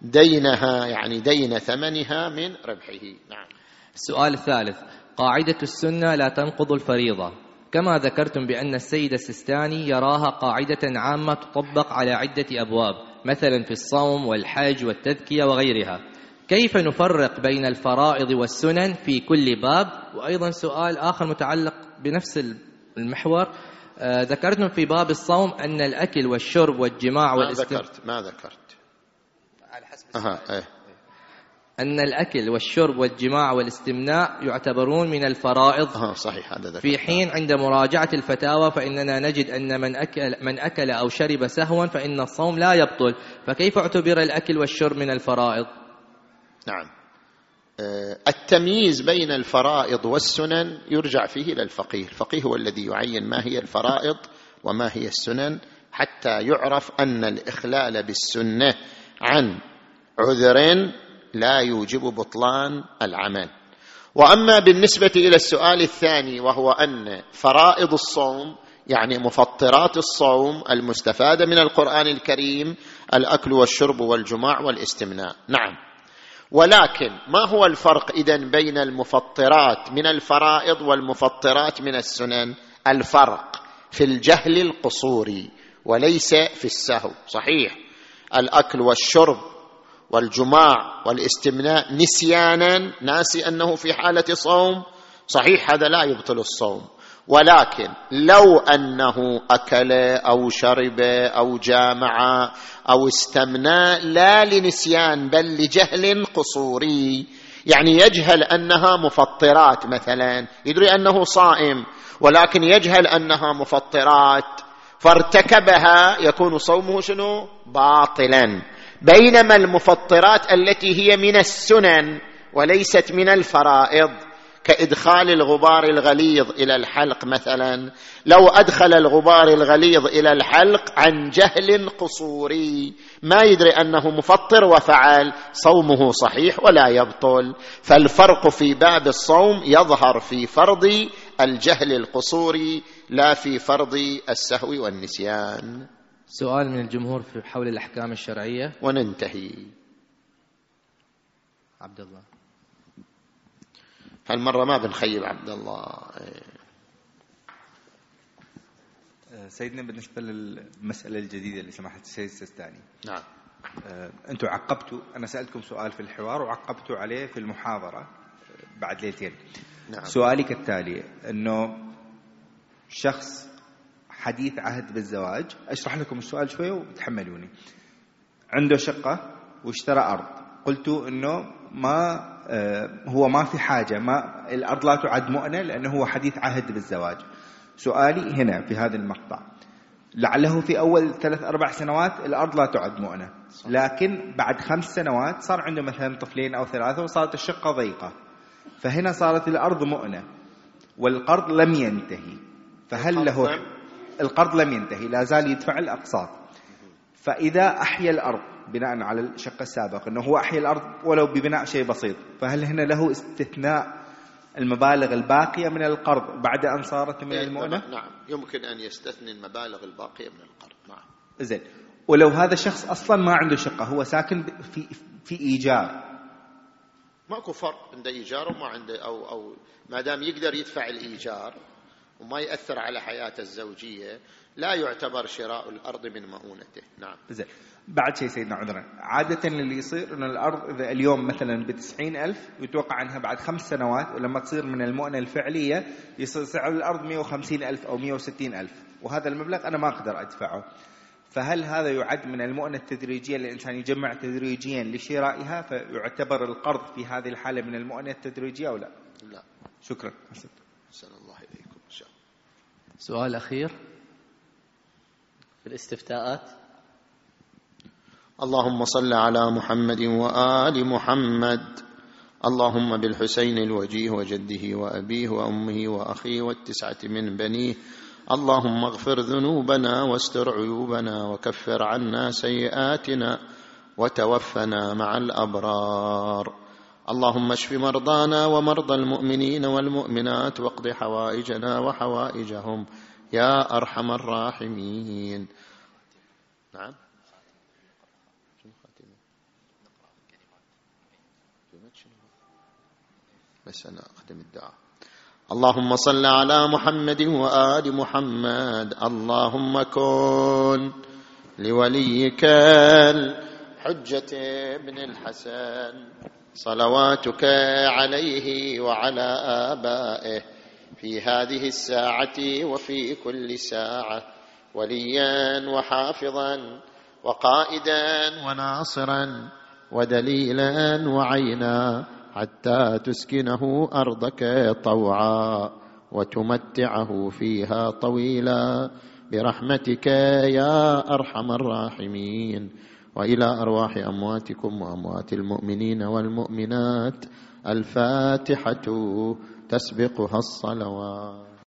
دينها يعني دين ثمنها من ربحه. نعم. السؤال الثالث قاعدة السنة لا تنقض الفريضة. كما ذكرتم بأن السيد السيستاني يراها قاعدة عامة تطبق على عدة أبواب مثلا في الصوم والحج والتذكية وغيرها. كيف نفرق بين الفرائض والسنن في كل باب؟ وأيضا سؤال آخر متعلق بنفس المحور. آه ذكرتم في باب الصوم أن الأكل والشرب والجماع ما ذكرت ما ذكرت. على حسب أها إيه. أن الأكل والشرب والجماع والاستمناء يعتبرون من الفرائض. آه صحيح هذا في حين عند مراجعة الفتاوى فإننا نجد أن من أكل, من أكل أو شرب سهوا فإن الصوم لا يبطل. فكيف اعتبر الأكل والشرب من الفرائض؟ نعم. التمييز بين الفرائض والسنن يرجع فيه إلى الفقيه. الفقيه هو الذي يعين ما هي الفرائض وما هي السنن حتى يعرف أن الإخلال بالسنة عن عذر لا يوجب بطلان العمل. وأما بالنسبة إلى السؤال الثاني وهو أن فرائض الصوم يعني مفطرات الصوم المستفادة من القرآن الكريم الأكل والشرب والجماع والاستمناء. نعم. ولكن ما هو الفرق إذا بين المفطرات من الفرائض والمفطرات من السنن؟ الفرق في الجهل القصوري وليس في السهو. صحيح. الأكل والشرب والجماع والاستمناء نسيانا ناسي أنه في حالة صوم صحيح هذا لا يبطل الصوم. ولكن لو أنه أكل أو شرب أو جامع أو استمنى لا لنسيان بل لجهل قصوري. يعني يجهل أنها مفطرات مثلا يدري أنه صائم ولكن يجهل أنها مفطرات فارتكبها يكون صومه شنو؟ باطلا. بينما المفطرات التي هي من السنن وليست من الفرائض كإدخال الغبار الغليظ إلى الحلق مثلا لو أدخل الغبار الغليظ إلى الحلق عن جهل قصوري ما يدري أنه مفطر وفعل صومه صحيح ولا يبطل. فالفرق في باب الصوم يظهر في فرض الجهل القصوري لا في فرض السهو والنسيان. سؤال من الجمهور في حول الأحكام الشرعية. وننتهي. عبد الله. هالمرة ما بنخيب عبد الله. سيدنا بالنسبة للمسألة الجديدة اللي سمحت السيد السيستاني. نعم. أنتم عقبتوا أنا سألتكم سؤال في الحوار وعقبتوا عليه في المحاضرة بعد ليلتين. نعم. سؤالي كالتالي أنه شخص حديث عهد بالزواج. أشرح لكم السؤال شوية وتحملوني. عنده شقة واشترى أرض. قلت أنه ما هو ما في حاجة ما الأرض لا تعد مؤنة لأنه هو حديث عهد بالزواج. سؤالي هنا في هذا المقطع. لعله في أول ثلاث أربع سنوات الأرض لا تعد مؤنة. لكن بعد خمس سنوات صار عنده مثلا طفلين أو ثلاثة وصارت الشقة ضيقة. فهنا صارت الأرض مؤنة والقرض لم ينتهي. فهل له القرض لم ينتهي لا زال يدفع الأقساط. فإذا أحيا الأرض بناء على الشق السابق أنه هو أحيا الأرض ولو ببناء شيء بسيط فهل هنا له استثناء المبالغ الباقية من القرض بعد أن صارت من المؤنة نعم يمكن أن يستثني المبالغ الباقية من القرض نعم. زين. ولو هذا الشخص أصلا ما عنده شقة هو ساكن في في إيجار. ماكو فرق عنده إيجار وما عنده أو أو ما دام يقدر يدفع الإيجار وما يأثر على حياته الزوجية لا يعتبر شراء الأرض من مؤونته. نعم. زين. بعد شيء سيدنا عذرا عادة اللي يصير أن الأرض إذا اليوم مثلا بتسعين ألف يتوقع أنها بعد خمس سنوات ولما تصير من المؤنة الفعلية يصير سعر الأرض 150 ألف أو 160 ألف. وهذا المبلغ أنا ما أقدر أدفعه. فهل هذا يعد من المؤنة التدريجية الإنسان يجمع تدريجيا لشرائها فيعتبر القرض في هذه الحالة من المؤنة التدريجية أو لا؟ لا. شكرا. أحسن الله إليكم إن شاء الله سؤال أخير. في الاستفتاءات. اللهم صل على محمد وآل محمد. اللهم بالحسين الوجيه وجده وأبيه وأمه وأخيه والتسعة من بنيه. اللهم اغفر ذنوبنا واستر عيوبنا وكفر عنا سيئاتنا وتوفنا مع الأبرار. اللهم اشف مرضانا ومرضى المؤمنين والمؤمنات واقض حوائجنا وحوائجهم يا أرحم الراحمين. نعم. بس أنا أقدم الدعاء. اللهم صل على محمد وآل محمد. اللهم كن لوليك الحجة ابن الحسن. صلواتك عليه وعلى آبائه في هذه الساعة وفي كل ساعة وليا وحافظا وقائدا وناصرا ودليلا وعينا حتى تسكنه أرضك طوعا وتمتعه فيها طويلا. برحمتك يا أرحم الراحمين. وإلى أرواح أمواتكم وأموات المؤمنين والمؤمنات الفاتحة تسبقها الصلوات.